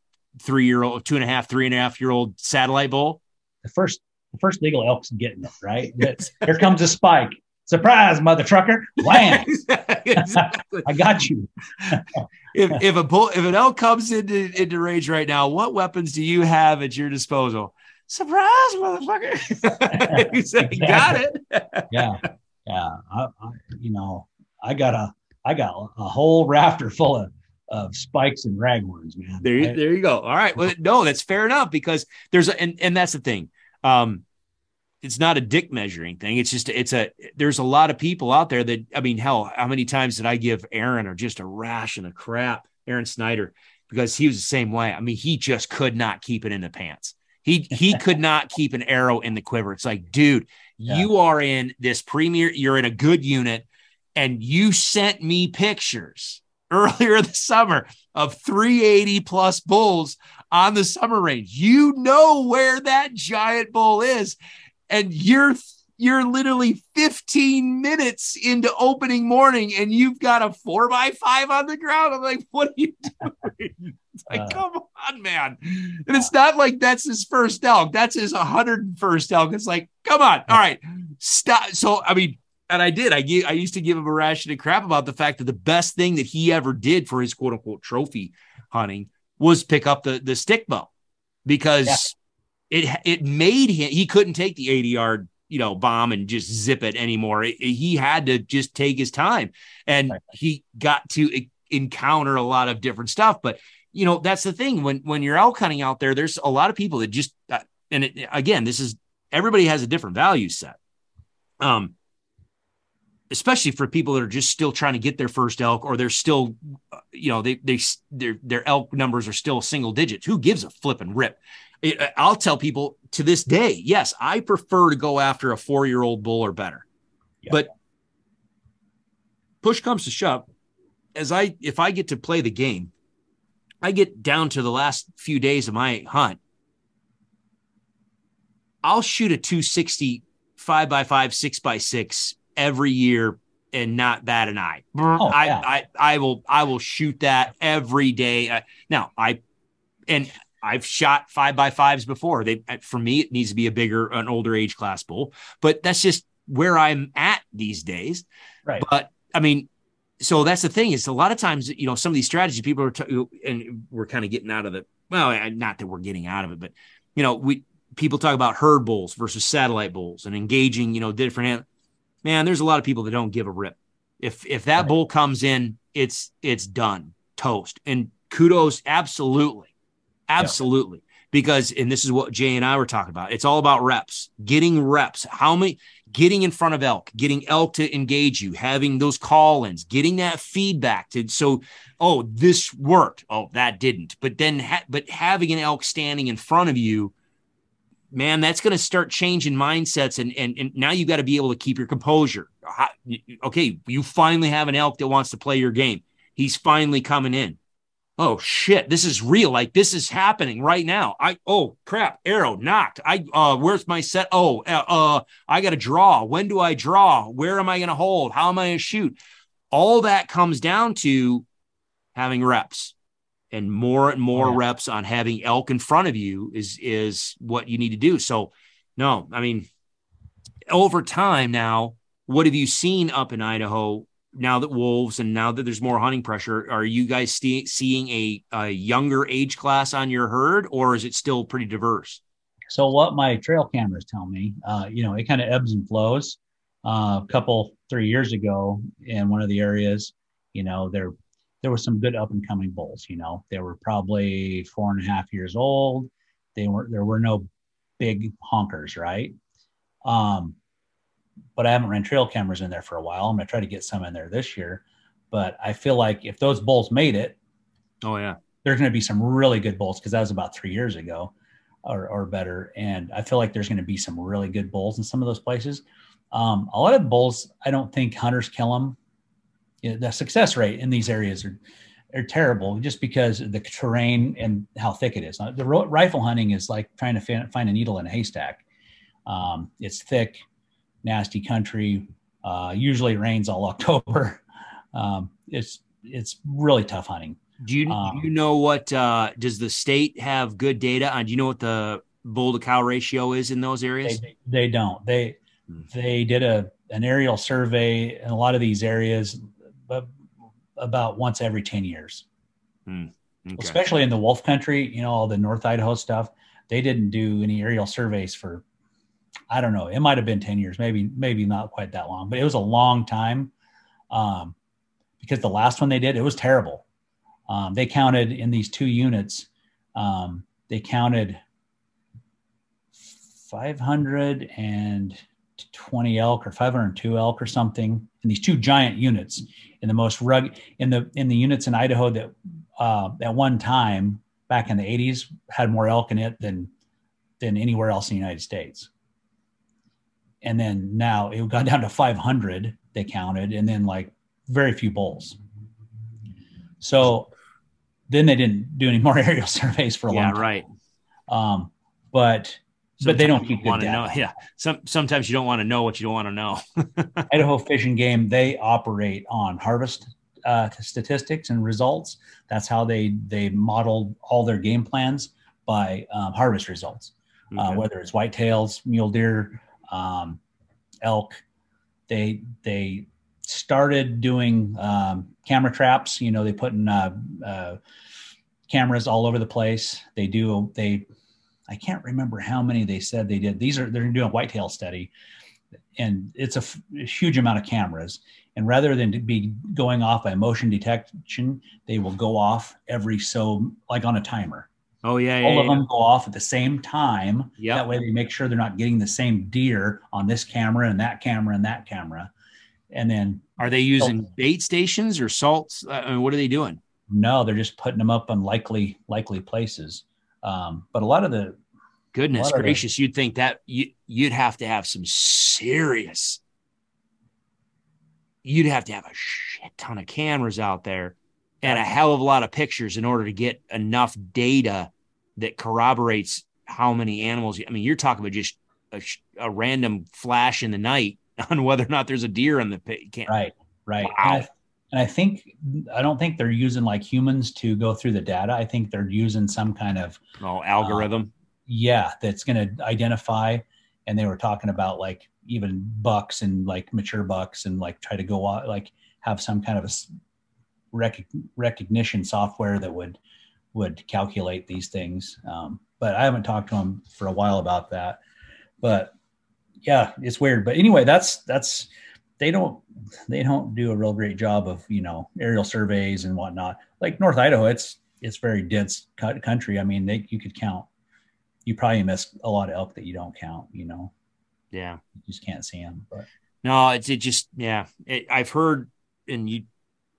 three year old, two and a half, three and a half year old satellite bull? The first, the first legal elk's getting it, right? Here comes a spike. Surprise, mother trucker. Wham. exactly. I got you. if, if a bull, if an elk comes into, into range right now, what weapons do you have at your disposal? surprise, motherfucker. you said, exactly. got it. yeah. Yeah. I, I, you know, I got a, I got a whole rafter full of, of spikes and raghorns, man. There, you, there you go. All right. Well, no, that's fair enough because there's a, and, and that's the thing. Um, it's not a dick measuring thing. It's just, it's a, there's a lot of people out there that, I mean, hell, how many times did I give Aaron or just a ration of crap, Aaron Snyder, because he was the same way. I mean, he just could not keep it in the pants. He he could not keep an arrow in the quiver. It's like, dude, yeah. you are in this premier, you're in a good unit, and you sent me pictures earlier this summer of 380 plus bulls on the summer range. You know where that giant bull is, and you're you're literally 15 minutes into opening morning and you've got a four by five on the ground. I'm like, what are you doing? It's like, uh, come on, man. And it's not like that's his first elk. That's his 101st elk. It's like, come on. All right. Stop. So, I mean, and I did. I I used to give him a ration of crap about the fact that the best thing that he ever did for his quote unquote trophy hunting was pick up the the stick bow because. It it made him he couldn't take the 80 yard you know bomb and just zip it anymore. It, he had to just take his time, and right. he got to encounter a lot of different stuff. But you know, that's the thing when when you're elk hunting out there, there's a lot of people that just uh, and it, again, this is everybody has a different value set. Um, especially for people that are just still trying to get their first elk or they're still you know they they their their elk numbers are still single digits who gives a flip and rip it, i'll tell people to this day yes i prefer to go after a four year old bull or better yeah. but push comes to shove as i if i get to play the game i get down to the last few days of my hunt i'll shoot a 260 five by five six by six every year and not bat an eye. Oh, I, yeah. I, I will, I will shoot that every day. Uh, now I, and I've shot five by fives before. They, uh, for me, it needs to be a bigger, an older age class bull, but that's just where I'm at these days. Right. But I mean, so that's the thing is a lot of times, you know, some of these strategies people are, t- and we're kind of getting out of the, well, not that we're getting out of it, but you know, we, people talk about herd bulls versus satellite bulls and engaging, you know, different man, there's a lot of people that don't give a rip. If if that right. bull comes in, it's it's done, toast. And kudos, absolutely, absolutely. Yeah. Because and this is what Jay and I were talking about. It's all about reps, getting reps. How many getting in front of elk, getting elk to engage you, having those call-ins, getting that feedback to so oh this worked, oh that didn't. But then ha- but having an elk standing in front of you man, that's going to start changing mindsets. And, and, and now you got to be able to keep your composure. Okay, you finally have an elk that wants to play your game. He's finally coming in. Oh shit, this is real. Like this is happening right now. I oh crap, arrow nocked. I uh where's my set? Oh, uh, uh I got to draw. When do I draw? Where am I going to hold? How am I going to shoot? All that comes down to having reps and more and more yeah. reps on having elk in front of you is is what you need to do. So, no, I mean, over time now, what have you seen up in Idaho now that wolves and now that there's more hunting pressure? Are you guys st- seeing a, a younger age class on your herd, or is it still pretty diverse? So, what my trail cameras tell me, uh, you know, it kind of ebbs and flows. Uh, a couple three years ago, in one of the areas, you know, they're there were some good up and coming bulls. You know, they were probably four and a half years old. They were there were no big honkers, right? Um, but I haven't ran trail cameras in there for a while. I'm gonna try to get some in there this year. But I feel like if those bulls made it, oh yeah, there's gonna be some really good bulls because that was about three years ago, or or better. And I feel like there's gonna be some really good bulls in some of those places. Um, a lot of bulls, I don't think hunters kill them you know, the success rate in these areas are are terrible just because the terrain and how thick it is. The ro- rifle hunting is like trying to find a needle in a haystack. Um, it's thick, nasty country. Uh, usually rains all October. Um, it's it's really tough hunting. Do you um, do you know what uh, does the state have good data on? Do you know what the bull to cow ratio is in those areas? They, they don't. They hmm. they did a an aerial survey in a lot of these areas but about once every 10 years. Mm, okay. Especially in the wolf country, you know, all the North Idaho stuff. They didn't do any aerial surveys for, I don't know, it might have been 10 years, maybe, maybe not quite that long, but it was a long time. Um, because the last one they did, it was terrible. Um, they counted in these two units, um, they counted 520 elk or 502 elk or something in these two giant units in the most rugged in the in the units in Idaho that uh, at one time back in the 80s had more elk in it than than anywhere else in the United States. And then now it got down to 500 they counted, and then like very few bulls. So then they didn't do any more aerial surveys for a yeah, long time. Yeah, right. Um, but but they don't keep want to know. Yeah, some sometimes you don't want to know what you don't want to know. Idaho Fish and Game they operate on harvest uh, statistics and results. That's how they they model all their game plans by um, harvest results. Uh, okay. Uh, whether it's whitetails, mule deer, um, elk, they they started doing um, camera traps. You know, they put in uh, uh, cameras all over the place. They do they I can't remember how many they said they did. These are they're doing a whitetail study, and it's a, f- a huge amount of cameras, and rather than to be going off by motion detection, they will go off every so like on a timer. Oh yeah, All yeah, of yeah. them go off at the same time. Yeah, That way they make sure they're not getting the same deer on this camera and that camera and that camera. And then Are they using bait stations or salts? I mean, what are they doing? no, they're just putting them up on likely likely places. Um, but a lot of the Goodness What are they- gracious, you'd think that you you'd have to have some serious. You'd have to have a shit ton of cameras out there and a hell of a lot of pictures in order to get enough data that corroborates how many animals. I mean, you're talking about just a, a random flash in the night on whether or not there's a deer on the can right, right. Wow. And, I, and I think I don't think they're using like humans to go through the data. I think they're using some kind of oh, algorithm. Uh, yeah that's going to identify and they were talking about like even bucks and like mature bucks and like try to go out like have some kind of a rec- recognition software that would would calculate these things um, but i haven't talked to them for a while about that but yeah it's weird but anyway that's that's they don't they don't do a real great job of you know aerial surveys and whatnot like north idaho it's it's very dense country i mean they you could count you probably miss a lot of elk that you don't count. You know, yeah. you just can't see them. But No, it's it just yeah. It, I've heard, and you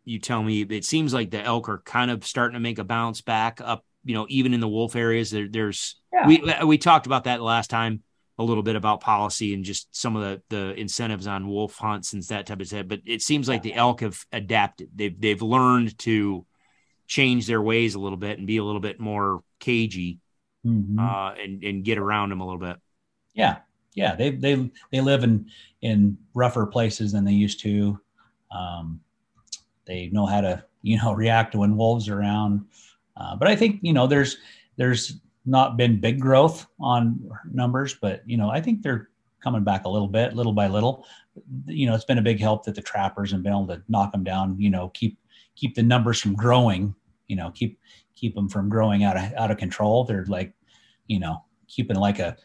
you tell me it seems like the elk are kind of starting to make a bounce back up. You know, even in the wolf areas, there, there's Yeah. we we talked about that last time a little bit about policy and just some of the the incentives on wolf hunts and that type of stuff. But it seems like the elk have adapted. They've they've learned to change their ways a little bit and be a little bit more cagey Mhm. uh, and and get around them a little bit. yeah, yeah, they they they live in in rougher places than they used to. Um, they know how to you know react when wolves are around. Uh, but I think you know there's there's not been big growth on numbers, but you know I think they're coming back a little bit, little by little. You know, it's been a big help that the trappers have been able to knock them down. You know, keep keep the numbers from growing. You know, keep keep them from growing out of out of control. They're like, you know, keeping like a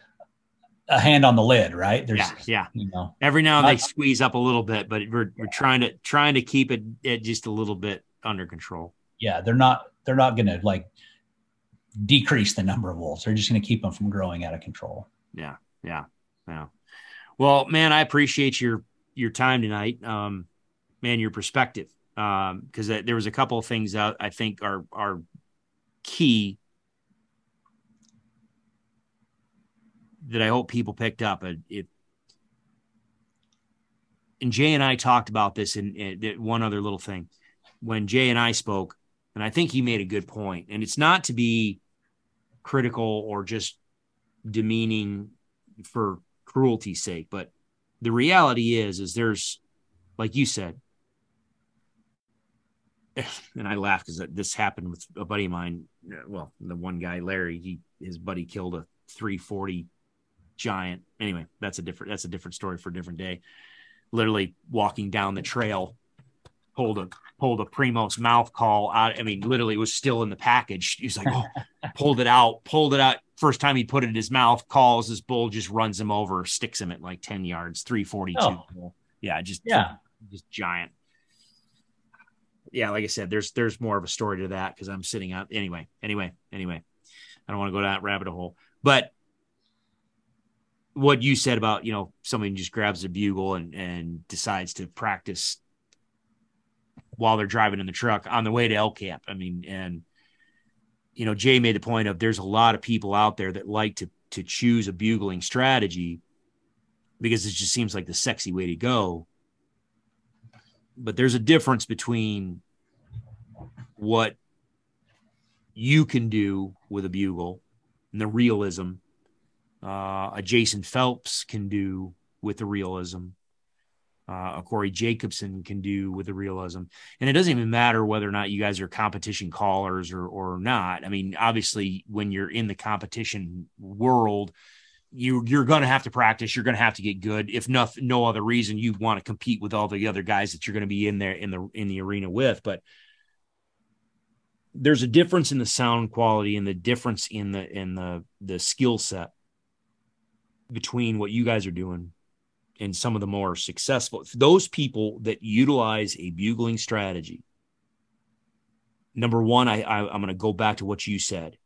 a hand on the lid, right? There's, Yeah, yeah. you know, Every now and then they squeeze up a little bit, but we're we're trying to trying to keep it, it just a little bit under control. yeah, they're not they're not going to like decrease the number of wolves. They're just going to keep them from growing out of control. Yeah, yeah, yeah. Well, man, I appreciate your your time tonight, um, man, your perspective, um, because there was a couple of things that I think are are key that I hope people picked up. Uh, It, and Jay and I talked about this in, in one other little thing when Jay and I spoke, and I think he made a good point. And it's not to be critical or just demeaning for cruelty's sake, but the reality is, is there's, like you said, and I laugh because this happened with a buddy of mine. Well, the one guy, Larry, he his buddy killed a 340 giant. Anyway, that's a different that's a different story for a different day. Literally walking down the trail, pulled a pulled a Primos mouth call out. I mean, literally it was still in the package. He's like, oh, pulled it out, pulled it out. First time he put it in his mouth, calls his bull, just runs him over, sticks him at like 10 yards, 342. Oh. Yeah, just Yeah. just giant. Yeah, like I said, there's there's more of a story to that because I'm sitting out anyway. Anyway, anyway, I don't want to go down that rabbit hole. But what you said about you know somebody just grabs a bugle and and decides to practice while they're driving in the truck on the way to elk camp. I mean, and you know, Jay made the point of there's a lot of people out there that like to to choose a bugling strategy because it just seems like the sexy way to go. But there's a difference between what you can do with a bugle and the realism uh, a Jason Phelps can do with the realism, uh, a Corey Jacobsen can do with the realism. And it doesn't even matter whether or not you guys are competition callers or, or not. I mean, obviously, when you're in the competition world, you you're going to have to practice. You're going to have to get good. If no no other reason, you want to compete with all the other guys that you're going to be in there in the in the arena with. But there's a difference in the sound quality and the difference in the in the the skill set between what you guys are doing and some of the more successful those people that utilize a bugling strategy. Number one I, I i'm going to go back to what you said.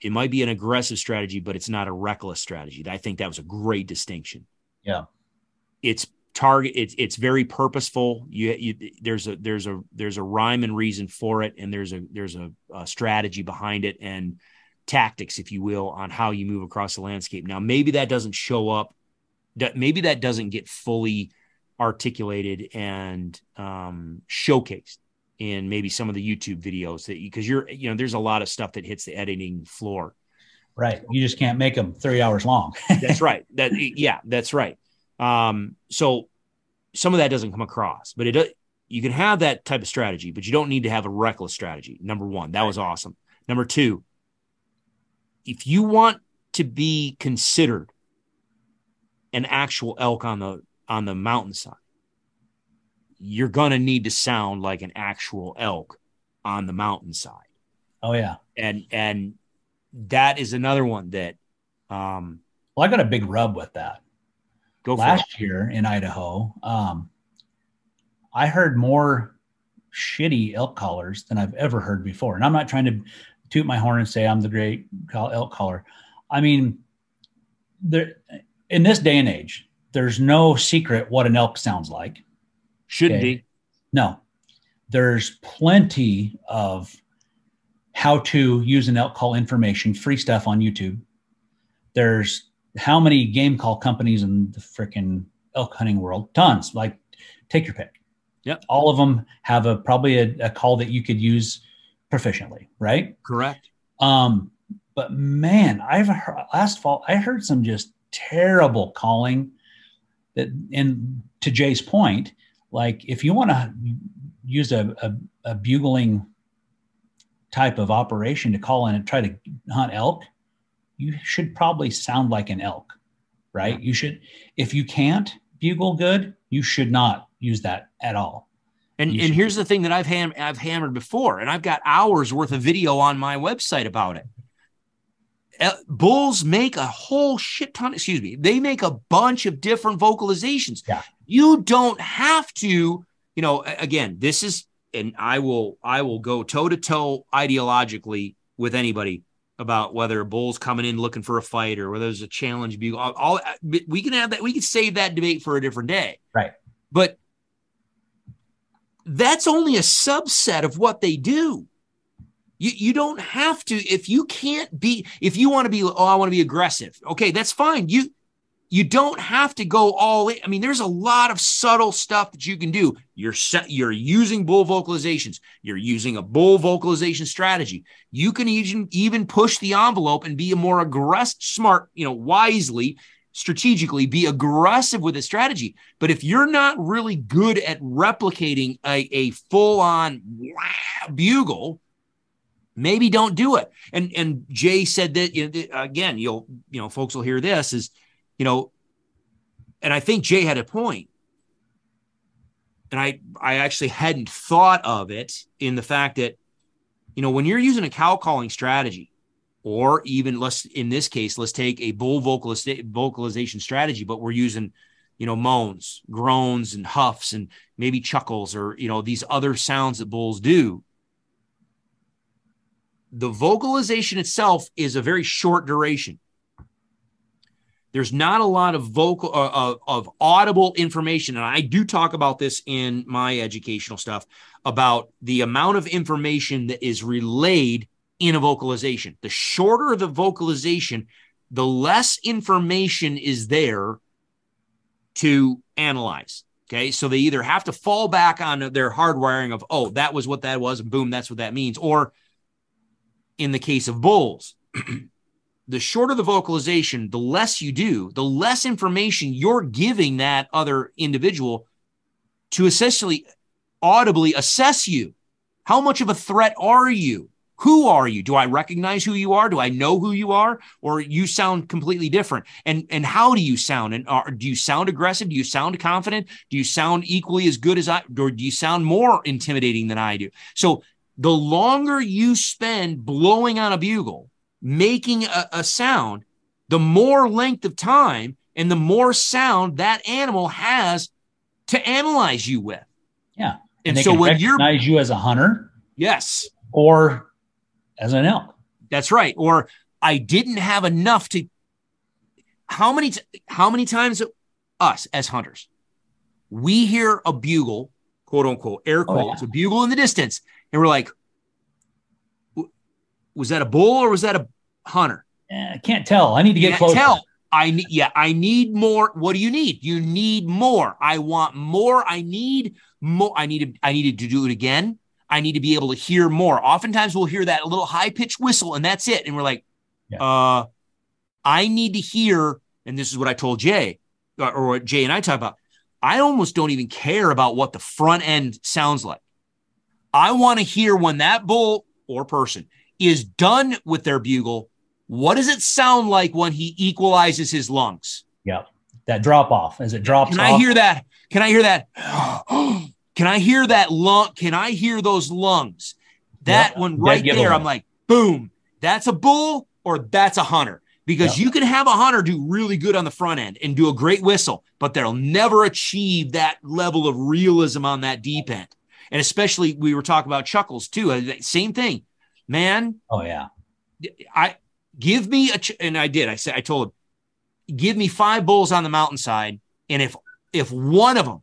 It might be an aggressive strategy but it's not a reckless strategy. I think that was a great distinction. Yeah. It's target it's it's very purposeful. You, you there's a there's a there's a rhyme and reason for it and there's a there's a, a strategy behind it. And tactics if you will on how you move across the landscape now maybe that doesn't show up maybe that doesn't get fully articulated and um, showcased in maybe some of the YouTube videos that because you, are you know there's a lot of stuff that hits the editing floor. Right. You just can't make them three hours long. that's right. That yeah, that's right. Um, so some of that doesn't come across, but it you can have that type of strategy, but you don't need to have a reckless strategy. Number one, that was awesome. Number two, if you want to be considered an actual elk on the on the mountainside you're going to need to sound like an actual elk on the mountainside. Oh yeah. And and that is another one that um well i got a big rub with that. Go last year in idaho um i heard more shitty elk callers than i've ever heard before. And i'm not trying to toot my horn and say i'm the great elk caller i mean there in this day and age, there's no secret what an elk sounds like. Shouldn't okay? be. No, there's plenty of how to use an elk call information, free stuff on YouTube. There's how many game call companies in the freaking elk hunting world? Tons. Like, take your pick. Yep. All of them have a probably a, a call that you could use proficiently, right? Correct. Um, but man, I've heard, last fall I heard some just terrible calling that and to jay's point like if you want to use a, a, a, bugling type of operation to call in and try to hunt elk you should probably sound like an elk right you should if you can't bugle good you should not use that at all and, and here's the thing that I've ham- I've hammered before, and I've got hours worth of video on my website about it. Uh, bulls make a whole shit ton, excuse me, they make a bunch of different vocalizations. Yeah. You don't have to, you know, again, this is, and I will, I will go toe to toe ideologically with anybody about whether a bull's coming in looking for a fight or whether there's a challenge bugle. All, all uh, we can have that, we can save that debate for a different day. Right. But that's only a subset of what they do. You, you don't have to if you can't be if you want to be oh I want to be aggressive. Okay, that's fine. You you don't have to go all in. I mean, there's a lot of subtle stuff that you can do. You're set, you're using bull vocalizations. You're using a bull vocalization strategy. You can even even push the envelope and be a more aggressive, smart, you know, wisely, strategically, be aggressive with a strategy. But if you're not really good at replicating a, a full-on bugle, maybe don't do it. And and Jay said that again. You'll you know folks will hear this is you know, and I think Jay had a point. And I I actually hadn't thought of it in the fact that you know when you're using a cow calling strategy or even let's in this case let's take a bull vocalization strategy but we're using you know moans groans and huffs and maybe chuckles or you know these other sounds that bulls do the vocalization itself is a very short duration. There's not a lot of vocal uh, of, of audible information, and I do talk about this in my educational stuff about the amount of information that is relayed in a vocalization. The shorter the vocalization, the less information is there to analyze. Okay. So they either have to fall back on their hardwiring of, oh, that was what that was, and boom, that's what that means, or in the case of bulls. the shorter the vocalization, the less you do, the less information you're giving that other individual to essentially audibly assess you. How much of a threat are you? Who are you? Do I recognize who you are? Do I know who you are? Or you sound completely different? And and how do you sound? And are, do you sound aggressive? Do you sound confident? Do you sound equally as good as I? Or do you sound more intimidating than I do? So the longer you spend blowing on a bugle, making a, a sound, the more length of time and the more sound that animal has to analyze you with. Yeah. And, they so when you're recognize you as a hunter yes, or as an elk. that's right. Or I didn't have enough to how many how many times us as hunters we hear a bugle, quote unquote, air Oh, quotes, a bugle in the distance, and we're like, was that a bull or was that a hunter? I can't tell. I need to get closer. tell. I need, yeah, I need more. What do you need? You need more. I want more. I need more. I need to, I needed to do it again. I need to be able to hear more. Oftentimes we'll hear that little high pitched whistle and that's it. And we're like, Yeah. uh, I need to hear, and this is what I told Jay, or, or what Jay and I talk about. I almost don't even care about what the front end sounds like. I want to hear when that bull or person is done with their bugle. What does it sound like when he equalizes his lungs? Yeah. That drop off as it drops Can off. I hear that? Can I hear that? Can I hear that lung? Can I hear those lungs? That Yeah. one right there, I'm like, boom, that's a bull or that's a hunter. Because you can have a hunter do really good on the front end and do a great whistle, but they'll never achieve that level of realism on that deep end. And especially, we were talking about chuckles too. Uh, Same thing, man. Oh yeah. I give me a ch- and I did. I said I told him, give me five bulls on the mountainside, and if if one of them,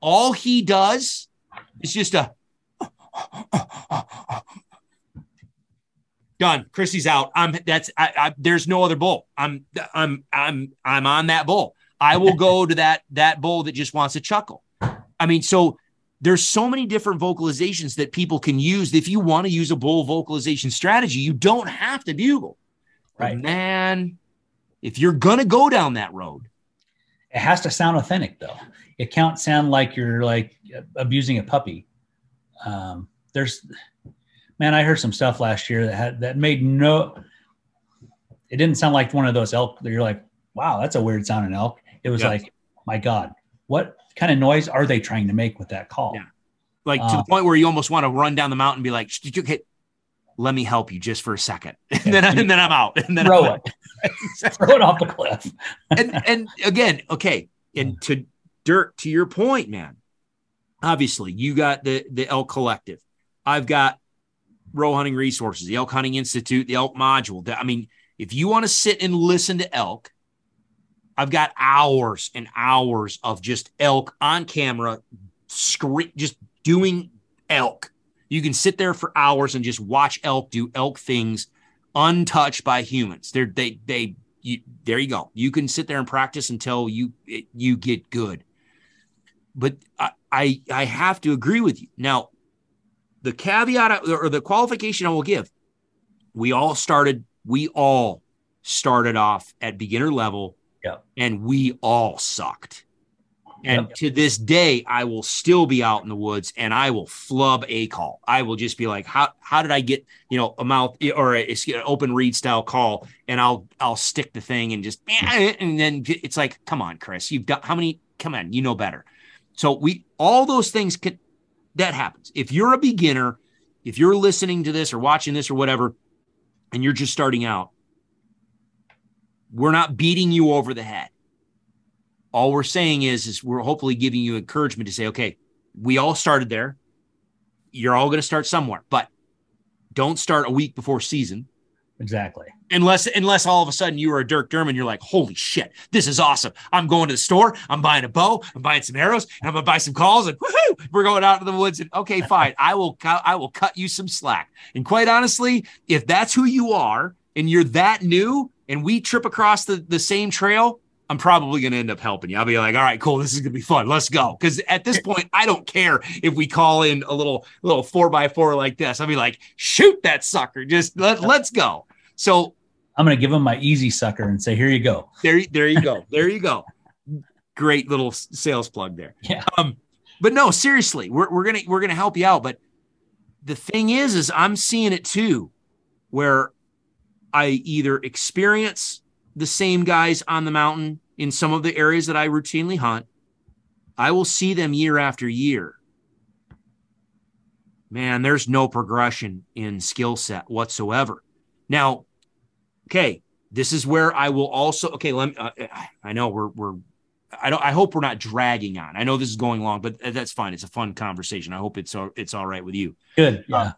all he does is just a done. Chrissy's out. I'm that's I, I there's no other bull. I'm I'm I'm I'm on that bull. I will go to that that bull that just wants to chuckle. I mean, so there's so many different vocalizations that people can use. If you want to use a bull vocalization strategy, you don't have to bugle. But Right. man, if you're gonna go down that road, It has to sound authentic though. It can't sound like you're like abusing a puppy. Um, there's, man, I heard some stuff last year that had that made no. It didn't sound like one of those elk that you're like, wow, that's a weird sounding elk. It was Yeah. like, my God, what kind of noise are they trying to make with that call? Yeah. like to the Um, point where you almost want to run down the mountain and be like, "Sh- okay, let me help you just for a second. And then, and then I'm out. And then Throw I'm it, throw it off the cliff. and and again, okay, and to Dirk, to your point, man. Obviously, you got the the elk collective. I've got roe hunting resources, the elk hunting institute, the elk module. I mean, if you want to sit and listen to elk, I've got hours and hours of just elk on camera, screen, just doing elk. You can sit there for hours and just watch elk do elk things untouched by humans. They're they they you there you go. You can sit there and practice until you you get good. But I, I I have to agree with you. Now, the caveat or the qualification I will give, we all started we all started off at beginner level Yep. and we all sucked. And Yep. to this day, I will still be out in the woods and I will flub a call. I will just be like, how how did I get you know a mouth or a, an open reed style call? And I'll I'll stick the thing and just and then it's like, come on, Chris, you've done how many? Come on, you know better. So we all those things can that happens. If you're a beginner, if you're listening to this or watching this or whatever, and you're just starting out, we're not beating you over the head. All we're saying is, is we're hopefully giving you encouragement to say, okay, we all started there. You're all going to start somewhere, but don't start a week before season Exactly. unless unless all of a sudden you are a Dirk Derman, you're like, holy shit, this is awesome. I'm going to the store, I'm buying a bow, I'm buying some arrows, and I'm gonna buy some calls, and woohoo, we're going out into the woods. And okay, fine, I will cu- I will cut you some slack. And quite honestly, if that's who you are and you're that new, and we trip across the, the same trail, I'm probably gonna end up helping you. I'll be like, all right, cool, this is gonna be fun. Let's go. Because at this point, I don't care if we call in a little little four by four like this. I'll be like, shoot that sucker. Just let, let's go. So I'm going to give them my easy sucker and say, here you go. there, there you go. There you go. Great little sales plug there. Yeah. Um, but no, seriously, we're, we're gonna we're gonna help you out. But the thing is, is I'm seeing it too, where I either experience the same guys on the mountain in some of the areas that I routinely hunt. I will see them year after year. Man, there's no progression in skill set whatsoever. Now, okay, this is where I will also okay. Let me, uh, I know we're we're I don't I hope we're not dragging on. I know this is going long, but that's fine. It's a fun conversation. I hope it's it's all right with you. Good. Yeah. Um,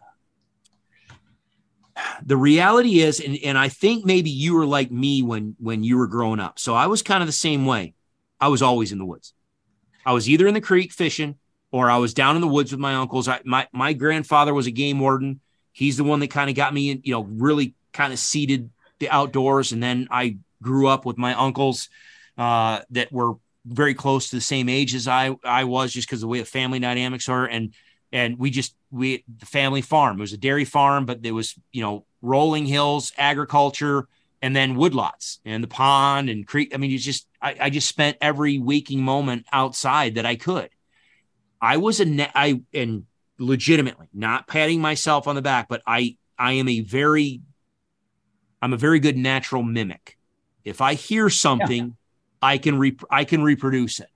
the reality is, and, and I think maybe you were like me when when you were growing up. So I was kind of the same way. I was always in the woods. I was either in the creek fishing or I was down in the woods with my uncles. I, my my grandfather was a game warden. He's the one that kind of got me in, you know, really kind of seeded the outdoors. And then I grew up with my uncles uh, that were very close to the same age as I I was, just because the way the family dynamics are. And and we just we the family farm. It was a dairy farm, but there was you know rolling hills, agriculture, and then woodlots and the pond and creek. I mean, you just I, I just spent every waking moment outside that I could. I was a ne- I and legitimately not patting myself on the back, but I I am a very I'm a very good natural mimic. If I hear something, yeah. I can re- I can reproduce it.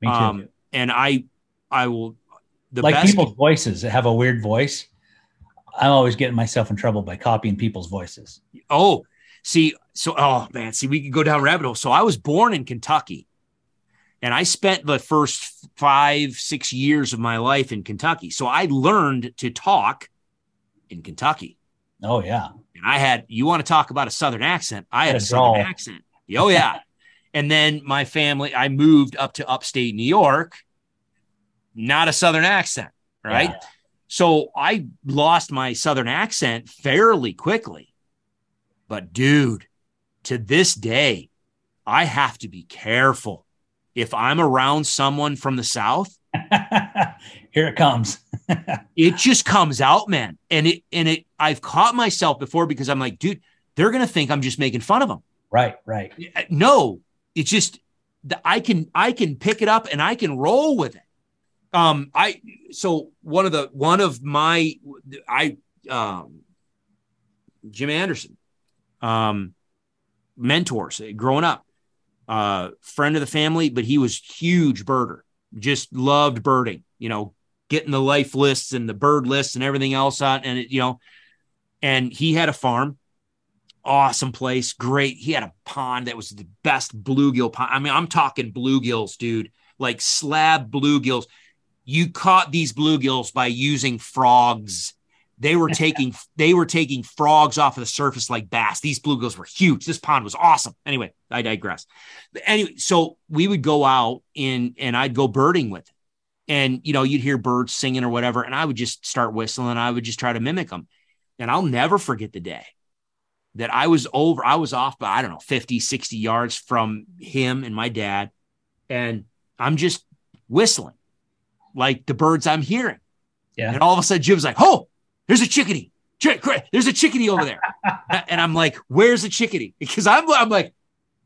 Me too. Um, and I I will the like best- people's voices that have a weird voice. I'm always getting myself in trouble by copying people's voices. Oh, see, so oh man, see, we could go down rabbit hole. So I was born in Kentucky, and I spent the first five, six years of my life in Kentucky. So I learned to talk in Kentucky. Oh yeah. I had you want to talk about a southern accent? I had a, southern accent. Oh yeah. and then my family, I moved up to upstate New York not a Southern accent, right? Yeah. So I lost my Southern accent fairly quickly. But dude, to this day, I have to be careful. If I'm around someone from the South, here it comes. it just comes out, man. And it, and it, I've caught myself before because I'm like, dude, they're going to think I'm just making fun of them. Right, right. No, it's just, that I can, I can pick it up and I can roll with it. Um, I so one of the one of my I um Jim Anderson, um, mentors growing up, uh, friend of the family, but he was huge birder, just loved birding, you know, getting the life lists and the bird lists and everything else out. And it, you know, and he had a farm, awesome place, great. He had a pond that was the best bluegill pond. I mean, I'm talking bluegills, dude, like slab bluegills you caught these bluegills by using frogs. They were taking they were taking frogs off of the surface like bass. These bluegills were huge. This pond was awesome. Anyway, I digress. But anyway, so we would go out in and I'd go birding with it. And you know, you'd hear birds singing or whatever, and I would just start whistling. I would just try to mimic them. And I'll never forget the day that I was over, I was off by, I don't know, 50, 60 yards from him and my dad. And I'm just whistling like the birds I'm hearing. Yeah. And all of a sudden, Jim's like, "Oh, there's a chickadee. There's a chickadee over there." and I'm like, "Where's the chickadee?" Because I'm, I'm like,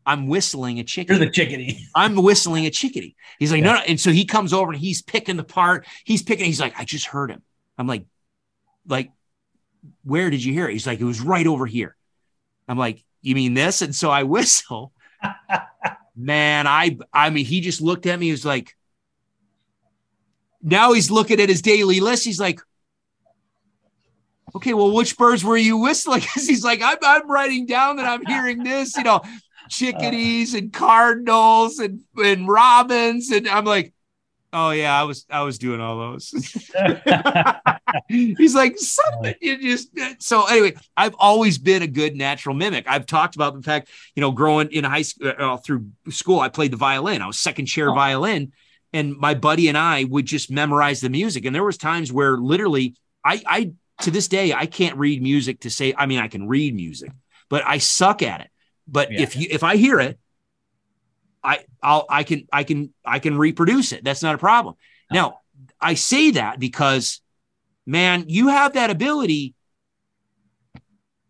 I'm whistling a chickadee. You're the chickadee. I'm whistling a chickadee. He's like, yeah. no, no. And so he comes over and he's picking the part. He's picking. He's like, I just heard him. I'm like, like, where did you hear it? He's like, it was right over here. I'm like, you mean this? And so I whistle. Man, I, I mean, he just looked at me. He was like, now he's looking at his daily list. He's like, okay, well, which birds were you whistling? Because he's like, I'm, I'm writing down that I'm hearing this, you know, chickadees and cardinals and, and robins. And I'm like, oh yeah, I was, I was doing all those. he's like, something you just, so anyway, I've always been a good natural mimic. I've talked about the fact, you know, growing in high school, uh, through school, I played the violin. I was second chair oh. violin and my buddy and I would just memorize the music. And there was times where literally I, I to this day I can't read music to say. I mean, I can read music, but I suck at it. But yeah. if you if I hear it, I I'll I can I can I can reproduce it. That's not a problem. Now I say that because, man, you have that ability.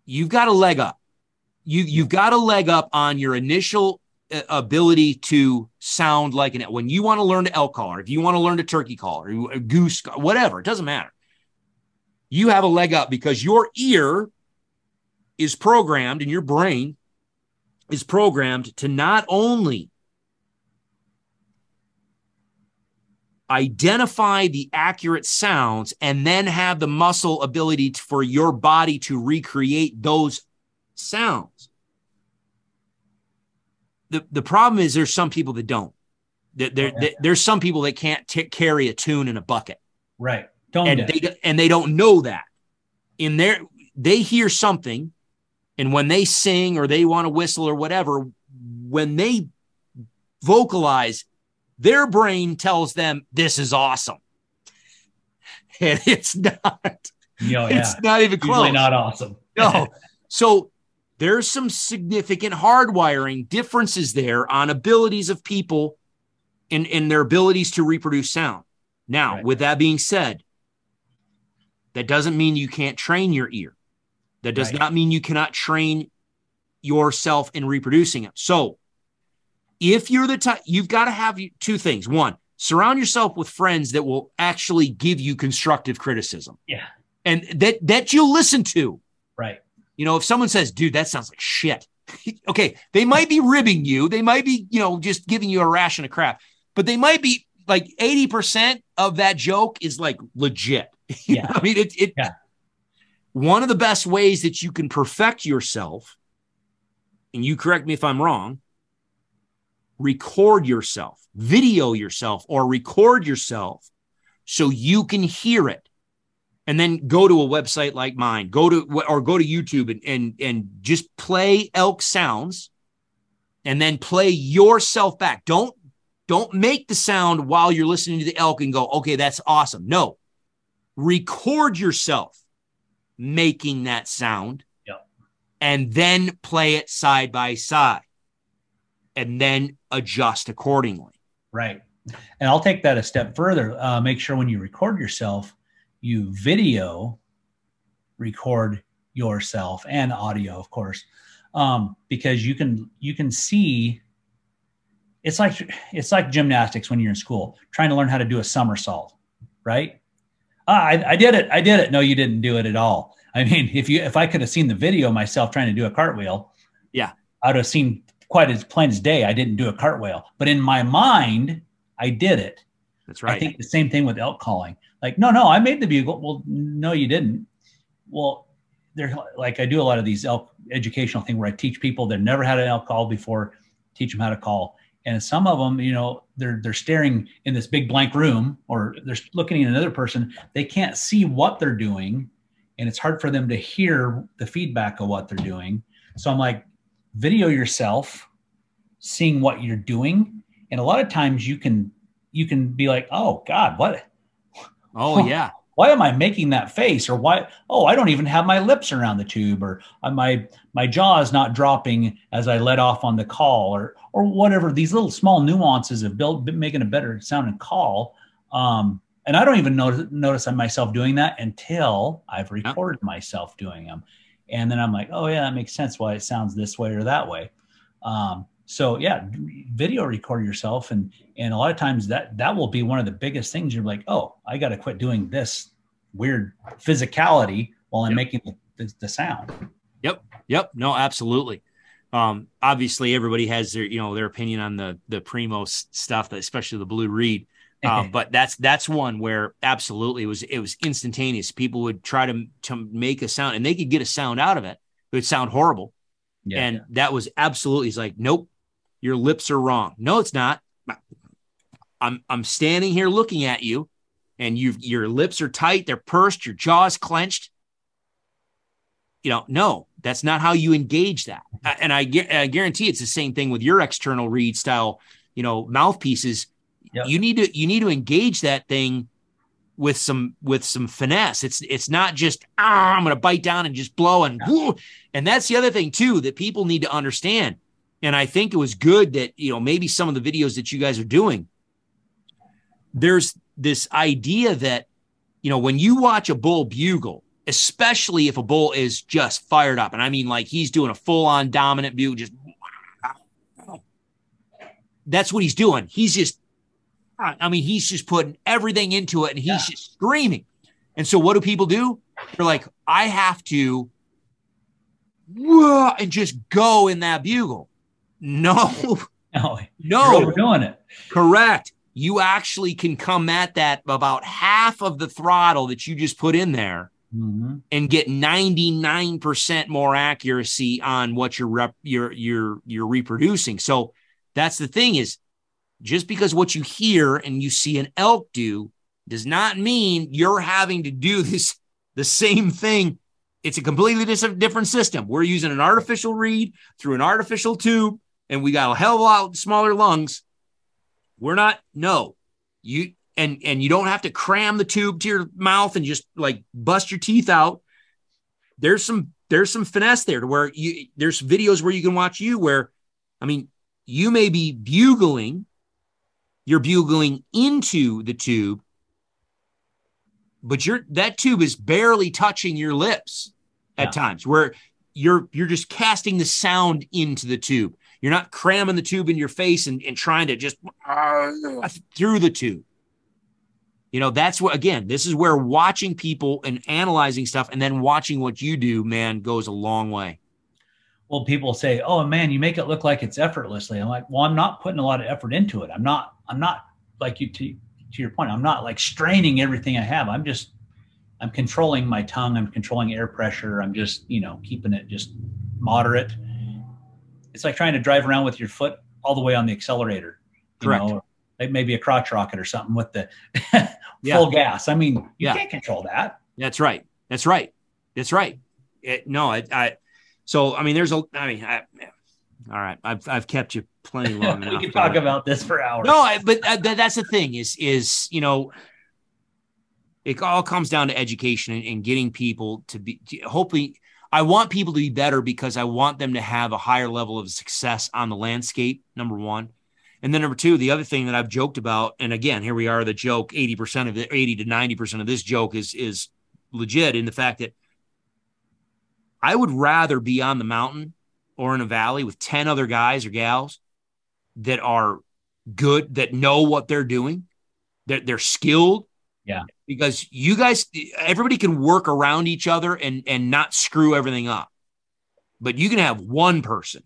You've got a leg up. You you've got a leg up on your initial uh, ability to sound like an when you want to learn to elk call, or if you want to learn to turkey call, or a goose, whatever, it doesn't matter. You have a leg up because your ear is programmed and your brain is programmed to not only identify the accurate sounds and then have the muscle ability for your body to recreate those sounds the the problem is there's some people that don't. There, there, Oh, yeah. there's some people that can't t- carry a tune in a bucket, Right. Tone and they and they don't know that. In their they hear something, and when they sing or they want to whistle or whatever, when they vocalize, their brain tells them this is awesome, and it's not. You know, yeah. It's not even close. Usually not awesome. no. So there's some significant hardwiring differences there on abilities of people in, in their abilities to reproduce sound. Now, Right. with that being said, that doesn't mean you can't train your ear. That does Right. not mean you cannot train yourself in reproducing it. So, if you're the type, you've got to have two things. One, surround yourself with friends that will actually give you constructive criticism Yeah. and that that you'll listen to. Right. You know, if someone says, dude, that sounds like shit. okay, they might be ribbing you. They might be, you know, just giving you a ration of crap, but they might be like 80% of that joke is like legit. You Yeah. I mean, it, it, Yeah. One of the best ways that you can perfect yourself, and you correct me if I'm wrong, record yourself, video yourself, or record yourself so you can hear it. And then go to a website like mine. Go to or go to youtube and and, and just play elk sounds and then play yourself back. Don't don't make the sound while you're listening to the elk and go okay that's awesome. No. Record yourself making that sound Yep. and then play it side by side and then adjust accordingly Right. And I'll take that a step further. Uh, make sure when you record yourself, you video record yourself and audio, of course, um, because you can you can see. It's like it's like gymnastics when you're in school trying to learn how to do a somersault, right? Ah, I, I did it. I did it. No, you didn't do it at all. I mean, if you if I could have seen the video myself trying to do a cartwheel, Yeah. I'd have seen quite as plain as day. I didn't do a cartwheel, but in my mind, I did it. that's right I think the same thing with elk calling. Like, no, no, I made the bugle. Well, no, you didn't. Well, they're like I do a lot of these elk educational thing where I teach people that never had an elk call before, teach them how to call. And some of them, you know, they're they're staring in this big blank room or they're looking at another person. They can't see what they're doing, and it's hard for them to hear the feedback of what they're doing. So I'm like, video yourself, seeing what you're doing, and a lot of times you can you can be like, oh God, what oh yeah why am I making that face? Or why, oh, I don't even have my lips around the tube, or uh, my my jaw is not dropping as I let off on the call, or or whatever. These little small nuances of build making a better sounding call. Um, and I don't even notice notice myself doing that until I've recorded myself doing them, and then I'm like, oh yeah, that makes sense why it sounds this way or that way. Um, so yeah, video record yourself, and and a lot of times that that will be one of the biggest things. You're like, oh, I got to quit doing this weird physicality while I'm Yep. making the, the, the sound. Yep. Yep. No, absolutely. Um, obviously everybody has their, you know, their opinion on the, the primo stuff, especially the blue reed. Um, but that's, that's one where absolutely it was, it was instantaneous. People would try to, to make a sound and they could get a sound out of it. It would sound horrible. yeah, and that was absolutely, he's like, nope, your lips are wrong. No, it's not. I'm, I'm standing here looking at you and you your lips are tight. They're pursed. Your jaw's clenched you know, no, that's not how you engage that. And I, I guarantee it's the same thing with your external reed style, you know, mouthpieces. Yep. You need to you need to engage that thing with some with some finesse. It's it's not just ah, I'm going to bite down and just blow and whoo. and that's the other thing too that people need to understand. And I think it was good that you know maybe some of the videos that you guys are doing. There's this idea that you know when you watch a bull bugle especially if a bull is just fired up. And I mean, like he's doing a full on dominant bugle, just that's what he's doing. He's just, I mean, he's just putting everything into it and he's Yeah. just screaming. And so, what do people do? They're like, I have to, whoa, and just go in that bugle. No, no, you're no, overdoing it. Correct. You actually can come at that about half of the throttle that you just put in there mm-hmm. and get 99% more accuracy on what you're rep, you're you're you're reproducing. So that's the thing is just because what you hear and you see an elk do does not mean you're having to do this the same thing. It's a completely different system. We're using an artificial reed through an artificial tube, and we got a hell of a lot smaller lungs. We're not, no, you and and you don't have to cram the tube to your mouth and just like bust your teeth out. There's some there's some finesse there to where you there's videos where you can watch you where, I mean, you may be bugling, you're bugling into the tube, but you're that tube is barely touching your lips at yeah. times where you're you're just casting the sound into the tube. You're not cramming the tube in your face and, and trying to just uh, through the tube. You know, that's what again, this is where watching people and analyzing stuff and then watching what you do, man, goes a long way. Well, people say, "Oh man, you make it look like it's effortlessly." I'm like, "Well, I'm not putting a lot of effort into it. I'm not I'm not like you to to your point, I'm not like straining everything I have. I'm just, I'm controlling my tongue. I'm controlling air pressure. I'm just, you know, keeping it just moderate. It's like trying to drive around with your foot all the way on the accelerator. Correct. Know, like maybe a crotch rocket or something with the full yeah. gas. I mean, you yeah. can't control that. That's right. That's right. That's right. It, no, I, I, so, I mean, there's a, I mean, I, all right, I've I've kept you plenty long enough. we can talk about this for hours. No, I, but uh, that's the thing is is you know, it all comes down to education and, and getting people to be. To, hopefully, I want people to be better because I want them to have a higher level of success on the landscape. Number one. And then number two, the other thing that I've joked about, and again, here we are, the joke, 80% of the 80 to 90% of this joke is is legit in the fact that I would rather be on the mountain or in a valley with 10 other guys or gals that are good, that know what they're doing, that they're skilled. Yeah. Because you guys, everybody can work around each other and, and not screw everything up. But you can have one person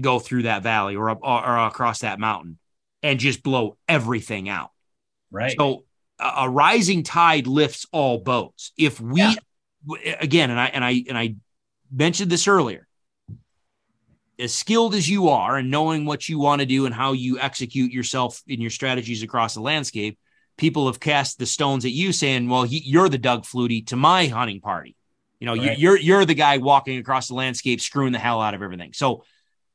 go through that valley or, up, or, or across that mountain and just blow everything out. Right. So a, a rising tide lifts all boats. If we, yeah. again, and I, and I, and I mentioned this earlier, as skilled as you are and knowing what you want to do and how you execute yourself in your strategies across the landscape, people have cast the stones at you saying, well, he, you're the Doug Flutie to my hunting party. You know, right. you're, you're the guy walking across the landscape, screwing the hell out of everything. So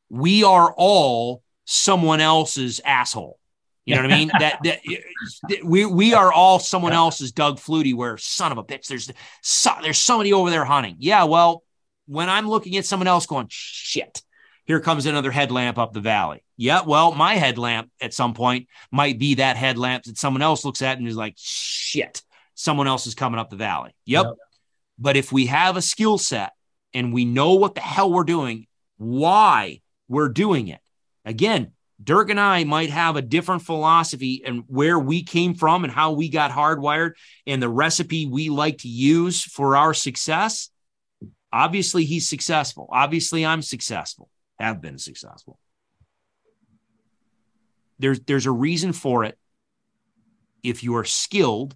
we are all someone else's asshole. You know what I mean? that, that we we are all someone else's Doug Flutie. Where son of a bitch, there's so, there's somebody over there hunting. Yeah, well, when I'm looking at someone else, going shit, here comes another headlamp up the valley. Yeah, well, my headlamp at some point might be that headlamp that someone else looks at and is like, shit, someone else is coming up the valley. Yep. yep. But if we have a skill set and we know what the hell we're doing, why we're doing it, again, Dirk and I might have a different philosophy and where we came from and how we got hardwired and the recipe we like to use for our success. Obviously, he's successful. Obviously, I'm successful have been successful. There's there's a reason for it. If you are skilled,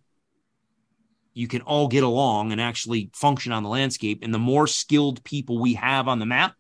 you can all get along and actually function on the landscape. And the more skilled people we have on the map,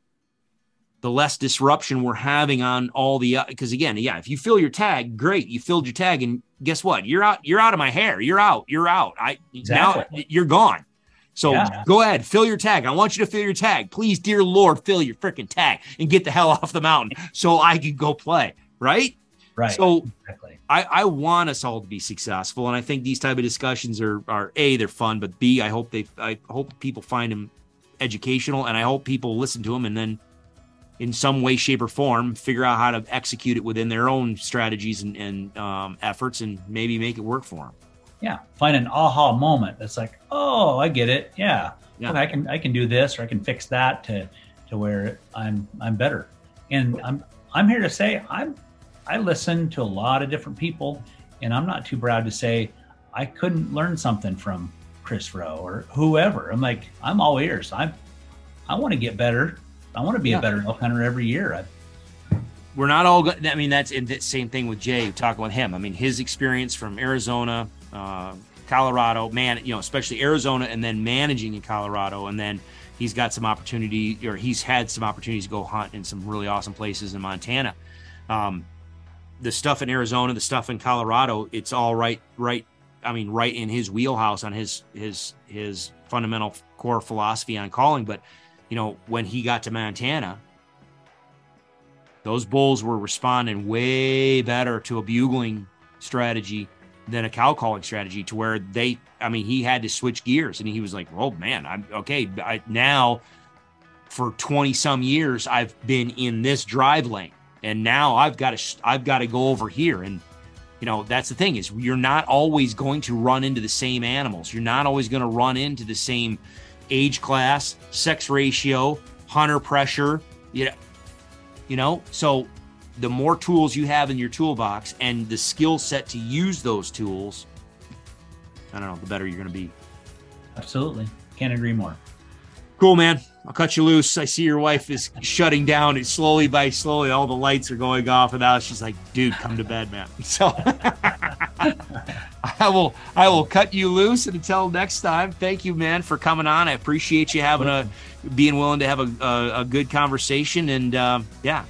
the less disruption we're having on all the because uh, again, yeah, if you fill your tag, great, you filled your tag, and guess what? You're out. You're out of my hair. You're out. You're out. I exactly. now you're gone. So yeah. go ahead, fill your tag. I want you to fill your tag. Please, dear Lord, fill your freaking tag and get the hell off the mountain so I can go play. Right. Right. So exactly. I, I want us all to be successful. And I think these type of discussions are, are A, they're fun, but B, I hope they, I hope people find them educational and I hope people listen to them and then in some way, shape, or form, figure out how to execute it within their own strategies and, and um, efforts and maybe make it work for them yeah find an aha moment that's like oh i get it yeah, yeah. Okay, i can i can do this or i can fix that to to where i'm i'm better and i'm i'm here to say i'm i listen to a lot of different people and i'm not too proud to say i couldn't learn something from chris roe or whoever i'm like i'm all ears i'm i want to get better i want to be yeah. a better elk hunter every year I, we're not all good. I mean, that's the same thing with Jay talking with him. I mean, his experience from Arizona, uh, Colorado, man, you know, especially Arizona, and then managing in Colorado, and then he's got some opportunity, or he's had some opportunities to go hunt in some really awesome places in Montana. Um, the stuff in Arizona, the stuff in Colorado, it's all right, right. I mean, right in his wheelhouse on his his his fundamental core philosophy on calling. But you know, when he got to Montana, those bulls were responding way better to a bugling strategy than a cow calling strategy to where they i mean he had to switch gears and he was like oh man i'm okay I, now for 20 some years i've been in this drive lane and now i've got to i've got to go over here. And you know that's the thing is you're not always going to run into the same animals. You're not always going to run into the same age class sex ratio hunter pressure you know you know? So the more tools you have in your toolbox and the skill set to use those tools, I don't know, the better you're going to be. Absolutely. Can't agree more. Cool, man. I'll cut you loose. I see your wife is shutting down. It's slowly by slowly, all the lights are going off, and now she's like, "Dude, come to bed, man." So I will, I will cut you loose. And until next time, thank you, man, for coming on. I appreciate you having a, being willing to have a, a, a good conversation, and um, yeah,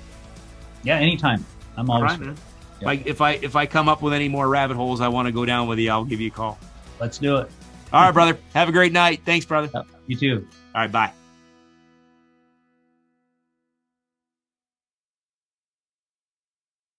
yeah, anytime. I'm always. Right, man. If I, if I if I come up with any more rabbit holes I want to go down with you, I'll give you a call. Let's do it. All right, brother. Have a great night. Thanks, brother. You too. All right, bye.